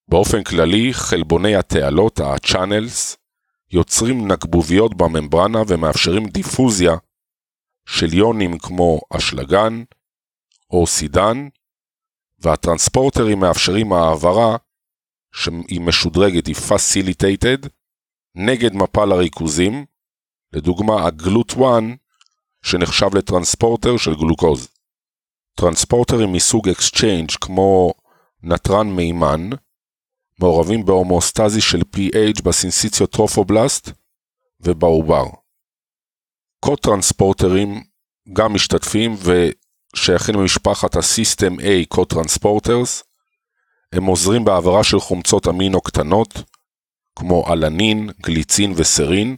באופן כללי, חלבוני התעלות, ה-channels, יוצרים נקבוביות בממברנה ומאפשרים דיפוזיה של יונים כמו אשלגן או סידן, והטרנספורטרים מאפשרים העברה שהיא משודרגת, היא facilitated, נגד מפל הריכוזים, לדוגמה ה GLUT 1 שנחשב לטרנספורטר של גלוקוז. טרנספורטרים מסוג exchange כמו נתרן מימן, מעורבים בהומאוסטזיס של pH בסינסיציוטרופובלסט ובעובר. קו-טרנספורטרים גם משתתפים ושייכים למשפחת הסיסטם A קו-טרנספורטרס, הם עוזרים בהעברה של חומצות אמינו קטנות, כמו אלנין, גליצין וסרין,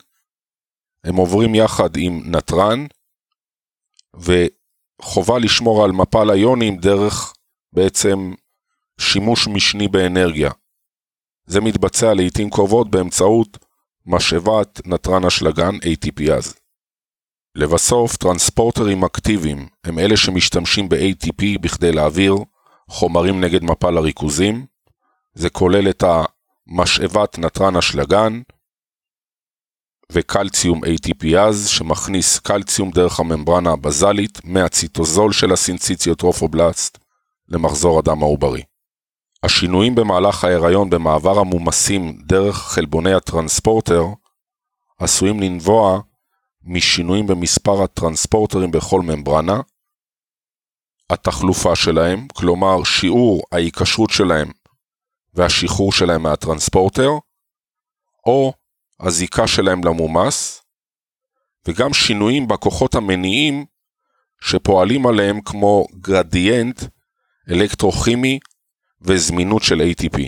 הם עוברים יחד עם נתרן, וחובה לשמור על מפל היונים דרך בעצם שימוש משני באנרגיה. זה מתבצע לעיתים קרובות באמצעות משאבת נתרן אשלגן ATPאז. לבסוף, טרנספורטרים אקטיביים הם אלה שמשתמשים ב-ATP בכדי להעביר חומרים נגד מפל הריכוזים. זה כולל את המשאבת נתרן אשלגן וקלציום ATPאז שמכניס קלציום דרך הממברנה הבזלית מהציטוזול של הסינציציוטרופובלסט למחזור הדם העוברי. השינויים במהלך ההיריון במעבר המומסים דרך חלבוני הטרנספורטר עשויים לנבוע משינויים במספר הטרנספורטרים בכל ממברנה, התחלופה שלהם, כלומר שיעור ההיקשרות שלהם והשחרור שלהם מהטרנספורטר, או הזיקה שלהם למומס, וגם שינויים בכוחות המניעים שפועלים עליהם כמו גרדיאנט אלקטרוכימי וזמינות של ATP.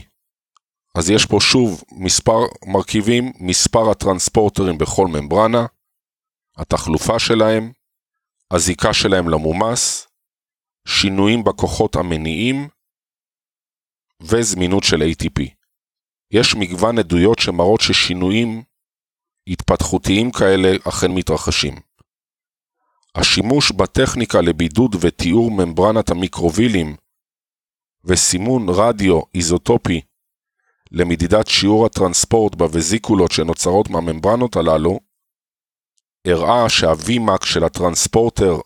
אז יש פה שוב מספר מרכיבים, מספר הטרנספורטרים בכל ממברנה, התחלופה שלהם, הזיקה שלהם למומס, שינויים בכוחות המניעים וזמינות של ATP. יש מגוון עדויות שמראות ששינויים התפתחותיים כאלה אכן מתרחשים. השימוש בטכניקה לבידוד ותיאור ממברנת המיקרובילים וסימון רדיו איזוטופי למדידת שיעור הטרנספורט בווזיקולות שנוצרות מהממברנות הללו, הראה שה-VMAX של הטרנספורטר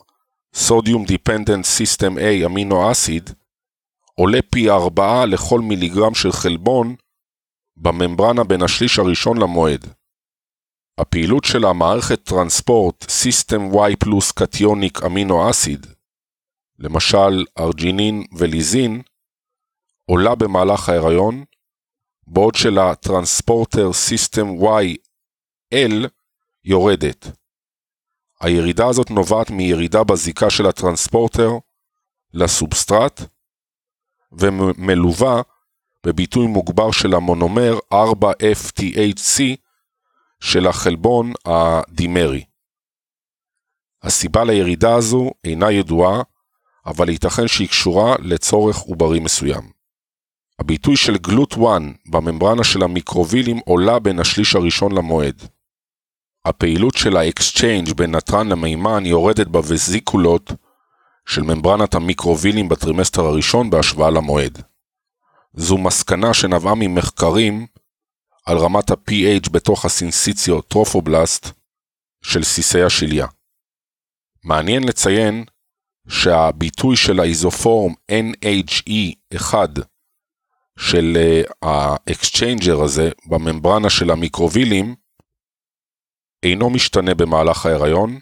Sodium Dependent System A אמינו אסיד, עולה פי 4 לכל מיליגרם של חלבון בממברנה בין השליש הראשון למועד. הפעילות של המערכת טרנספורט System Y פלוס קטיוניק אמינו אסיד, למשל ארג'ינין וליזין, עולה במהלך ההיריון, בעוד שלטרנספורטר System YL יורדת. הירידה הזאת נובעת מירידה בזיקה של הטרנספורטר לסובסטרט, ומלווה בביטוי מוגבר של המונומר 4F2HC של החלבון הדימרי. הסיבה לירידה הזו אינה ידועה, אבל ייתכן שהיא קשורה לצורך עוברי מסוים. הביטוי של GLUT 1 בממברנה של המיקרווילים עולה בין השליש הראשון למועד. הפעילות של ה exchange בין נתרן למימן יורדת בווזיקולות של ממברנת המיקרווילים בטרימסטר הראשון בהשוואה למועד. זו מסקנה שנבעה ממחקרים על רמת ה-pH בתוך הסינסיציוטרופובלסט של סיסי השליה. מעניין לציין שהביטוי של האיזופורם NHE1 של ה exchanger הזה בממברנה של המיקרווילים אינו משתנה במהלך ההיריון,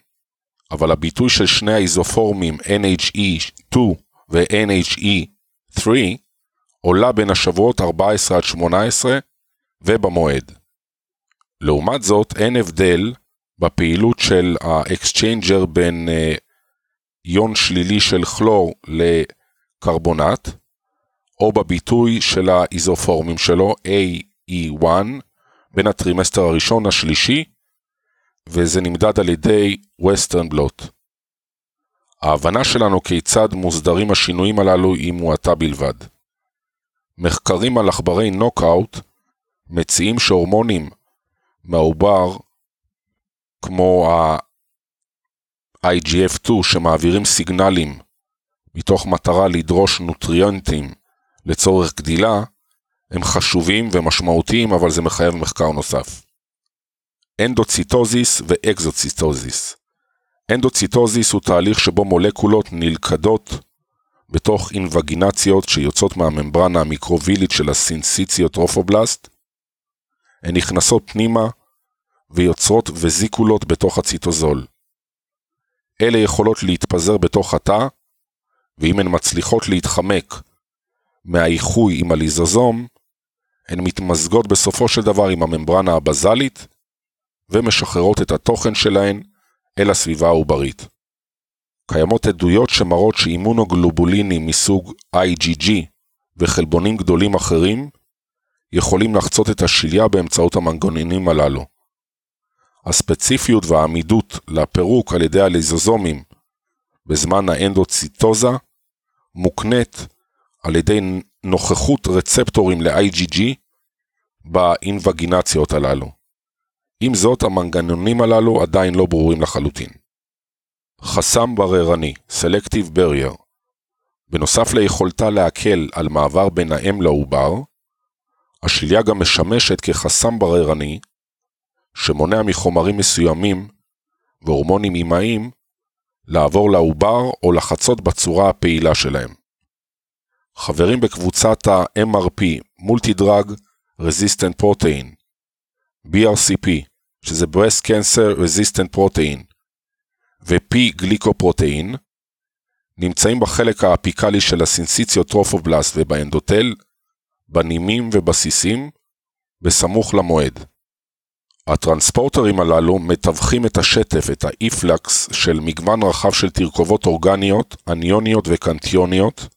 אבל הביטוי של שני האיזופורמים NHE2 ו-NHE3 עולה בין השבועות 14 עד 18 ובמועד. לעומת זאת, אין הבדל בפעילות של ה exchanger בין uh, יון שלילי של כלור לקרבונט, או בביטוי של האיזופורמים שלו, AE1, בין הטרימסטר הראשון לשלישי, וזה נמדד על ידי Western blot. ההבנה שלנו כיצד מוסדרים השינויים הללו היא מועטה בלבד. מחקרים על עכברי נוקאוט מציעים שהורמונים מהעובר, כמו ה-IGF2 שמעבירים סיגנלים מתוך מטרה לדרוש נוטריאנטים לצורך גדילה, הם חשובים ומשמעותיים, אבל זה מחייב מחקר נוסף. אנדוציטוזיס ואקזוציטוזיס. אנדוציטוזיס הוא תהליך שבו מולקולות נלכדות בתוך אינווגינציות שיוצאות מהממברנה המיקרווילית של הסינסיציוטרופובלסט. הן נכנסות פנימה ויוצרות וזיקולות בתוך הציטוזול. אלה יכולות להתפזר בתוך התא, ואם הן מצליחות להתחמק מהאיחוי עם הליזוזום, הן מתמזגות בסופו של דבר עם הממברנה הבזלית, ומשחררות את התוכן שלהן אל הסביבה העוברית. קיימות עדויות שמראות שאימונוגלובולינים מסוג IgG וחלבונים גדולים אחרים יכולים לחצות את השליה באמצעות המנגנונים הללו. הספציפיות והעמידות לפירוק על ידי הליזוזומים בזמן האנדוציטוזה מוקנית על ידי נוכחות רצפטורים ל-IgG באינווגינציות הללו. עם זאת, המנגנונים הללו עדיין לא ברורים לחלוטין. חסם בררני, Selective Barrier בנוסף ליכולתה להקל על מעבר בין האם לעובר, השליה גם משמשת כחסם בררני, שמונע מחומרים מסוימים והורמונים אימהיים לעבור לעובר או לחצות בצורה הפעילה שלהם. חברים בקבוצת ה-MRP, Multidrug Resistant Protein, BRCP, שזה Breast Cancer Resistant Protein, ו-P גליקופרוטאין, נמצאים בחלק האפיקלי של הסינסיציוטרופובלסט ובאנדוטל, בנימים ובסיסים, בסמוך למועד. הטרנספורטרים הללו מתווכים את השטף, את ה efflux, של מגוון רחב של תרכובות אורגניות, אניוניות וקטיוניות,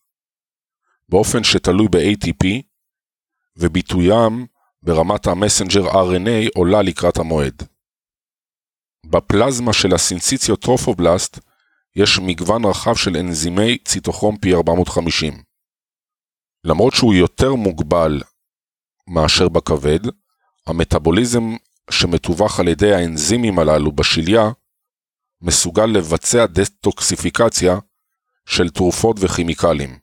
באופן שתלוי ב-ATP, וביטוים ברמת ה messenger RNA עולה לקראת המועד. בפלזמה של הסינסיציוטרופובלסט יש מגוון רחב של אנזימי ציטוכרום P450. למרות שהוא יותר מוגבל מאשר בכבד, המטאבוליזם שמתווך על ידי האנזימים הללו בשליה מסוגל לבצע דטוקסיפיקציה של תרופות וכימיקלים.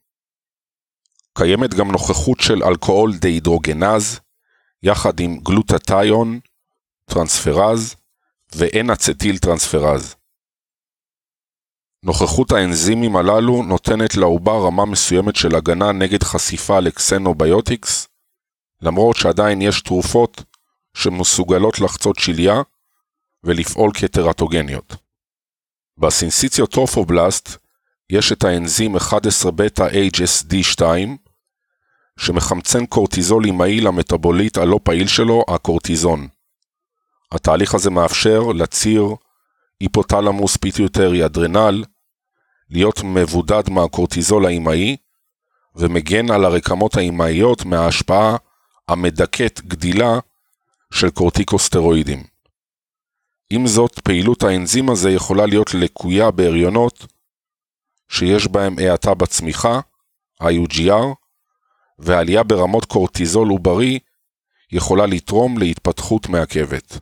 קיימת גם נוכחות של אלכוהול דהידרוגנז, יחד עם גלוטטיון, טרנספרז ואין אצטיל טרנספרז. נוכחות האנזימים הללו נותנת לעובר רמה מסוימת של הגנה נגד חשיפה ל xenobiotics, למרות שעדיין יש תרופות שמסוגלות לחצות שליה ולפעול כטרטוגניות. בסינסיציוטרופובלסט יש את האנזים 11 בטא HSD2, שמחמצן קורטיזול אימהי למטאבוליט הלא פעיל שלו, הקורטיזון. התהליך הזה מאפשר לציר היפותלמוס pituitary adrenal להיות מבודד מהקורטיזול האימהי, ומגן על הרקמות האימהיות מההשפעה המדכאת גדילה של קורטיקוסטרואידים. עם זאת, פעילות האנזים הזה יכולה להיות לקויה בהריונות שיש בהם האטה בצמיחה, IUGR, ועלייה ברמות קורטיזול עוברי יכולה לתרום להתפתחות מעכבת.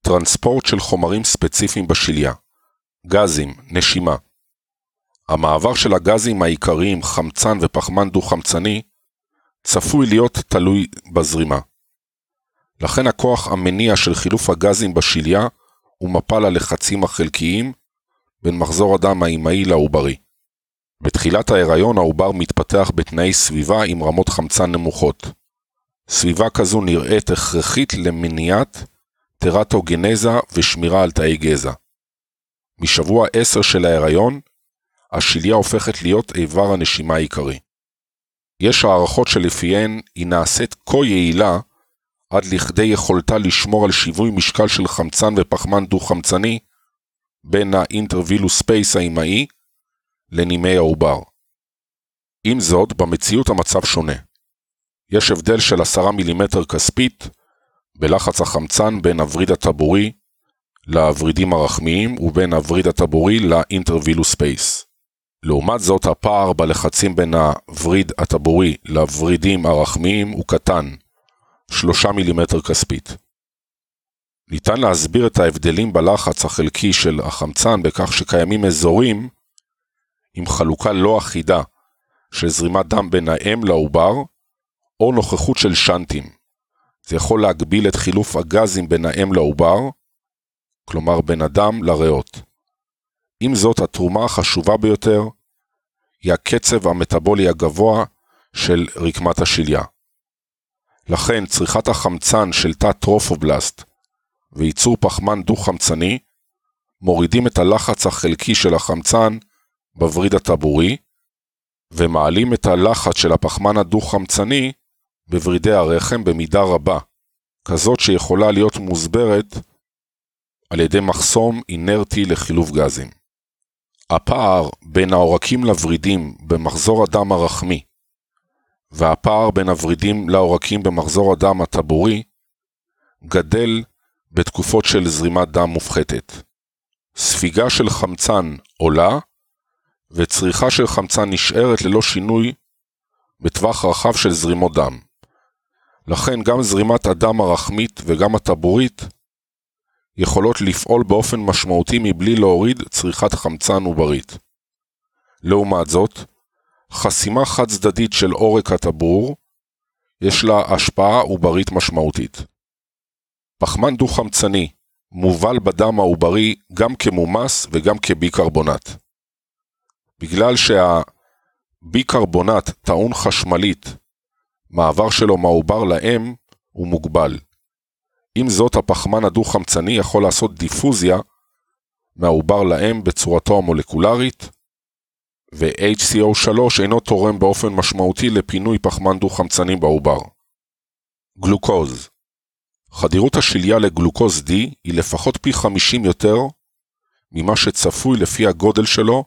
טרנספורט של חומרים ספציפיים בשליה גזים, נשימה המעבר של הגזים העיקריים, חמצן ופחמן דו-חמצני, צפוי להיות תלוי בזרימה. לכן הכוח המניע של חילוף הגזים בשליה הוא מפל הלחצים החלקיים בין מחזור הדם האימהי לעוברי. בתחילת ההיריון העובר מתפתח בתנאי סביבה עם רמות חמצן נמוכות. סביבה כזו נראית הכרחית למניעת טרטוגנזה ושמירה על תאי גזע. משבוע 10 של ההיריון, השליה הופכת להיות איבר הנשימה העיקרי. יש הערכות שלפיהן היא נעשית כה יעילה עד לכדי יכולתה לשמור על שיווי משקל של חמצן ופחמן דו-חמצני בין ה intervillous space האימהי לנימי העובר. עם זאת, במציאות המצב שונה. יש הבדל של 10 מילימטר כספית בלחץ החמצן בין הווריד הטבורי לוורידים הרחמיים ובין הווריד הטבורי ל intervillous space. לעומת זאת, הפער בלחצים בין הווריד הטבורי לוורידים הרחמיים הוא קטן, 3 מילימטר כספית. ניתן להסביר את ההבדלים בלחץ החלקי של החמצן בכך שקיימים אזורים עם חלוקה לא אחידה של זרימת דם בין האם לעובר, או נוכחות של שנטים. זה יכול להגביל את חילוף הגזים בין האם לעובר, כלומר בין הדם לריאות. עם זאת, התרומה החשובה ביותר היא הקצב המטאבולי הגבוה של רקמת השליה. לכן צריכת החמצן של תא טרופובלסט וייצור פחמן דו-חמצני מורידים את הלחץ החלקי של החמצן בווריד הטבורי ומעלים את הלחץ של הפחמן הדו-חמצני בוורידי הרחם במידה רבה, כזאת שיכולה להיות מוסברת על ידי מחסום אינרטי לחילוף גזים. הפער בין העורקים לוורידים במחזור הדם הרחמי והפער בין הוורידים לעורקים במחזור הדם הטבורי גדל בתקופות של זרימת דם מופחתת. ספיגה של חמצן עולה, וצריכה של חמצן נשארת ללא שינוי בטווח רחב של זרימות דם. לכן גם זרימת הדם הרחמית וגם הטבורית יכולות לפעול באופן משמעותי מבלי להוריד צריכת חמצן עוברית. לעומת זאת, חסימה חד צדדית של עורק הטבור יש לה השפעה עוברית משמעותית. פחמן דו-חמצני מובל בדם העוברי גם כמומס וגם כביקרבונט. בגלל שהביקרבונט טעון חשמלית, מעבר שלו מהעובר לאם הוא מוגבל. עם זאת, הפחמן הדו-חמצני יכול לעשות דיפוזיה מהעובר לאם בצורתו המולקולרית, ו-HCO3 אינו תורם באופן משמעותי לפינוי פחמן דו-חמצני בעובר. גלוקוז חדירות השליה לגלוקוז D היא לפחות פי 50 יותר ממה שצפוי לפי הגודל שלו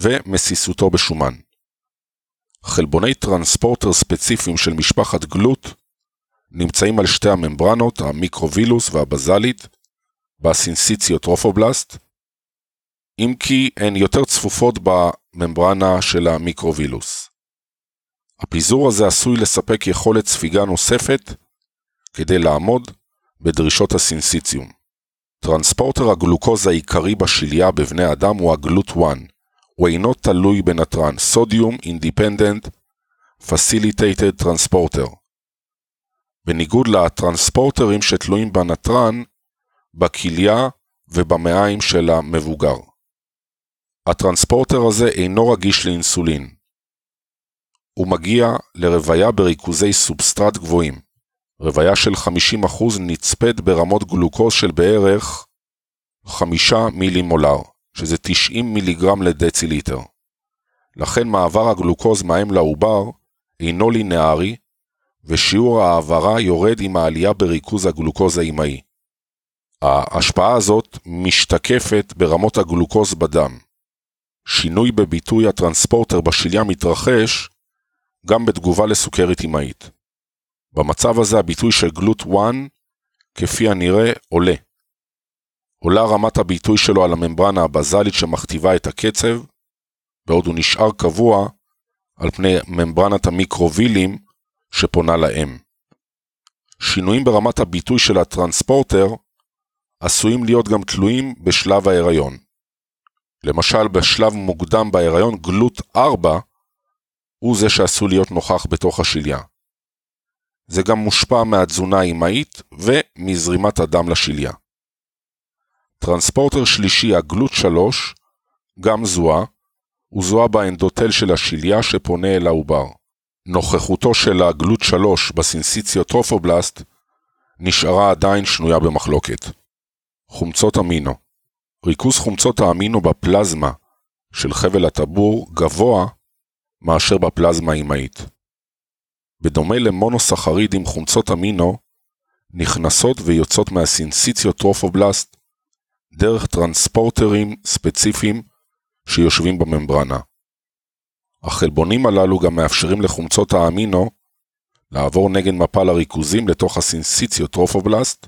ומסיסותו בשומן. חלבוני transporter ספציפיים של משפחת GLUT נמצאים על שתי הממברנות, המיקרווילוס והבזלית, בסינסיציוטרופובלסט, אם כי הן יותר צפופות בממברנה של המיקרווילוס. הפיזור הזה עשוי לספק יכולת ספיגה נוספת כדי לעמוד בדרישות הסינסיציום. transporter הגלוקוז העיקרי בשליה בבני אדם הוא ה GLUT 1, הוא אינו תלוי בנתרן, sodium independent facilitated transporter. בניגוד לטרנספורטרים שתלויים בנתרן, בכליה ובמעיים של המבוגר. הטרנספורטר הזה אינו רגיש לאינסולין. הוא מגיע לרוויה בריכוזי סובסטרט גבוהים. רוויה של 50% נצפית ברמות גלוקוז של בערך 5 מילימולר, שזה 90 מיליגרם לדציליטר. לכן מעבר הגלוקוז מהאם לעובר אינו לינארי, ושיעור ההעברה יורד עם העלייה בריכוז הגלוקוז האימהי. ההשפעה הזאת משתקפת ברמות הגלוקוז בדם. שינוי בביטוי הטרנספורטר בשליה מתרחש גם בתגובה לסוכרת אימהית. במצב הזה הביטוי של גלוט 1 כפי הנראה עולה. עולה רמת הביטוי שלו על הממברנה הבזלית שמכתיבה את הקצב, בעוד הוא נשאר קבוע על פני ממברנת המיקרובילים שפונה לאם. שינויים ברמת הביטוי של הטרנספורטר עשויים להיות גם תלויים בשלב ההיריון. למשל, בשלב מוקדם בהיריון, גלוט 4 הוא זה שעשוי להיות נוכח בתוך השליה. זה גם מושפע מהתזונה האמהית ומזרימת הדם לשליה. טרנספורטר שלישי, הגלוט 3, גם זוהה, הוא זוהה באנדוטל של השליה שפונה אל העובר. נוכחותו של הגלוט 3 בסינסיציוטרופובלסט נשארה עדיין שנויה במחלוקת. חומצות אמינו ריכוז חומצות האמינו בפלזמה של חבל הטבור גבוה מאשר בפלזמה האמהית. בדומה למונוסחרידים חומצות אמינו נכנסות ויוצאות מהסינסיציוטרופובלסט דרך טרנספורטרים ספציפיים שיושבים בממברנה. החלבונים הללו גם מאפשרים לחומצות האמינו לעבור נגד מפל הריכוזים לתוך הסינסיציוטרופובלסט,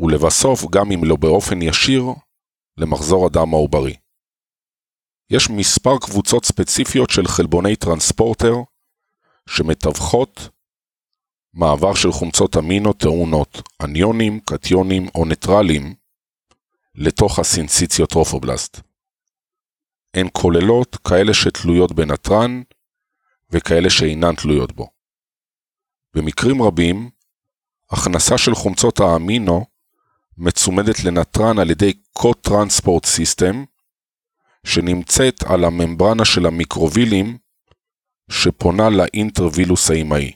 ולבסוף, גם אם לא באופן ישיר, למחזור הדם העוברי. יש מספר קבוצות ספציפיות של חלבוני transporter שמתווכות מעבר של חומצות אמינו טעונות, אניונים, קטיונים או ניטרלים, לתוך הסינסיציוטרופובלסט. הן כוללות כאלה שתלויות בנתרן וכאלה שאינן תלויות בו. במקרים רבים, הכנסה של חומצות האמינו מצומדת לנתרן על ידי co-transport system, שנמצאת על הממברנה של המיקרווילים שפונה ל intervillous האימהי.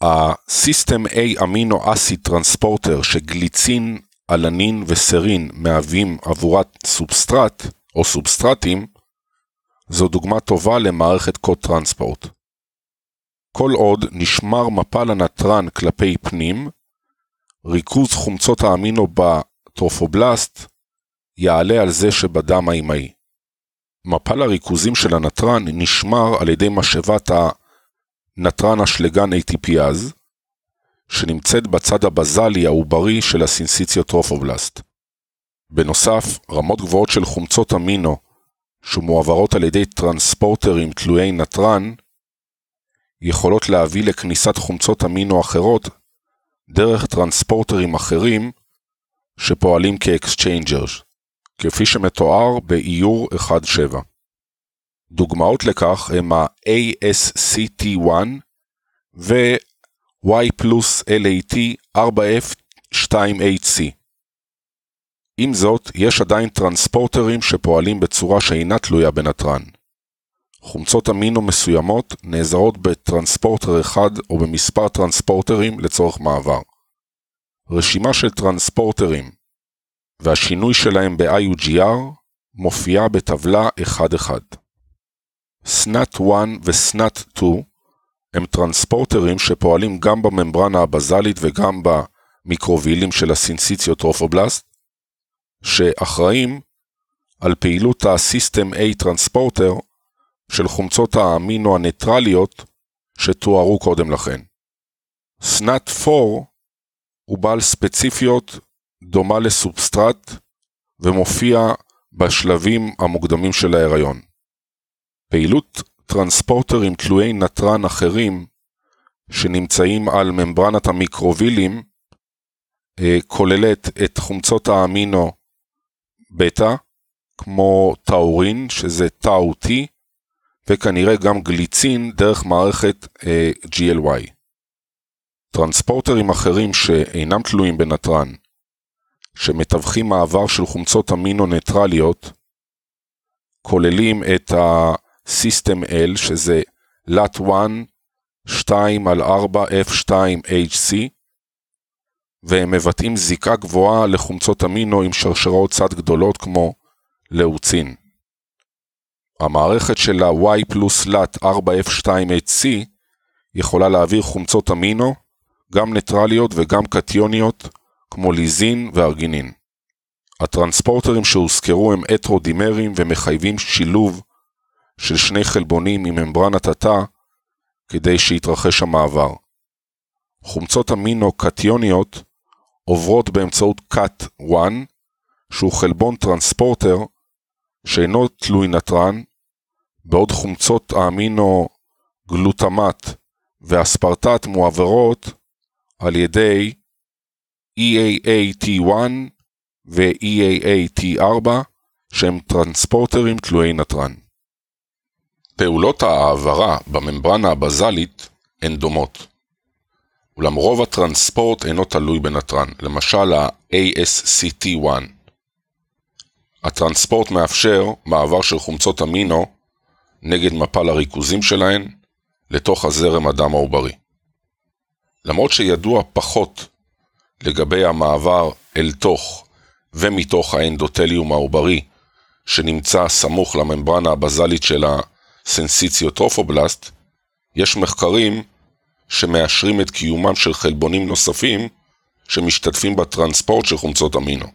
ה system A amino acid transporter שגליצין, אלנין וסרין מהווים עבורה סובסטרט או סובסטרטים, זו דוגמה טובה למערכת co-transport. כל עוד נשמר מפל הנתרן כלפי פנים, ריכוז חומצות האמינו בטרופובלסט יעלה על זה שבדם האימהי. מפל הריכוזים של הנתרן נשמר על ידי משאבת הנתרן אשלגן ATPase, שנמצאת בצד הבזלי העוברי של הסינסיציוטרופובלסט. בנוסף, רמות גבוהות של חומצות אמינו, שמועברות על ידי טרנספורטרים תלויי נתרן, יכולות להביא לכניסת חומצות אמינו אחרות דרך טרנספורטרים אחרים שפועלים כ exchangers, כפי שמתואר באיור 1.7. דוגמאות לכך הם ה-ASCT1 ו- Y plus LAT 4F2HC. עם זאת, יש עדיין טרנספורטרים שפועלים בצורה שאינה תלויה בנתרן. חומצות אמינו מסוימות נעזרות ב transporter אחד או במספר טרנספורטרים לצורך מעבר. רשימה של טרנספורטרים והשינוי שלהם ב-IUGR מופיעה בטבלה 1-1. SNAT 1 ו-SNAT 2 הם טרנספורטרים שפועלים גם בממברנה הבזלית וגם במיקרובילים של הסינסיציוטרופובלסט, שאחראים על פעילות ה- System A transporter של חומצות האמינו הניטרליות שתוארו קודם לכן. סנאט 4 הוא בעל ספציפיות דומה לסובסטרט ומופיע בשלבים המוקדמים של ההיריון. פעילות טרנספורטרים תלויי נתרן אחרים שנמצאים על ממברנת המיקרובילים אה, כוללת את חומצות האמינו בטא, כמו טאורין, שזה טאו-T, וכנראה גם גליצין דרך מערכת אה, GLY. טרנספורטרים אחרים שאינם תלויים בנתרן, שמתווכים מעבר של חומצות אמינו ניטרליות, כוללים את ה-System L, שזה LAT1 2 על 4 F2HC, והם מבטאים זיקה גבוהה לחומצות אמינו עם שרשראות צד גדולות כמו לאוצין. המערכת של ה-Y פלוס LAT 4F2HC יכולה להעביר חומצות אמינו, גם ניטרליות וגם קטיוניות, כמו ליזין וארגינין. הטרנספורטרים שהוזכרו הם הטרודימרים ומחייבים שילוב של שני חלבונים עם ממברנת התא כדי שיתרחש המעבר. חומצות אמינו קטיוניות עוברות באמצעות קאט 1, שהוא חלבון טרנספורטר שאינו תלוי נתרן, בעוד חומצות האמינו גלוטמט ואספרטט מועברות על ידי EAAT1 ו-EAAT4 שהם טרנספורטרים תלויי נתרן. פעולות העברה בממברנה הבזלית הן דומות. אולם רוב הטרנספורט אינו תלוי בנתרן, למשל ה-ASCT1. הטרנספורט מאפשר מעבר של חומצות אמינו נגד מפל הריכוזים שלהן לתוך הזרם הדם העוברי. למרות שידוע פחות לגבי המעבר אל תוך ומתוך האנדוטליום העוברי שנמצא סמוך לממברנה הבזלית של הסנסיציוטרופובלסט, יש מחקרים שמאשרים את קיומם של חלבונים נוספים שמשתתפים בטרנספורט של חומצות אמינו.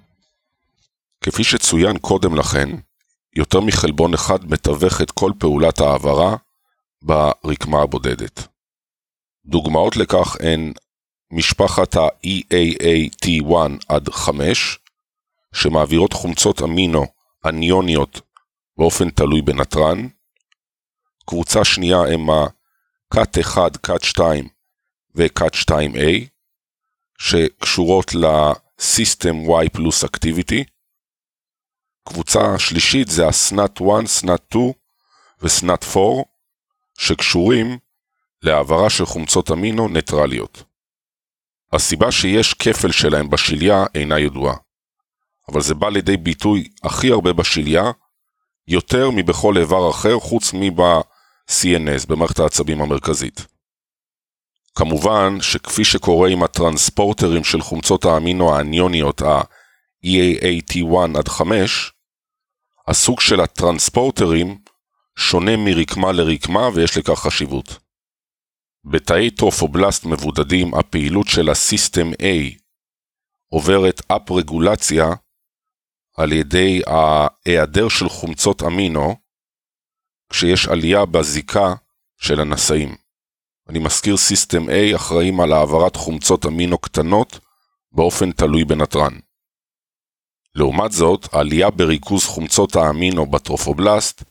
כפי שצוין קודם לכן, יותר מחלבון אחד מתווך את כל פעולת העברה ברקמה הבודדת. דוגמאות לכך הן משפחת ה-EAAT1 עד 5, שמעבירות חומצות אמינו אניוניות באופן תלוי בנתרן. קבוצה שנייה הם ה-CAT1, CAT2 ו-CAT2A, שקשורות ל-System Y פלוס Activity. קבוצה שלישית זה ה-SNAT 1, SNAT 2 ו-SNAT 4, שקשורים להעברה של חומצות אמינו ניטרליות. הסיבה שיש כפל שלהם בשליה אינה ידועה, אבל זה בא לידי ביטוי הכי הרבה בשליה, יותר מבכל איבר אחר חוץ מב-CNS, במערכת העצבים המרכזית. כמובן שכפי שקורה עם הטרנספורטרים של חומצות האמינו האניוניות ה-EAAT1 עד 5, הסוג של הטרנספורטרים שונה מרקמה לרקמה ויש לכך חשיבות. בתאי טרופובלסט מבודדים הפעילות של הסיסטם A עוברת up-regulation על ידי ההיעדר של חומצות אמינו כשיש עלייה בזיקה של הנשאים. אני מזכיר system A אחראים על העברת חומצות אמינו קטנות באופן תלוי בנתרן. לעומת זאת, עלייה בריכוז חומצות האמינו בטרופובלסט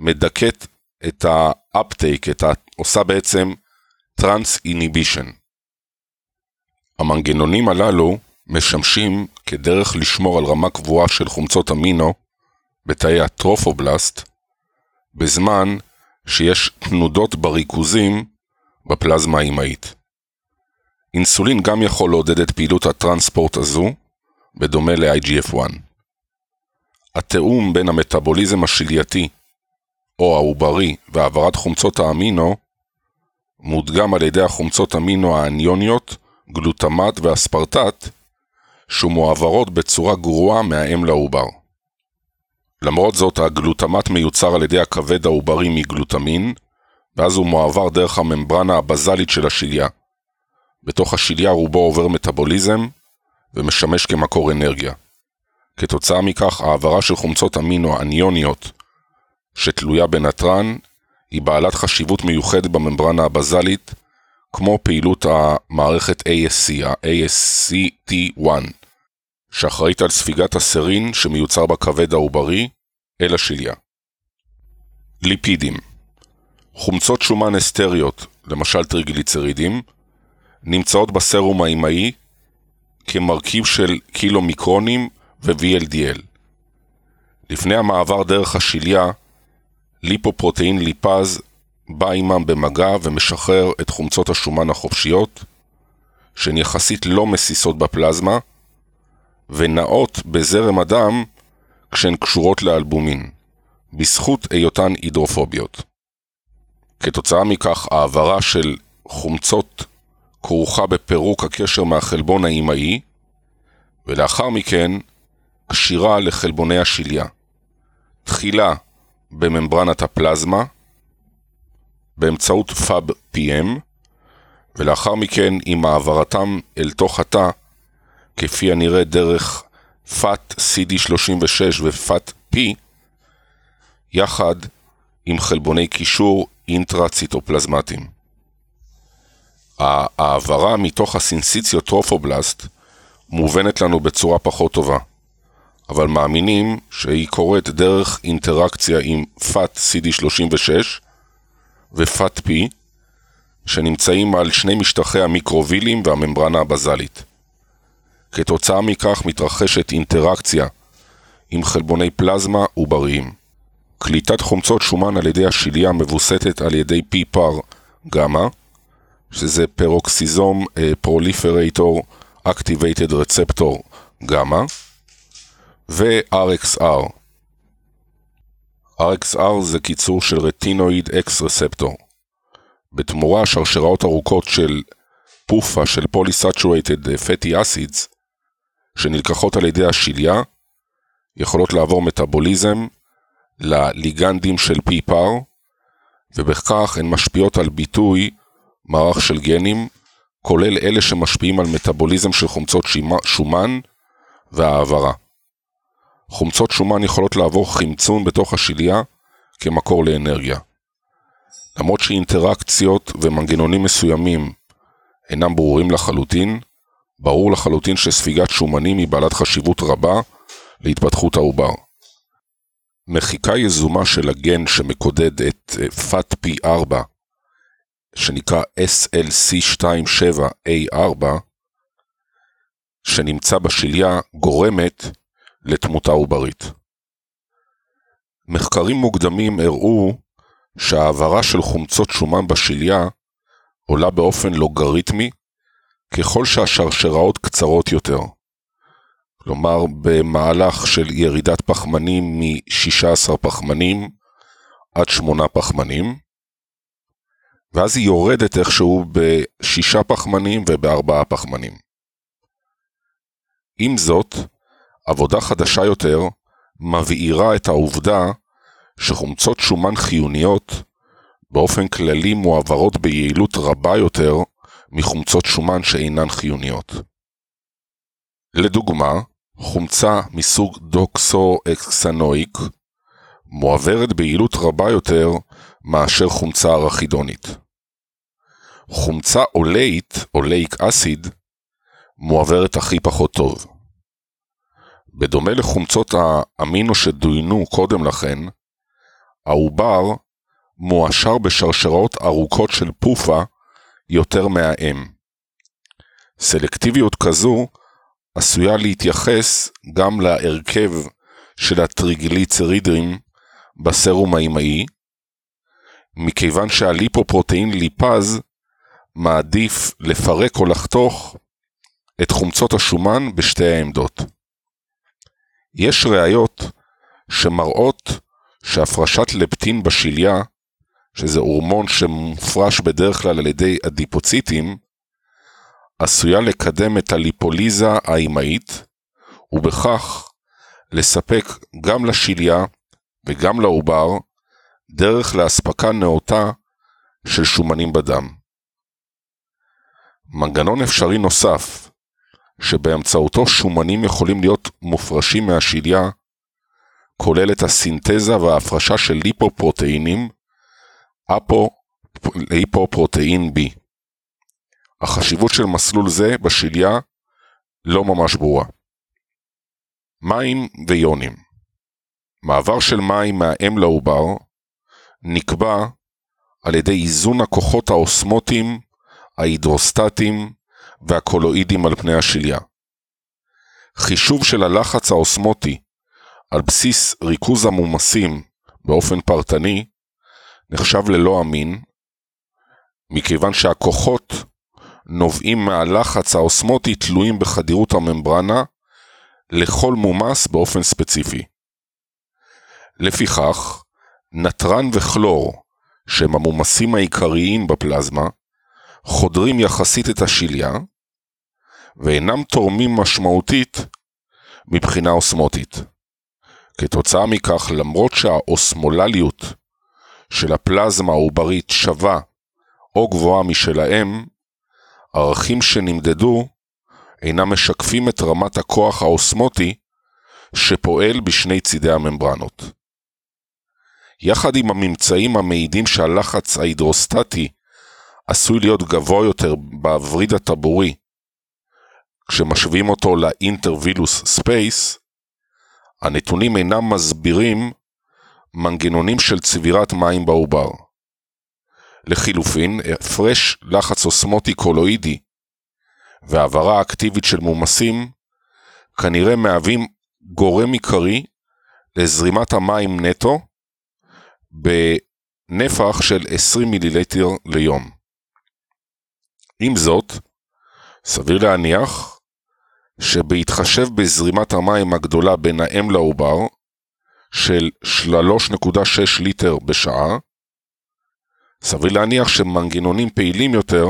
מדכאת את ה uptake, ה- עושה בעצם טרנס איניבישן. המנגנונים הללו משמשים כדרך לשמור על רמה קבועה של חומצות אמינו בתאי הטרופובלסט, בזמן שיש תנודות בריכוזים בפלזמה האימהית. אינסולין גם יכול לעודד את פעילות הטרנספורט הזו, בדומה ל-IGF-1. התיאום בין המטאבוליזם השלייתי או העוברי והעברת חומצות האמינו מודגם על ידי החומצות אמינו האניוניות, גלוטמט ואספרטט, שמועברות בצורה גרועה מהאם לעובר. למרות זאת, הגלוטמט מיוצר על ידי הכבד העוברי מגלוטמין, ואז הוא מועבר דרך הממברנה הבזלית של השליה. בתוך השליה רובו עובר מטאבוליזם, ומשמש כמקור אנרגיה. כתוצאה מכך, העברה של חומצות אמינו אניוניות שתלויה בנתרן היא בעלת חשיבות מיוחדת בממברנה הבזלית, כמו פעילות המערכת ASC, ה-ASCT1, שאחראית על ספיגת הסרין שמיוצר בכבד העוברי אל השליה. ליפידים חומצות שומן אסטריות, למשל טריגליצרידים, נמצאות בסרום האימהי כמרכיב של קילומיקרונים ו-VLDL. לפני המעבר דרך השליה, ליפופרוטאין ליפז בא עמם במגע ומשחרר את חומצות השומן החופשיות, שהן יחסית לא מסיסות בפלזמה, ונעות בזרם הדם כשהן קשורות לאלבומין, בזכות היותן הידרופוביות. כתוצאה מכך, העברה של חומצות כרוכה בפירוק הקשר מהחלבון האימהי, ולאחר מכן קשירה לחלבוני השליה. תחילה בממברנת הפלזמה, באמצעות פאב PM, ולאחר מכן עם העברתם אל תוך התא, כפי הנראה דרך FAT CD36 ו-FAT-P, יחד עם חלבוני קישור אינטרציטופלזמטיים. ההעברה מתוך הסינסיציות טרופובלסט מובנת לנו בצורה פחות טובה, אבל מאמינים שהיא קורית דרך אינטראקציה עם FAT CD36 ו-FAT-P, שנמצאים על שני משטחי המיקרובילים והממברנה הבזלית. כתוצאה מכך מתרחשת אינטראקציה עם חלבוני פלזמה עובריים. קליטת חומצות שומן על ידי השליה מווסתת על ידי PPAR gamma, שזה peroxisome proliferator activated receptor gamma, ו-RXR. RXR זה קיצור של retinoid X receptor. בתמורה שרשראות ארוכות של PUFA של polyunsaturated fatty acids, שנלקחות על ידי השליה, יכולות לעבור מטאבוליזם לליגנדים של פיפר, ובכך הן משפיעות על ביטוי מערך של גנים, כולל אלה שמשפיעים על מטאבוליזם של חומצות שומן והעברה. חומצות שומן יכולות לעבור חמצון בתוך השליה כמקור לאנרגיה. למרות שאינטראקציות ומנגנונים מסוימים אינם ברורים לחלוטין, ברור לחלוטין שספיגת שומנים היא בעלת חשיבות רבה להתפתחות העובר. מחיקה יזומה של הגן שמקודד את FAT-P4, שנקרא SLC27A4, שנמצא בשליה, גורמת לתמותה עוברית. מחקרים מוקדמים הראו שהעברה של חומצות שומן בשליה עולה באופן לוגריתמי ככל שהשרשראות קצרות יותר. כלומר, במהלך של ירידת פחמנים מ-16 פחמנים עד 8 פחמנים, ואז היא יורדת איכשהו ב-6 פחמנים וב-4 פחמנים. עם זאת, עבודה חדשה יותר מבעירה את העובדה שחומצות שומן חיוניות באופן כללי מועברות ביעילות רבה יותר מחומצות שומן שאינן חיוניות. לדוגמה, חומצה מסוג דוקסו-אקסנואיק מועברת ביעילות רבה יותר מאשר חומצה ארכידונית. חומצה אולאית, אולאיק אסיד, מועברת הכי פחות טוב. בדומה לחומצות האמינו שדוינו קודם לכן, העובר מועשר בשרשראות ארוכות של פופה יותר מהאם. סלקטיביות כזו עשויה להתייחס גם להרכב של הטריגליצרידים בסרום האימהי, מכיוון שהליפופרוטאין ליפז מעדיף לפרק או לחתוך את חומצות השומן בשתי העמדות. יש ראיות שמראות שהפרשת לפטין בשליה, שזה הורמון שמופרש בדרך כלל על ידי אדיפוציטים, עשויה לקדם את הליפוליזה האימהית, ובכך לספק גם לשליה וגם לעובר דרך לאספקה נאותה של שומנים בדם. מנגנון אפשרי נוסף, שבאמצעותו שומנים יכולים להיות מופרשים מהשליה, כולל את הסינתזה וההפרשה של ליפופרוטאינים, אפו, ליפופרוטאין B. החשיבות של מסלול זה בשליה לא ממש ברורה. מים ויונים מעבר של מים מהאם לעובר נקבע על ידי איזון הכוחות האוסמוטיים, ההידרוסטטיים והקולואידים על פני השליה. חישוב של הלחץ האוסמוטי על בסיס ריכוז המומסים באופן פרטני נחשב ללא אמין, מכיוון שהכוחות נובעים מהלחץ האוסמוטי תלויים בחדירות הממברנה לכל מומס באופן ספציפי. לפיכך, נתרן וכלור, שהם המומסים העיקריים בפלזמה, חודרים יחסית את השליה, ואינם תורמים משמעותית מבחינה אוסמוטית. כתוצאה מכך, למרות שהאוסמולליות של הפלזמה העוברית שווה או גבוהה משלהם, ערכים שנמדדו אינם משקפים את רמת הכוח האוסמוטי שפועל בשני צידי הממברנות. יחד עם הממצאים המעידים שהלחץ ההידרוסטטי עשוי להיות גבוה יותר בווריד הטבורי, כשמשווים אותו ל intervillous space, הנתונים אינם מסבירים מנגנונים של צבירת מים בעובר. לחילופין, הפרש לחץ אוסמוטי קולואידי והעברה אקטיבית של מומסים כנראה מהווים גורם עיקרי לזרימת המים נטו בנפח של 20 מיליליטר ליום. עם זאת, סביר להניח שבהתחשב בזרימת המים הגדולה בין האם לעובר, של 3.6 ליטר בשעה, סביר להניח שמנגנונים פעילים יותר,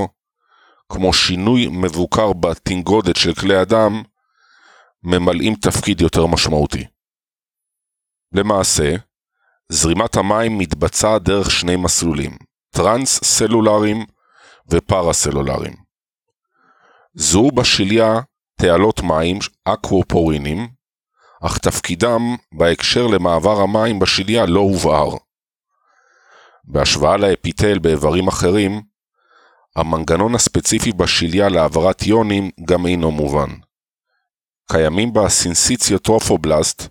כמו שינוי מבוקר בתנגודת של כלי הדם, ממלאים תפקיד יותר משמעותי. למעשה, זרימת המים מתבצעת דרך שני מסלולים, טרנס-סלולריים ופרסלולריים. זוהו בשליה תעלות מים אקוופורינים, אך תפקידם בהקשר למעבר המים בשליה לא הובהר. בהשוואה לאפיטל באיברים אחרים, המנגנון הספציפי בשליה להעברת איונים גם אינו מובן. קיימים בסינסיציוטרופובלסט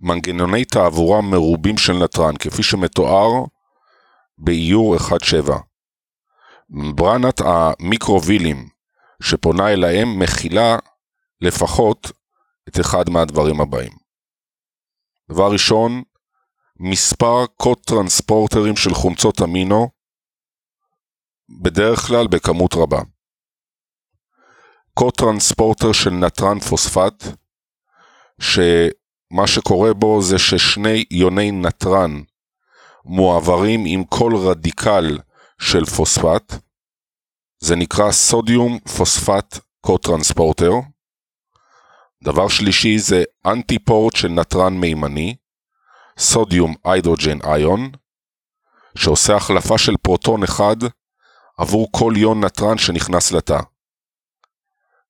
מנגנוני תעבורה מרובים של נתרן, כפי שמתואר באיור 1.7. ממברנת המיקרובילים שפונה אל האם מכילה לפחות את אחד מהדברים הבאים. דבר ראשון, מספר קוד טרנספורטרים של חומצות אמינו, בדרך כלל בכמות רבה. קוד טרנספורטר של נתרן פוספט, שמה שקורה בו זה ששני יוני נתרן מועברים עם כל רדיקל של פוספט, זה נקרא סודיום פוספט קו-טרנספורטר. דבר שלישי זה אנטיפורט של נתרן מימני, סודיום היידרוג'ן איון, שעושה החלפה של פרוטון אחד עבור כל יון נתרן שנכנס לתא.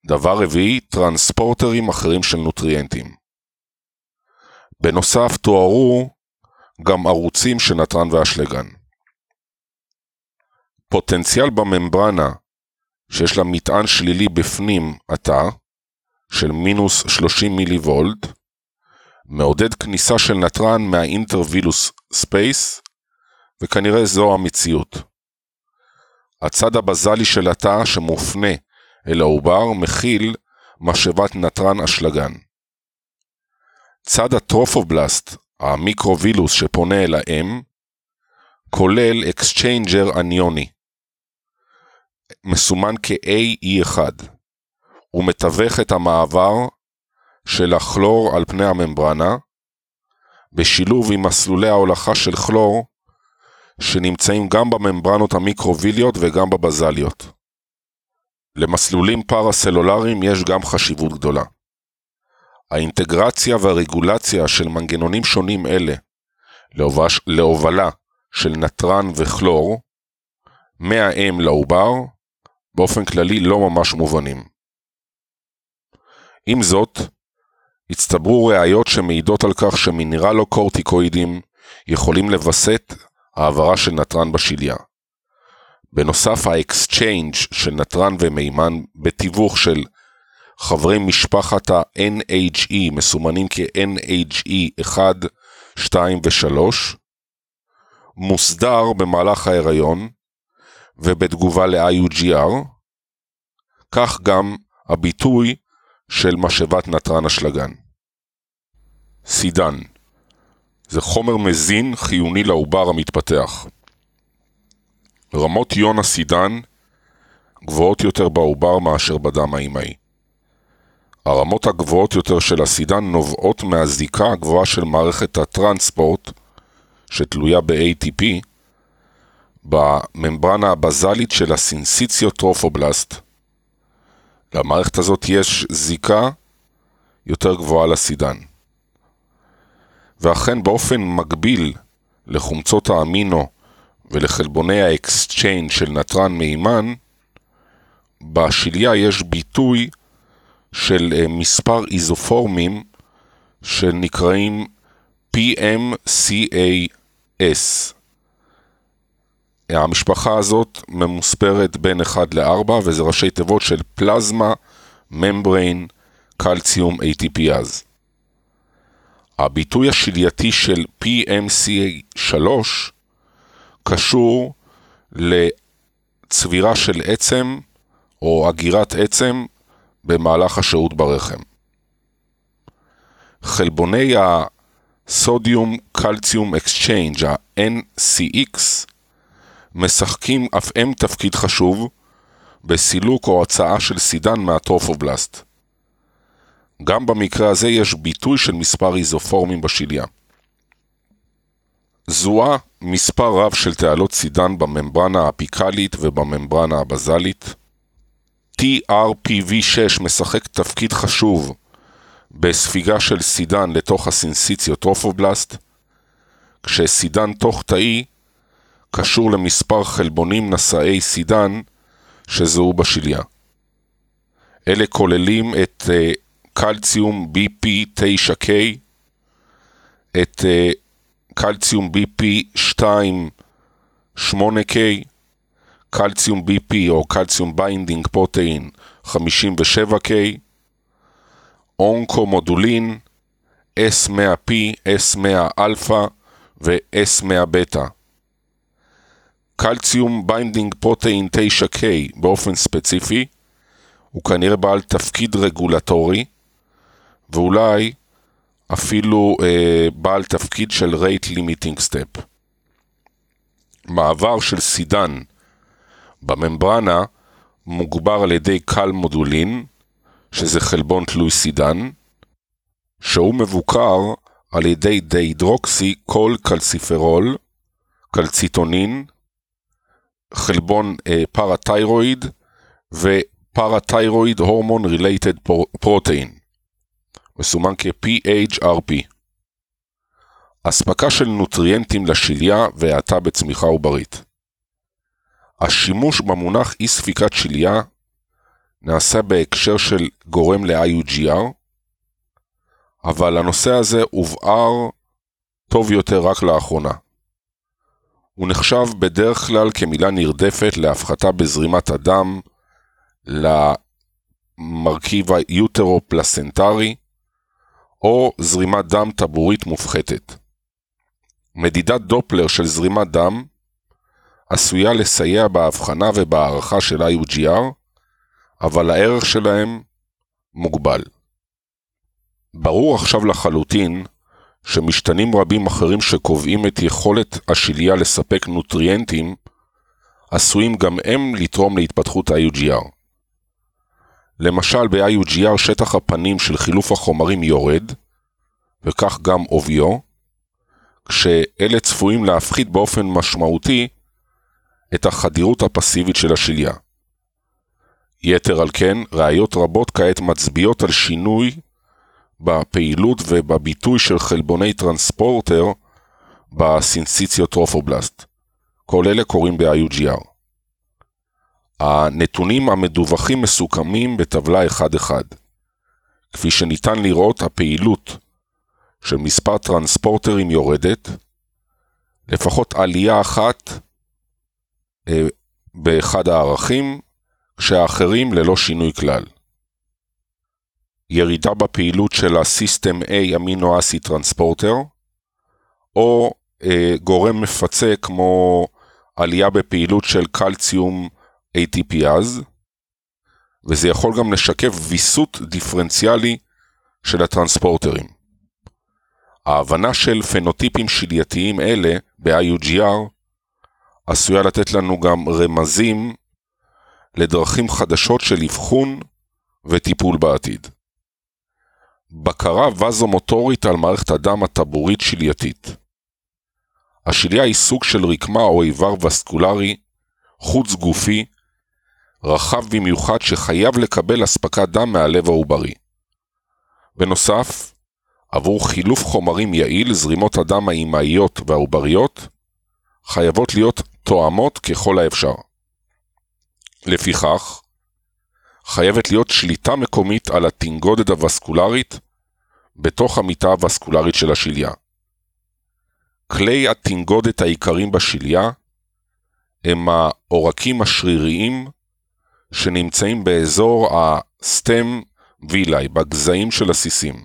דבר רביעי, טרנספורטרים אחרים של נוטריאנטים. בנוסף תוארו גם ערוצים של נתרן ואשלגן. פוטנציאל בממברנה שיש לה מטען שלילי בפנים התא, של מינוס 30 מילי וולט, מעודד כניסה של נתרן מה intervillous space, וכנראה זו המציאות. הצד הבזלי של התא שמופנה אל העובר מכיל משאבת נתרן אשלגן. צד הטרופובלסט, המיקרווילוס שפונה אל האם, כולל exchanger אניוני, מסומן כ-AE1. הוא מתווך את המעבר של הכלור על פני הממברנה, בשילוב עם מסלולי ההולכה של כלור שנמצאים גם בממברנות המיקרוויליות וגם בבזליות. למסלולים פרסלולריים יש גם חשיבות גדולה. האינטגרציה והרגולציה של מנגנונים שונים אלה להובלה של נתרן וכלור מהאם לעובר באופן כללי לא ממש מובנים. עם זאת, הצטברו ראיות שמעידות על כך שמינרלו-קורטיקואידים יכולים לווסת העברה של נתרן בשליה. בנוסף ה exchange של נתרן ומימן בתיווך של חברי משפחת ה-NHE מסומנים כ-NHE 1, 2 ו-3 מוסדר במהלך ההיריון ובתגובה ל-IUGR, כך גם הביטוי של משאבת נתרן אשלגן. סידן זה חומר מזין חיוני לעובר המתפתח. רמות יון הסידן גבוהות יותר בעובר מאשר בדם האימהי. הרמות הגבוהות יותר של הסידן נובעות מהזיקה הגבוהה של מערכת הטרנספורט שתלויה ב-ATP, בממברנה הבזלית של הסינסיציוטרופובלסט. למערכת הזאת יש זיקה יותר גבוהה לסידן. ואכן באופן מקביל לחומצות האמינו ולחלבוני ה exchange של נתרן מימן, בשליה יש ביטוי של אה, מספר איזופורמים שנקראים PMCAs. המשפחה הזאת ממוספרת בין 1 ל-4 וזה ראשי תיבות של plasma, membrane, calcium, ATPase. הביטוי השלייתי של PMCA3 קשור לצבירה של עצם או אגירת עצם במהלך השהות ברחם. חלבוני ה sodium calcium exchange, ה-NCX, משחקים אף הם תפקיד חשוב בסילוק או הסעה של סידן מהטרופובלסט. גם במקרה הזה יש ביטוי של מספר איזופורמים בשליה. זוהה מספר רב של תעלות סידן בממברנה האפיקלית ובממברנה הבזלית. TRPV6 משחק תפקיד חשוב בספיגה של סידן לתוך הסינסיציוטרופובלסט, כשסידן תוך תאי קשור למספר חלבונים נשאי סידן שזוהו בשליה. אלה כוללים את אה, calcium BP9K, את אה, calcium BP28K, calcium BP או calcium binding protein 57K, אונקומודולין, S100P, S100 אלפא ו-S100 בטא. calcium binding protein 9K באופן ספציפי הוא כנראה בעל תפקיד רגולטורי ואולי אפילו אה, בעל תפקיד של rate limiting step. מעבר של סידן בממברנה מוגבר על ידי קלמודולין, שזה חלבון תלוי סידן, שהוא מבוקר על ידי דיהידרוקסי כולקלציפרול, קלציטונין, חלבון אה, פרתיירואיד ופרתיירואיד הורמון רילייטד פרוטאין, מסומן כ-PHRP. אספקה של נוטריאנטים לשליה והאטה בצמיחה עוברית. השימוש במונח אי ספיקת שליה נעשה בהקשר של גורם ל-IUGR, אבל הנושא הזה הובהר טוב יותר רק לאחרונה. הוא נחשב בדרך כלל כמילה נרדפת להפחתה בזרימת הדם, למרכיב היוטרו-פלסנטרי, או זרימת דם טבורית מופחתת. מדידת דופלר של זרימת דם עשויה לסייע בהבחנה ובהערכה של IUGR, אבל הערך שלהם מוגבל. ברור עכשיו לחלוטין שמשתנים רבים אחרים שקובעים את יכולת השליה לספק נוטריאנטים, עשויים גם הם לתרום להתפתחות ה-IUGR. למשל ב-IUGR שטח הפנים של חילוף החומרים יורד, וכך גם עוביו, כשאלה צפויים להפחית באופן משמעותי את החדירות הפסיבית של השליה. יתר על כן, ראיות רבות כעת מצביעות על שינוי בפעילות ובביטוי של חלבוני טרנספורטר בסינסיציוטרופובלסט. כל אלה קורים ב-IUGR. הנתונים המדווחים מסוכמים בטבלה 1-1. כפי שניתן לראות, הפעילות של מספר טרנספורטרים יורדת, לפחות עלייה אחת אה, באחד הערכים, כשהאחרים ללא שינוי כלל. ירידה בפעילות של הסיסטם A אמינו אסי טרנספורטר, או אה, גורם מפצה כמו עלייה בפעילות של קלציום ATPאז, וזה יכול גם לשקף ויסות דיפרנציאלי של הטרנספורטרים. ההבנה של פנוטיפים שלייתיים אלה ב-IUGR עשויה לתת לנו גם רמזים לדרכים חדשות של אבחון וטיפול בעתיד. בקרה וזומוטורית על מערכת הדם הטבורית שלייתית. השליה היא סוג של רקמה או איבר וסקולרי, חוץ גופי, רחב במיוחד שחייב לקבל אספקת דם מהלב העוברי. בנוסף, עבור חילוף חומרים יעיל, זרימות הדם האימהיות והעובריות חייבות להיות תואמות ככל האפשר. לפיכך, חייבת להיות שליטה מקומית על התנגודת הווסקולרית בתוך המיטה הווסקולרית של השליה. כלי התנגודת העיקריים בשליה הם העורקים השריריים שנמצאים באזור הסטם וילאי, בגזעים של הסיסים.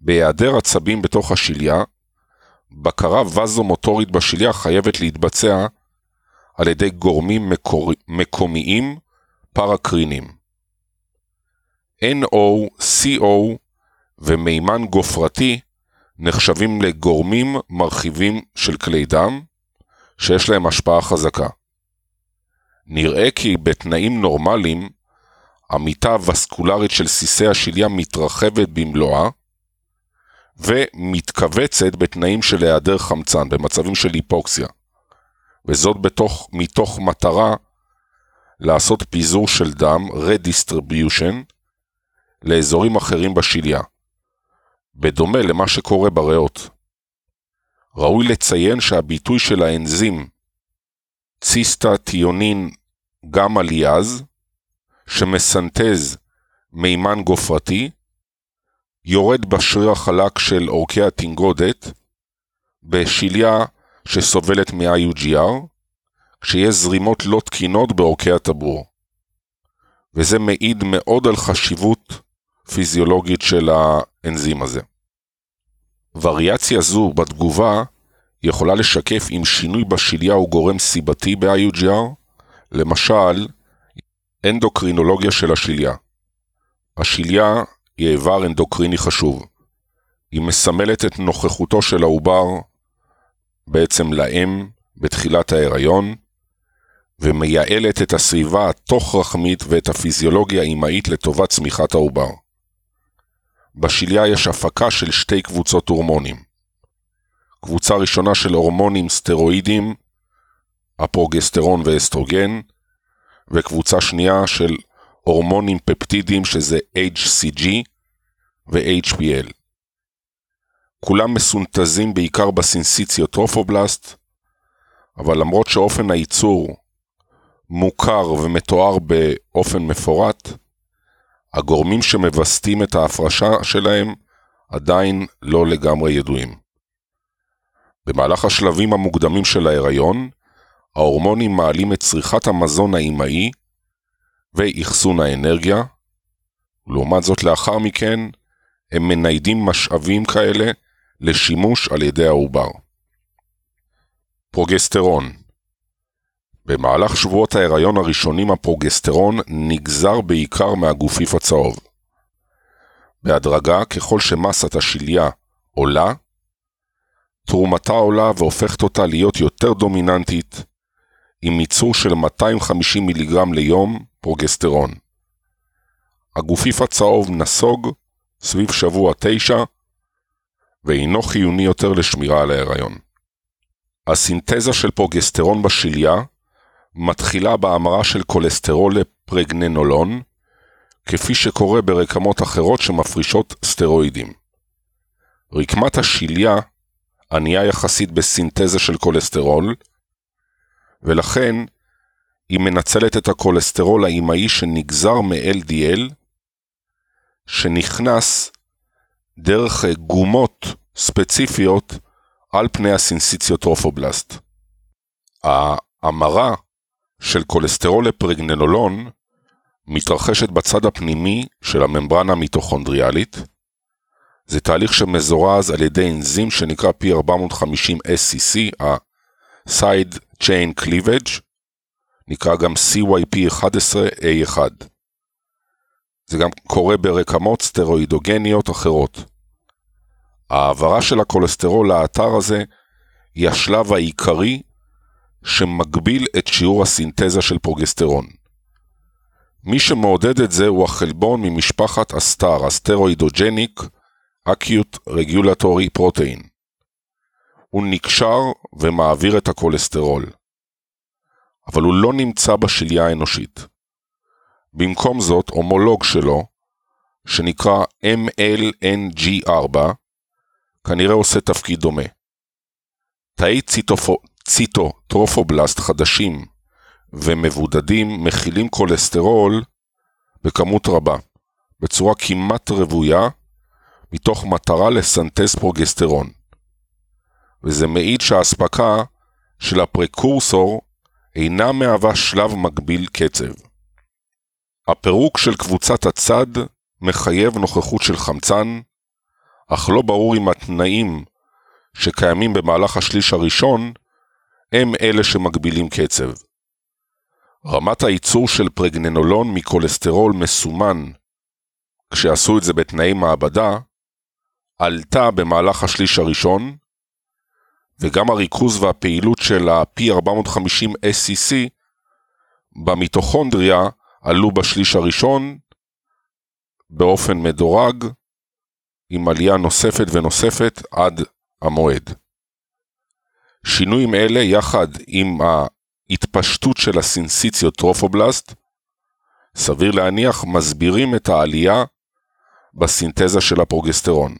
בהיעדר עצבים בתוך השליה, בקרה וזומוטורית בשליה חייבת להתבצע על ידי גורמים מקור... מקומיים פרקרינים. NO, CO ומימן גופרתי נחשבים לגורמים מרחיבים של כלי דם, שיש להם השפעה חזקה. נראה כי בתנאים נורמליים, המיטה הווסקולרית של סיסי השליה מתרחבת במלואה, ומתכווצת בתנאים של היעדר חמצן, במצבים של היפוקסיה. וזאת בתוך, מתוך מטרה לעשות פיזור של דם, redistribution, לאזורים אחרים בשליה, בדומה למה שקורה בריאות. ראוי לציין שהביטוי של האנזים ציסטה טיונין גמא ליאז, שמסנטז מימן גופרתי, יורד בשריר החלק של עורקי התנגודת, בשליה שסובלת מ-IUGR, כשיש זרימות לא תקינות בעורקי הטבור. וזה מעיד מאוד על חשיבות פיזיולוגית של האנזים הזה. וריאציה זו בתגובה יכולה לשקף אם שינוי בשליה הוא גורם סיבתי ב-IUGR, למשל, אנדוקרינולוגיה של השליה. השליה היא איבר אנדוקריני חשוב. היא מסמלת את נוכחותו של העובר בעצם לאם בתחילת ההיריון, ומייעלת את הסביבה התוך-רחמית ואת הפיזיולוגיה האימהית לטובת צמיחת העובר. בשליה יש הפקה של שתי קבוצות הורמונים. קבוצה ראשונה של הורמונים סטרואידים, הפרוגסטרון ואסטרוגן, וקבוצה שנייה של הורמונים פפטידיים שזה HCG ו-HPL. כולם מסונתזים בעיקר בסינסיציוטרופובלסט, אבל למרות שאופן הייצור מוכר ומתואר באופן מפורט, הגורמים שמווסתים את ההפרשה שלהם עדיין לא לגמרי ידועים. במהלך השלבים המוקדמים של ההיריון, ההורמונים מעלים את צריכת המזון האימהי ואחסון האנרגיה, לעומת זאת לאחר מכן הם מניידים משאבים כאלה לשימוש על ידי העובר. פרוגסטרון במהלך שבועות ההיריון הראשונים הפרוגסטרון נגזר בעיקר מהגופיף הצהוב. בהדרגה, ככל שמסת השליה עולה, תרומתה עולה והופכת אותה להיות יותר דומיננטית, עם ייצור של 250 מיליגרם ליום פרוגסטרון. הגופיף הצהוב נסוג סביב שבוע 9, ואינו חיוני יותר לשמירה על ההיריון. הסינתזה של פרוגסטרון בשליה מתחילה בהמרה של כולסטרול לפרגננולון, כפי שקורה ברקמות אחרות שמפרישות סטרואידים. רקמת השליה ענייה יחסית בסינתזה של כולסטרול, ולכן היא מנצלת את הכולסטרול האימהי שנגזר מ-LDL, שנכנס דרך גומות ספציפיות על פני הסינסיציוטרופובלסט. ההמרה של כולסטרול לפרגננולון מתרחשת בצד הפנימי של הממברנה המיטוכונדריאלית. זה תהליך שמזורז על ידי אנזים שנקרא P450SCC, ה-Side Chain Cleavage, נקרא גם CYP11A1. זה גם קורה ברקמות סטרואידוגניות אחרות. העברה של הכולסטרול לאתר הזה היא השלב העיקרי שמגביל את שיעור הסינתזה של פרוגסטרון. מי שמעודד את זה הוא החלבון ממשפחת ה StAR, ה steroidogenic Acute Regulatory Protein. הוא נקשר ומעביר את הכולסטרול. אבל הוא לא נמצא בשליה האנושית. במקום זאת, הומולוג שלו, שנקרא MLN64, כנראה עושה תפקיד דומה. תאי ציטוטרופובלסט חדשים ומבודדים מכילים כולסטרול בכמות רבה, בצורה כמעט רוויה, מתוך מטרה לסנטז פרוגסטרון. וזה מעיד שהאספקה של הפרקורסור אינה מהווה שלב מגביל קצב. הפירוק של קבוצת הצד מחייב נוכחות של חמצן, אך לא ברור אם התנאים שקיימים במהלך השליש הראשון הם אלה שמגבילים קצב. רמת הייצור של פרגננולון מכולסטרול מסומן, כשעשו את זה בתנאי מעבדה, עלתה במהלך השליש הראשון, וגם הריכוז והפעילות של ה-P450 SCC במיטוכונדריה עלו בשליש הראשון באופן מדורג, עם עלייה נוספת ונוספת עד המועד. שינויים אלה יחד עם ההתפשטות של הסינסיציות טרופובלסט, סביר להניח מסבירים את העלייה בסינתזה של הפרוגסטרון.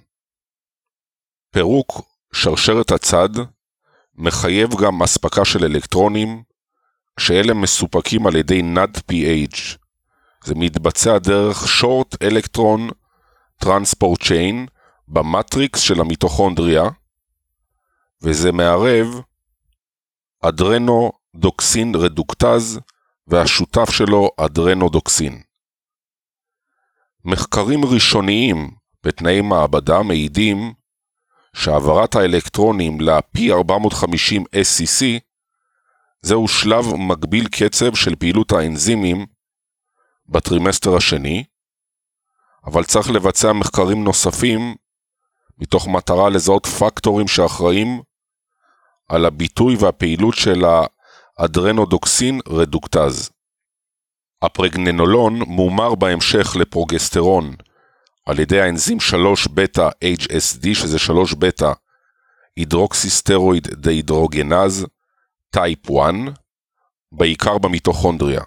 פירוק שרשרת הצד מחייב גם אספקה של אלקטרונים, שאלה מסופקים על ידי NAD-PH. זה מתבצע דרך Short Electron Transport Chain במטריקס של המיטוכונדריה, וזה מערב אדרנודוקסין רדוקטז והשותף שלו אדרנודוקסין. מחקרים ראשוניים בתנאי מעבדה מעידים שהעברת האלקטרונים ל-P450 SCC זהו שלב מגביל קצב של פעילות האנזימים בטרימסטר השני, אבל צריך לבצע מחקרים נוספים מתוך מטרה לזהות פקטורים שאחראים על הביטוי והפעילות של האדרנודוקסין רדוקטז. הפרגננולון מומר בהמשך לפרוגסטרון על ידי האנזים 3 בטא HSD, שזה 3 בטא הידרוקסיסטרואיד דהידרוגנז, type 1, בעיקר במיטוכונדריה.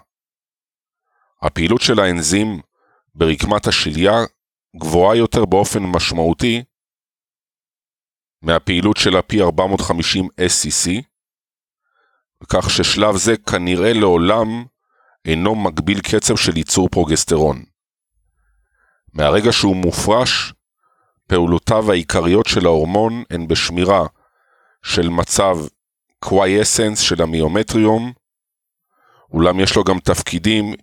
הפעילות של האנזים ברקמת השליה גבוהה יותר באופן משמעותי מהפעילות של ה-P450 SCC, כך ששלב זה כנראה לעולם אינו מגביל קצב של ייצור פרוגסטרון. מהרגע שהוא מופרש, פעולותיו העיקריות של ההורמון הן בשמירה של מצב quiescence של המיומטריום, אולם יש לו גם תפקידים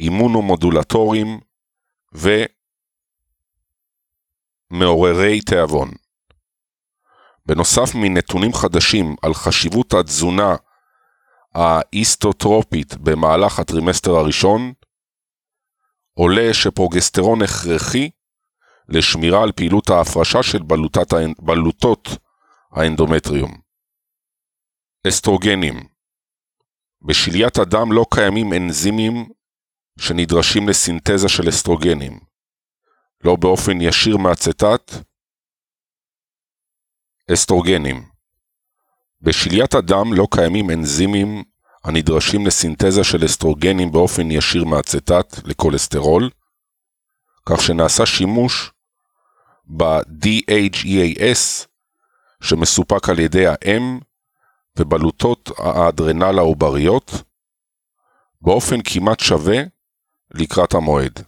אימונומודולטוריים ומעוררי תיאבון. בנוסף מנתונים חדשים על חשיבות התזונה ההיסטוטרופית במהלך הטרימסטר הראשון, עולה שפרוגסטרון הכרחי לשמירה על פעילות ההפרשה של בלוטת, בלוטות האנדומטריום. אסטרוגנים בשליית האדם לא קיימים אנזימים שנדרשים לסינתזה של אסטרוגנים, לא באופן ישיר מאצטט. אסטרוגנים בשליית הדם לא קיימים אנזימים הנדרשים לסינתזה של אסטרוגנים באופן ישיר מאצטט לכולסטרול, כך שנעשה שימוש ב-DHEAS שמסופק על ידי האם ובלוטות האדרנל העובריות באופן כמעט שווה לקראת המועד.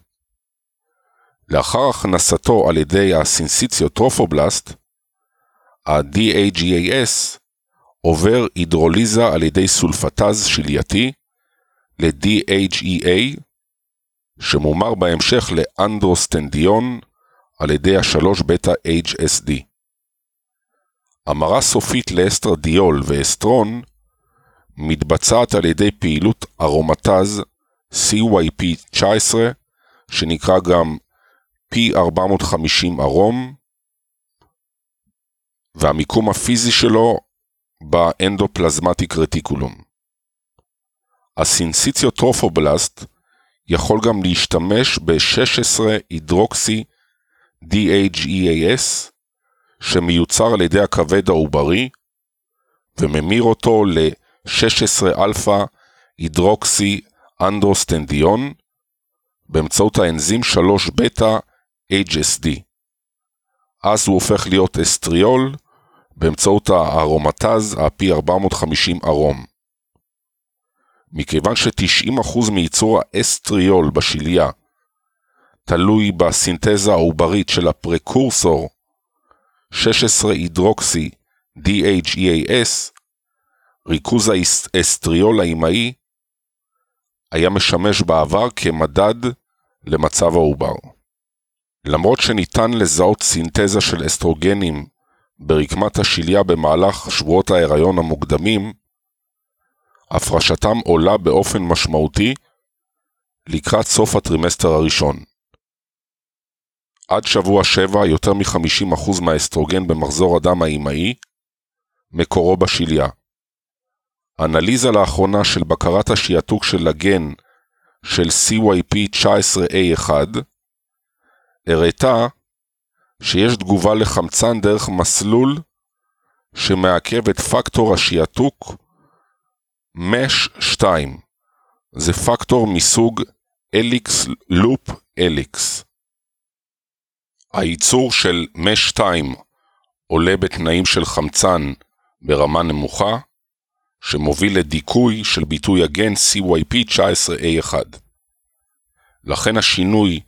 לאחר הכנסתו על ידי הסינסיציות ה-DHEAS עובר הידרוליזה על ידי סולפטז שלייתי ל-DHEA, שמומר בהמשך לאנדרוסטנדיון על ידי ה-3 בטא HSD. המרה סופית לאסטרדיול ואסטרון מתבצעת על ידי פעילות ארומטז CYP19, שנקרא גם P450 arom, והמיקום הפיזי שלו ב endoplasmic reticulum. הסינסיציוטרופובלסט יכול גם להשתמש ב-16 הידרוקסי DHEAS, שמיוצר על ידי הכבד העוברי וממיר אותו ל-16 אלפא הידרוקסי אנדרוסטנדיון באמצעות האנזים 3 בטא HSD. אז הוא הופך להיות אסטריול באמצעות הארומטז ה-P450 arom. מכיוון ש-90% מייצור האסטריול בשליה תלוי בסינתזה העוברית של הפרקורסור 16 הידרוקסי DHEAS, ריכוז האסטריול האימהי היה משמש בעבר כמדד למצב העובר. למרות שניתן לזהות סינתזה של אסטרוגנים ברקמת השליה במהלך שבועות ההיריון המוקדמים, הפרשתם עולה באופן משמעותי לקראת סוף הטרימסטר הראשון. עד שבוע 7 יותר מ-50% מהאסטרוגן במחזור הדם האימהי מקורו בשליה. אנליזה לאחרונה של בקרת השעתוק של הגן של CYP19A1 הראתה שיש תגובה לחמצן דרך מסלול שמעכב את פקטור השעתוק MASH 2. זה פקטור מסוג helix loop helix. הייצור של MASH 2 עולה בתנאים של חמצן ברמה נמוכה, שמוביל לדיכוי של ביטוי הגן CYP19A1. לכן השינוי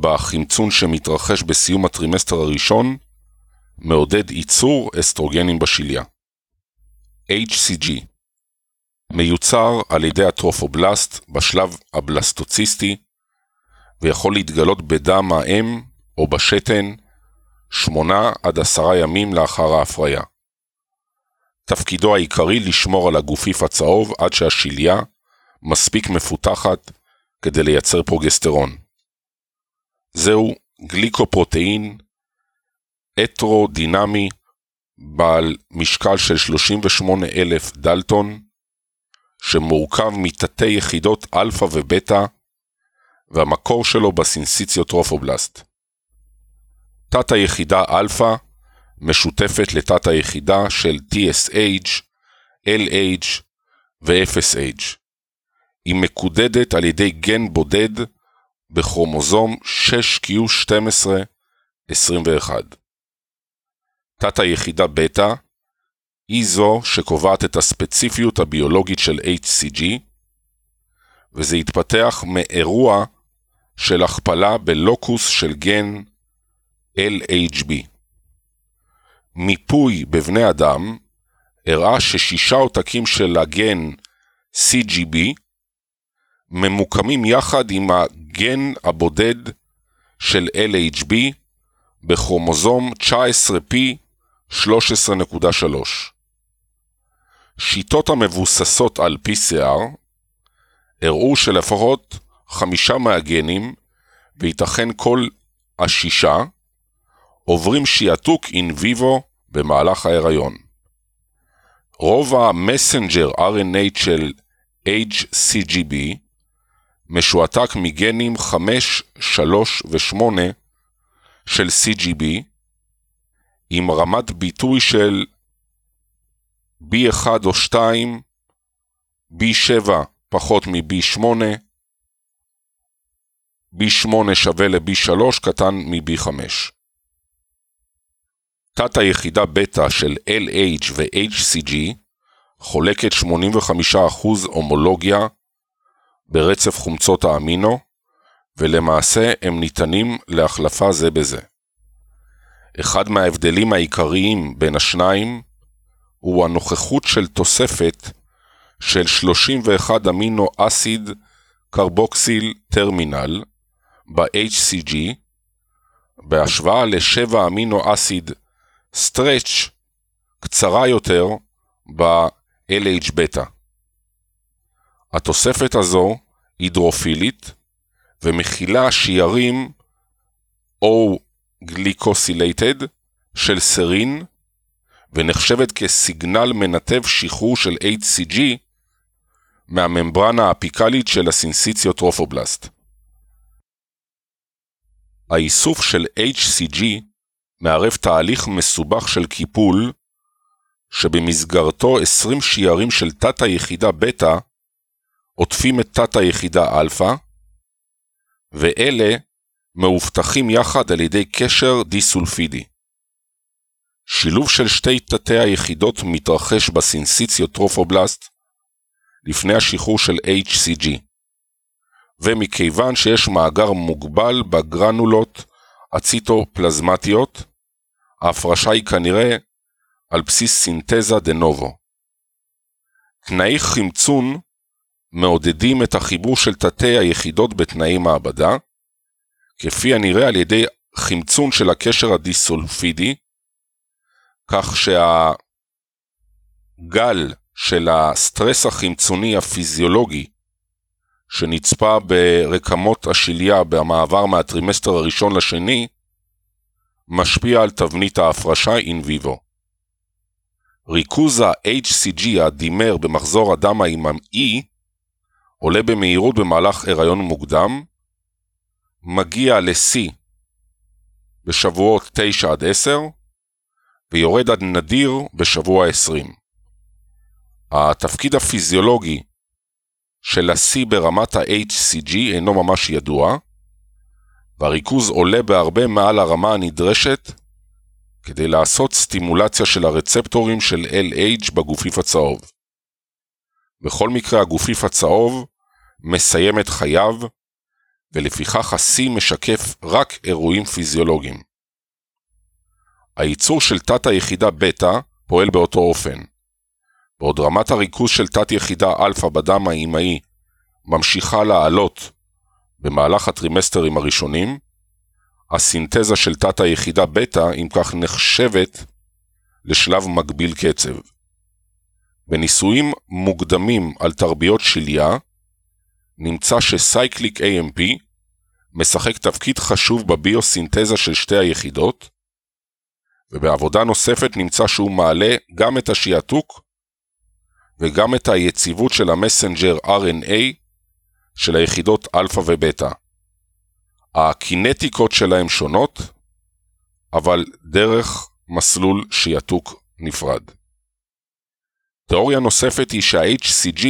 בחמצון שמתרחש בסיום הטרימסטר הראשון מעודד ייצור אסטרוגנים בשליה. HCG מיוצר על ידי הטרופובלסט בשלב הבלסטוציסטי ויכול להתגלות בדם האם או בשתן 8 עד 10 ימים לאחר ההפריה. תפקידו העיקרי לשמור על הגופיף הצהוב עד שהשליה מספיק מפותחת כדי לייצר פרוגסטרון. זהו גליקופרוטאין הטרודימרי בעל משקל של 38,000 דלטון, שמורכב מתתי יחידות אלפא ובטא, והמקור שלו ב syncytiotrophoblast. תת היחידה אלפא משותפת לתת היחידה של TSH, LH ו-FSH. היא מקודדת על ידי גן בודד בכרומוזום 6q12-21. תת היחידה בטא היא זו שקובעת את הספציפיות הביולוגית של HCG, וזה התפתח מאירוע של הכפלה בלוקוס של גן LHB. מיפוי בבני אדם הראה ששישה עותקים של הגן CGB ממוקמים יחד עם הגן הבודד של LHB בכרומוזום 19P 13.3. שיטות המבוססות על PCR הראו שלפחות חמישה מהגנים, וייתכן כל השישה, עוברים שיעתוק אין ויבו במהלך ההיריון. רוב המסנג'ר RNA של HCGB משועתק מגנים 5, 3 ו-8 של CGB עם רמת ביטוי של B1 או 2, B7 פחות מ-B8, B8 שווה ל-B3 קטן מ-B5. תת היחידה בטא של LH ו-HCG חולקת 85% הומולוגיה ברצף חומצות האמינו, ולמעשה הם ניתנים להחלפה זה בזה. אחד מההבדלים העיקריים בין השניים הוא הנוכחות של תוספת של 31 אמינו אסיד קרבוקסיל טרמינל ב-HCG בהשוואה ל-7 amino acid stretch קצרה יותר ב-LH בטא. התוספת הזו הידרופילית ומכילה שיירים O glycosylated של סרין ונחשבת כסיגנל מנתב שחרור של HCG מהממברנה האפיקלית של ה syncytiotrophoblast. האיסוף של HCG מערב תהליך מסובך של קיפול שבמסגרתו 20 שיירים של תת היחידה בטא עוטפים את תת היחידה אלפא, ואלה מאובטחים יחד על ידי קשר דיסולפידי. שילוב של שתי תתי היחידות מתרחש ב syncytiotrophoblast לפני השחרור של HCG, ומכיוון שיש מאגר מוגבל בגרנולות הציטופלזמטיות, ההפרשה היא כנראה על בסיס סינתזה דה נובו. תנאי חמצון מעודדים את החיבור של תתי היחידות בתנאי מעבדה, כפי הנראה על ידי חמצון של הקשר הדיסולפידי, כך שהגל של הסטרס החמצוני הפיזיולוגי שנצפה ברקמות השליה במעבר מהטרימסטר הראשון לשני, משפיע על תבנית ההפרשה in vivo. ריכוז ה-HCG הדימר במחזור הדם האימהי עולה במהירות במהלך הריון מוקדם, מגיע לשיא בשבועות 9 עד 10, ויורד עד נדיר בשבוע 20. התפקיד הפיזיולוגי של השיא ברמת ה-HCG אינו ממש ידוע, והריכוז עולה בהרבה מעל הרמה הנדרשת כדי לעשות סטימולציה של הרצפטורים של LH בגופיף הצהוב. בכל מקרה הגופיף הצהוב מסיים את חייו, ולפיכך השיא משקף רק אירועים פיזיולוגיים. הייצור של תת היחידה בטא פועל באותו אופן. בעוד רמת הריכוז של תת יחידה אלפא בדם האימהי ממשיכה לעלות במהלך הטרימסטרים הראשונים, הסינתזה של תת היחידה בטא אם כך נחשבת לשלב מגביל קצב. בניסויים מוקדמים על תרביות שליה, נמצא ש cyclic AMP משחק תפקיד חשוב בביוסינתזה של שתי היחידות, ובעבודה נוספת נמצא שהוא מעלה גם את השעתוק וגם את היציבות של ה messenger RNA של היחידות אלפא ובטא. הקינטיקות שלהם שונות, אבל דרך מסלול שעתוק נפרד. תיאוריה נוספת היא שה-HCG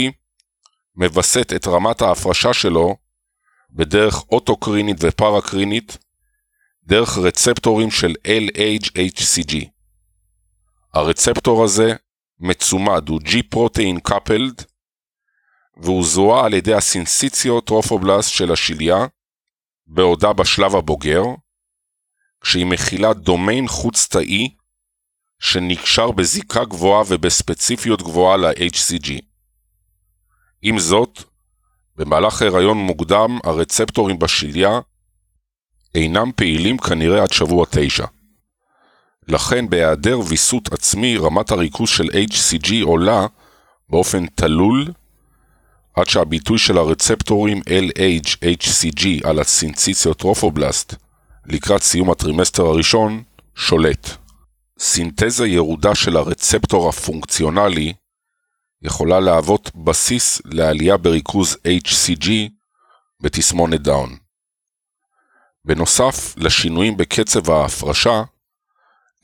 מווסת את רמת ההפרשה שלו בדרך אוטוקרינית ופרקרינית, דרך רצפטורים של LHHCG. הרצפטור הזה מצומד, הוא G-Protein coupled, והוא זוהה על ידי הסינסיציו טרופובלסט של השליה, בעודה בשלב הבוגר, כשהיא מכילה דומיין חוץ-תאי שנקשר בזיקה גבוהה ובספציפיות גבוהה ל-HCG. עם זאת, במהלך הריון מוקדם הרצפטורים בשליה אינם פעילים כנראה עד שבוע 9. לכן בהיעדר ויסות עצמי רמת הריכוז של HCG עולה באופן תלול עד שהביטוי של הרצפטורים LH-HCG על הסינציציוטרופובלסט לקראת סיום הטרימסטר הראשון שולט. סינתזה ירודה של הרצפטור הפונקציונלי יכולה להוות בסיס לעלייה בריכוז HCG בתסמונת דאון. בנוסף לשינויים בקצב ההפרשה,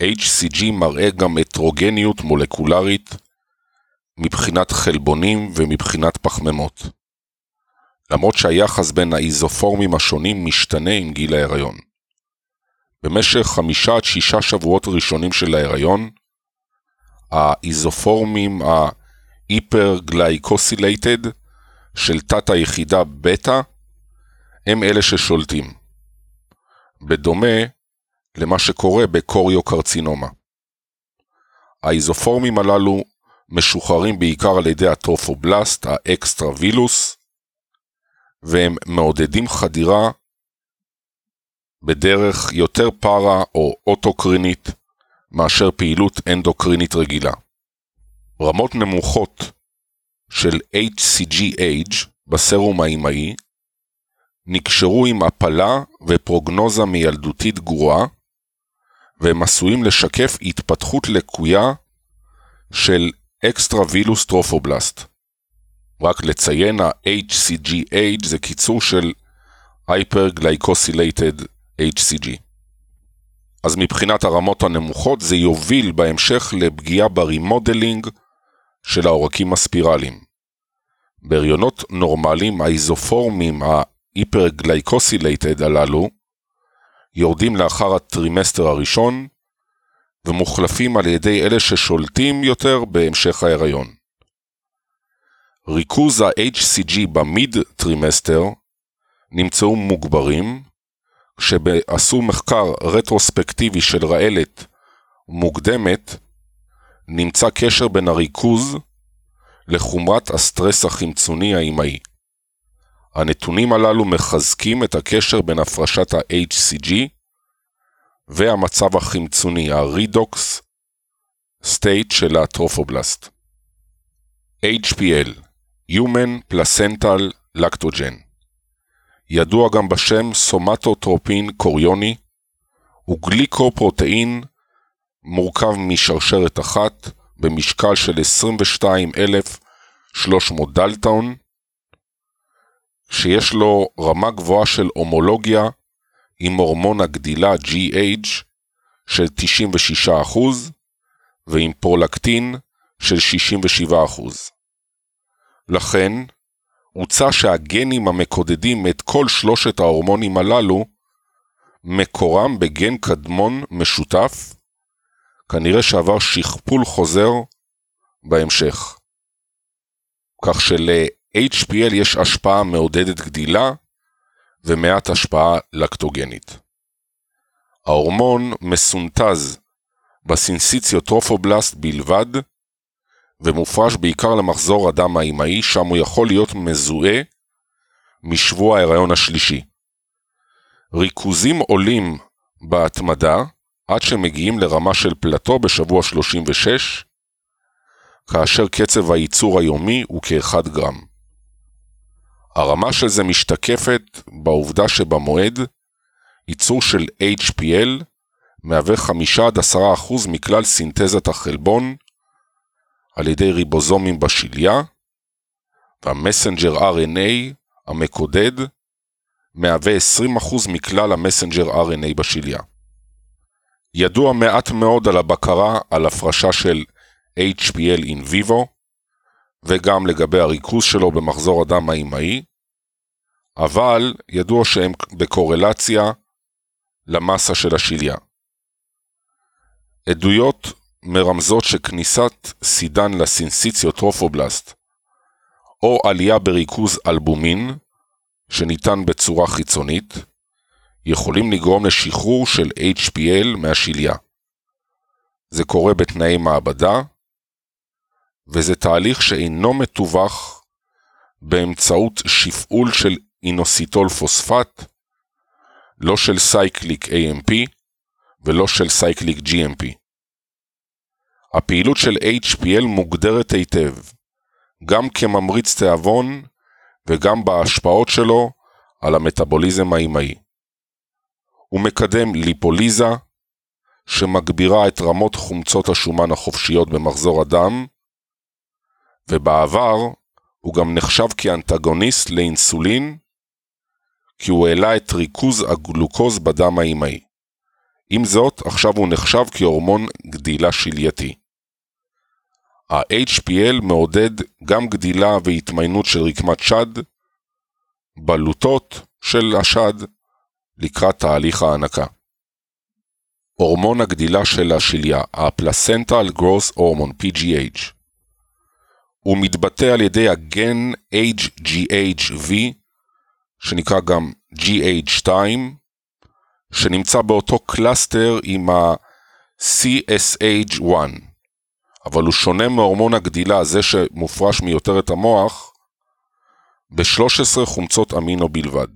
HCG מראה גם הטרוגניות מולקולרית מבחינת חלבונים ומבחינת פחמימות. למרות שהיחס בין האיזופורמים השונים משתנה עם גיל ההיריון. במשך חמישה עד שישה שבועות ראשונים של ההיריון, האיזופורמים ה-hyperglycosylated של תת היחידה בטא הם אלה ששולטים. בדומה למה שקורה בקוריוקרצינומה. האיזופורמים הללו משוחררים בעיקר על ידי הטרופובלסט ה extravillous, והם מעודדים חדירה בדרך יותר פארה או אוטוקרינית מאשר פעילות אנדוקרינית רגילה. רמות נמוכות של HCGH בסרום האימהי נקשרו עם הפלה ופרוגנוזה מיילדותית גרועה, והם עשויים לשקף התפתחות לקויה של extravillous trophoblast. רק לציין, ה-HCGH זה קיצור של Hyperglycosylated HCG. אז מבחינת הרמות הנמוכות זה יוביל בהמשך לפגיעה ב remodeling של העורקים הספירליים. בהריונות נורמליים האיזופורמים ה hyperglycosylated הללו יורדים לאחר הטרימסטר הראשון ומוחלפים על ידי אלה ששולטים יותר בהמשך ההיריון. ריכוז ה-HCG ב mid trimester נמצאו מוגברים, כשבעשו מחקר רטרוספקטיבי של רעלת מוקדמת, נמצא קשר בין הריכוז לחומרת הסטרס החמצוני האימהי. הנתונים הללו מחזקים את הקשר בין הפרשת ה-HCG והמצב החמצוני, ה-Redox State של הטרופובלסט. HPL, Human Placental Lactogen, ידוע גם בשם סומטוטרופין קוריוני, הוא גליקופרוטאין מורכב משרשרת אחת במשקל של 22,300 דלטון, שיש לו רמה גבוהה של הומולוגיה עם הורמון הגדילה GH של 96% ועם פרולקטין של 67%. לכן, הוצע שהגנים המקודדים את כל שלושת ההורמונים הללו מקורם בגן קדמון משותף, כנראה שעבר שכפול חוזר בהמשך. כך של-HPL יש השפעה מעודדת גדילה ומעט השפעה לקטוגנית. ההורמון מסונטז בסינסיציוטרופובלסט בלבד, ומופרש בעיקר למחזור הדם האימהי, שם הוא יכול להיות מזוהה משבוע ההיריון השלישי. ריכוזים עולים בהתמדה עד שמגיעים לרמה של פלטו בשבוע 36, כאשר קצב הייצור היומי הוא כ-1 גרם. הרמה של זה משתקפת בעובדה שבמועד ייצור של HPL מהווה 5-10% מכלל סינתזת החלבון על ידי ריבוזומים בשליה, והמסנג'ר RNA המקודד מהווה 20% מכלל המסנג'ר RNA בשליה. ידוע מעט מאוד על הבקרה על הפרשה של HPL in vivo, וגם לגבי הריכוז שלו במחזור הדם האימהי, אבל ידוע שהם בקורלציה למסה של השליה. עדויות מרמזות שכניסת סידן לסינסיציוטרופובלסט או עלייה בריכוז אלבומין, שניתן בצורה חיצונית, יכולים לגרום לשחרור של HPL מהשליה. זה קורה בתנאי מעבדה, וזה תהליך שאינו מתווך באמצעות שפעול של inositol phosphate, לא של cyclic AMP ולא של cyclic GMP. הפעילות של HPL מוגדרת היטב, גם כממריץ תיאבון וגם בהשפעות שלו על המטאבוליזם האימהי. הוא מקדם ליפוליזה, שמגבירה את רמות חומצות השומן החופשיות במחזור הדם, ובעבר הוא גם נחשב כאנטגוניסט לאינסולין, כי הוא העלה את ריכוז הגלוקוז בדם האימהי. עם זאת, עכשיו הוא נחשב כהורמון גדילה שלייתי. ה-HPL מעודד גם גדילה והתמיינות של רקמת שד, בלוטות של השד, לקראת תהליך ההנקה. הורמון הגדילה של השליה, ה-Placental Growth Hormone, PGH, הוא מתבטא על ידי הגן HGHV, שנקרא גם GH2, שנמצא באותו cluster עם ה-CSH1, אבל הוא שונה מהורמון הגדילה, זה שמופרש מיותרת המוח, ב-13 חומצות אמינו בלבד.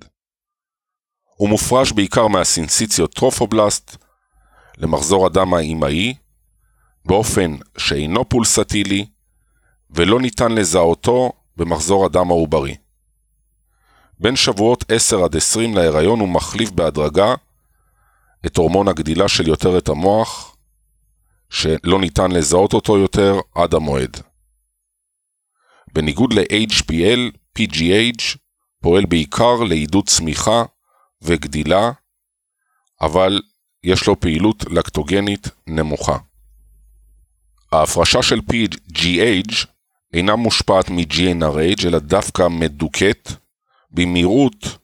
הוא מופרש בעיקר מה syncytiotrophoblast למחזור הדם האימהי, באופן שאינו פולסטילי, ולא ניתן לזהותו במחזור הדם העוברי. בין שבועות 10 עד 20 להיריון הוא מחליף בהדרגה את הורמון הגדילה של יותרת המוח, שלא ניתן לזהות אותו יותר עד המועד. בניגוד ל-HPL, PGH פועל בעיקר לעידוד צמיחה וגדילה, אבל יש לו פעילות לקטוגנית נמוכה. ההפרשה של PGH אינה מושפעת מ-GnRH, אלא דווקא מדוכאת במהירות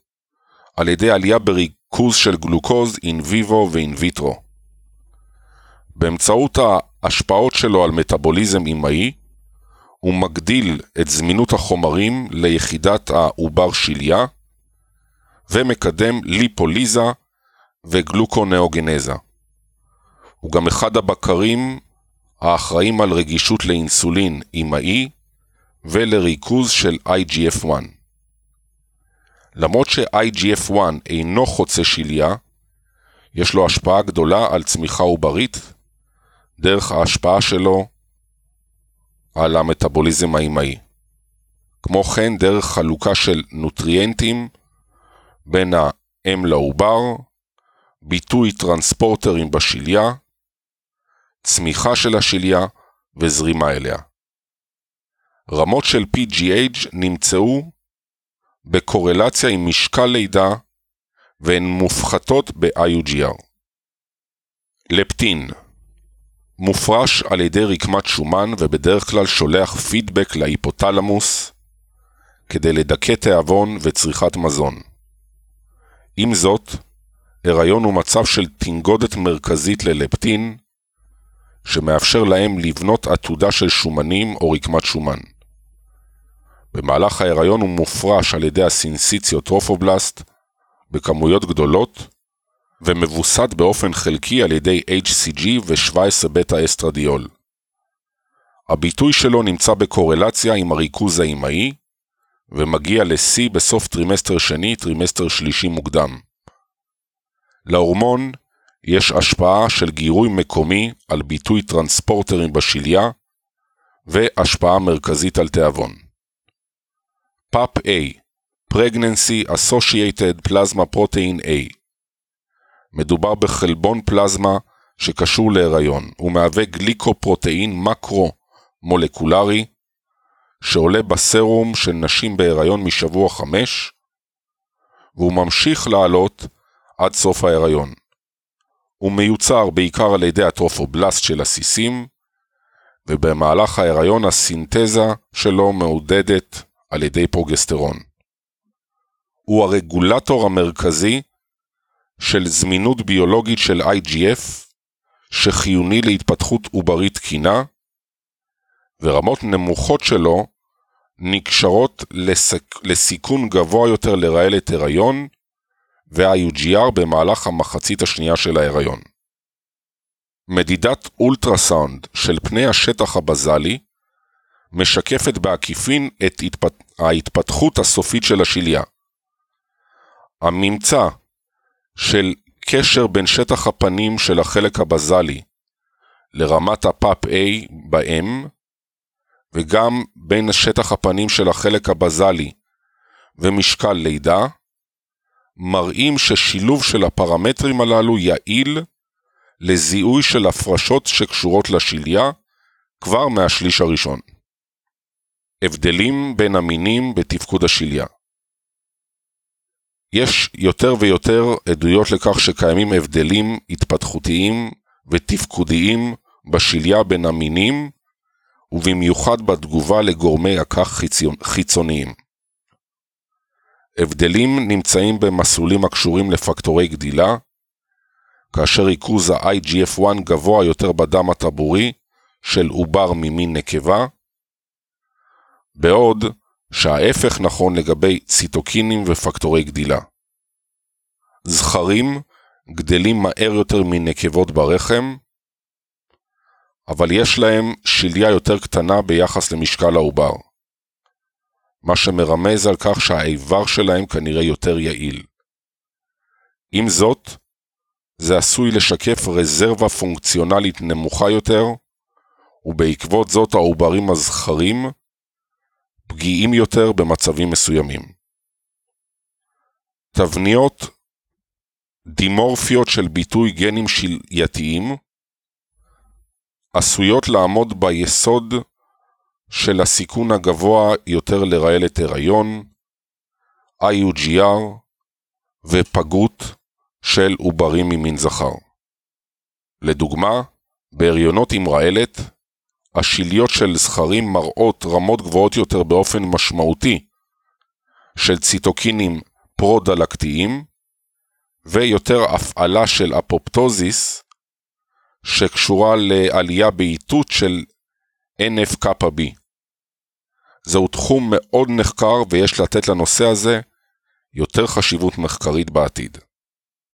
על ידי עלייה בריכוז של גלוקוז אין ויבו ואין ויטרו. באמצעות ההשפעות שלו על מטאבוליזם אמאי, הוא מגדיל את זמינות החומרים ליחידת העובר שליה, ומקדם ליפוליזה וגלוקונאוגנזה. הוא גם אחד הבקרים האחראים על רגישות לאינסולין אמאי ולריכוז של IGF-1. למרות ש-IGF-1 אינו חוצה שליה, יש לו השפעה גדולה על צמיחה עוברית, דרך ההשפעה שלו על המטאבוליזם האמאי. כמו כן, דרך חלוקה של נוטריאנטים בין האם לעובר, ביטוי טרנספורטרים בשליה, צמיחה של השליה וזרימה אליה. רמות של PGH נמצאו בקורלציה עם משקל לידה והן מופחתות ב-IUGR. לפטין מופרש על ידי רקמת שומן ובדרך כלל שולח פידבק להיפותלמוס כדי לדכא תיאבון וצריכת מזון. עם זאת, הריון הוא מצב של תנגודת מרכזית ללפטין, שמאפשר להם לבנות עתודה של שומנים או רקמת שומן. במהלך ההיריון הוא מופרש על ידי הסינסיציות טרופובלסט בכמויות גדולות, ומבוסת באופן חלקי על ידי HCG ו-17 בטא אסטרדיול. הביטוי שלו נמצא בקורלציה עם הריכוז האימהי, ומגיע לשיא בסוף טרימסטר שני, טרימסטר שלישי מוקדם. להורמון יש השפעה של גירוי מקומי על ביטוי טרנספורטרים בשליה, והשפעה מרכזית על תיאבון. PAPP-A Pregnancy Associated Plasma Protein A מדובר בחלבון פלזמה שקשור להיריון. הוא מהווה גליקופרוטאין מקרו-מולקולרי שעולה בסרום של נשים בהיריון משבוע 5, והוא ממשיך לעלות עד סוף ההיריון. הוא מיוצר בעיקר על ידי הטרופובלסט של הסיסים, ובמהלך ההיריון הסינתזה שלו מעודדת על ידי פרוגסטרון. הוא הרגולטור המרכזי של זמינות ביולוגית של IGF, שחיוני להתפתחות עוברית תקינה, ורמות נמוכות שלו נקשרות לסיק... לסיכון גבוה יותר לרעלת הריון וה-UGR במהלך המחצית השנייה של ההיריון. מדידת אולטרסאונד של פני השטח הבזלי משקפת בעקיפין את התפת... ההתפתחות הסופית של השליה. הממצא קשר בין שטח הפנים של החלק הבזלי לרמת הפאפ A ב-M, וגם בין שטח הפנים של החלק הבזלי ומשקל לידה, מראים ששילוב של הפרמטרים הללו יעיל לזיהוי של הפרשות שקשורות לשליה כבר מהשליש הראשון. הבדלים בין המינים בתפקוד השליה יש יותר ויותר עדויות לכך שקיימים הבדלים התפתחותיים ותפקודיים בשליה בין המינים, ובמיוחד בתגובה לגורמי הכך חיצוניים. הבדלים נמצאים במסלולים הקשורים לפקטורי גדילה, כאשר ריכוז ה-IGF-1 גבוה יותר בדם הטבורי של עובר ממין נקבה, בעוד שההפך נכון לגבי ציטוקינים ופקטורי גדילה. זכרים גדלים מהר יותר מנקבות ברחם, אבל יש להם שליה יותר קטנה ביחס למשקל העובר, מה שמרמז על כך שהאיבר שלהם כנראה יותר יעיל. עם זאת, זה עשוי לשקף רזרבה פונקציונלית נמוכה יותר, ובעקבות זאת העוברים הזכרים פגיעים יותר במצבים מסוימים. תבניות דימורפיות של ביטוי גנים שלייתיים עשויות לעמוד ביסוד של הסיכון הגבוה יותר לרעלת הריון, IUGR ופגות של עוברים ממין זכר. לדוגמה, בהריונות עם רעלת, השיליות של זכרים מראות רמות גבוהות יותר באופן משמעותי של ציטוקינים פרו-דלקתיים, ויותר הפעלה של אפופטוזיס, שקשורה לעלייה באיתות של NF-κB. זהו תחום מאוד נחקר ויש לתת לנושא הזה יותר חשיבות מחקרית בעתיד.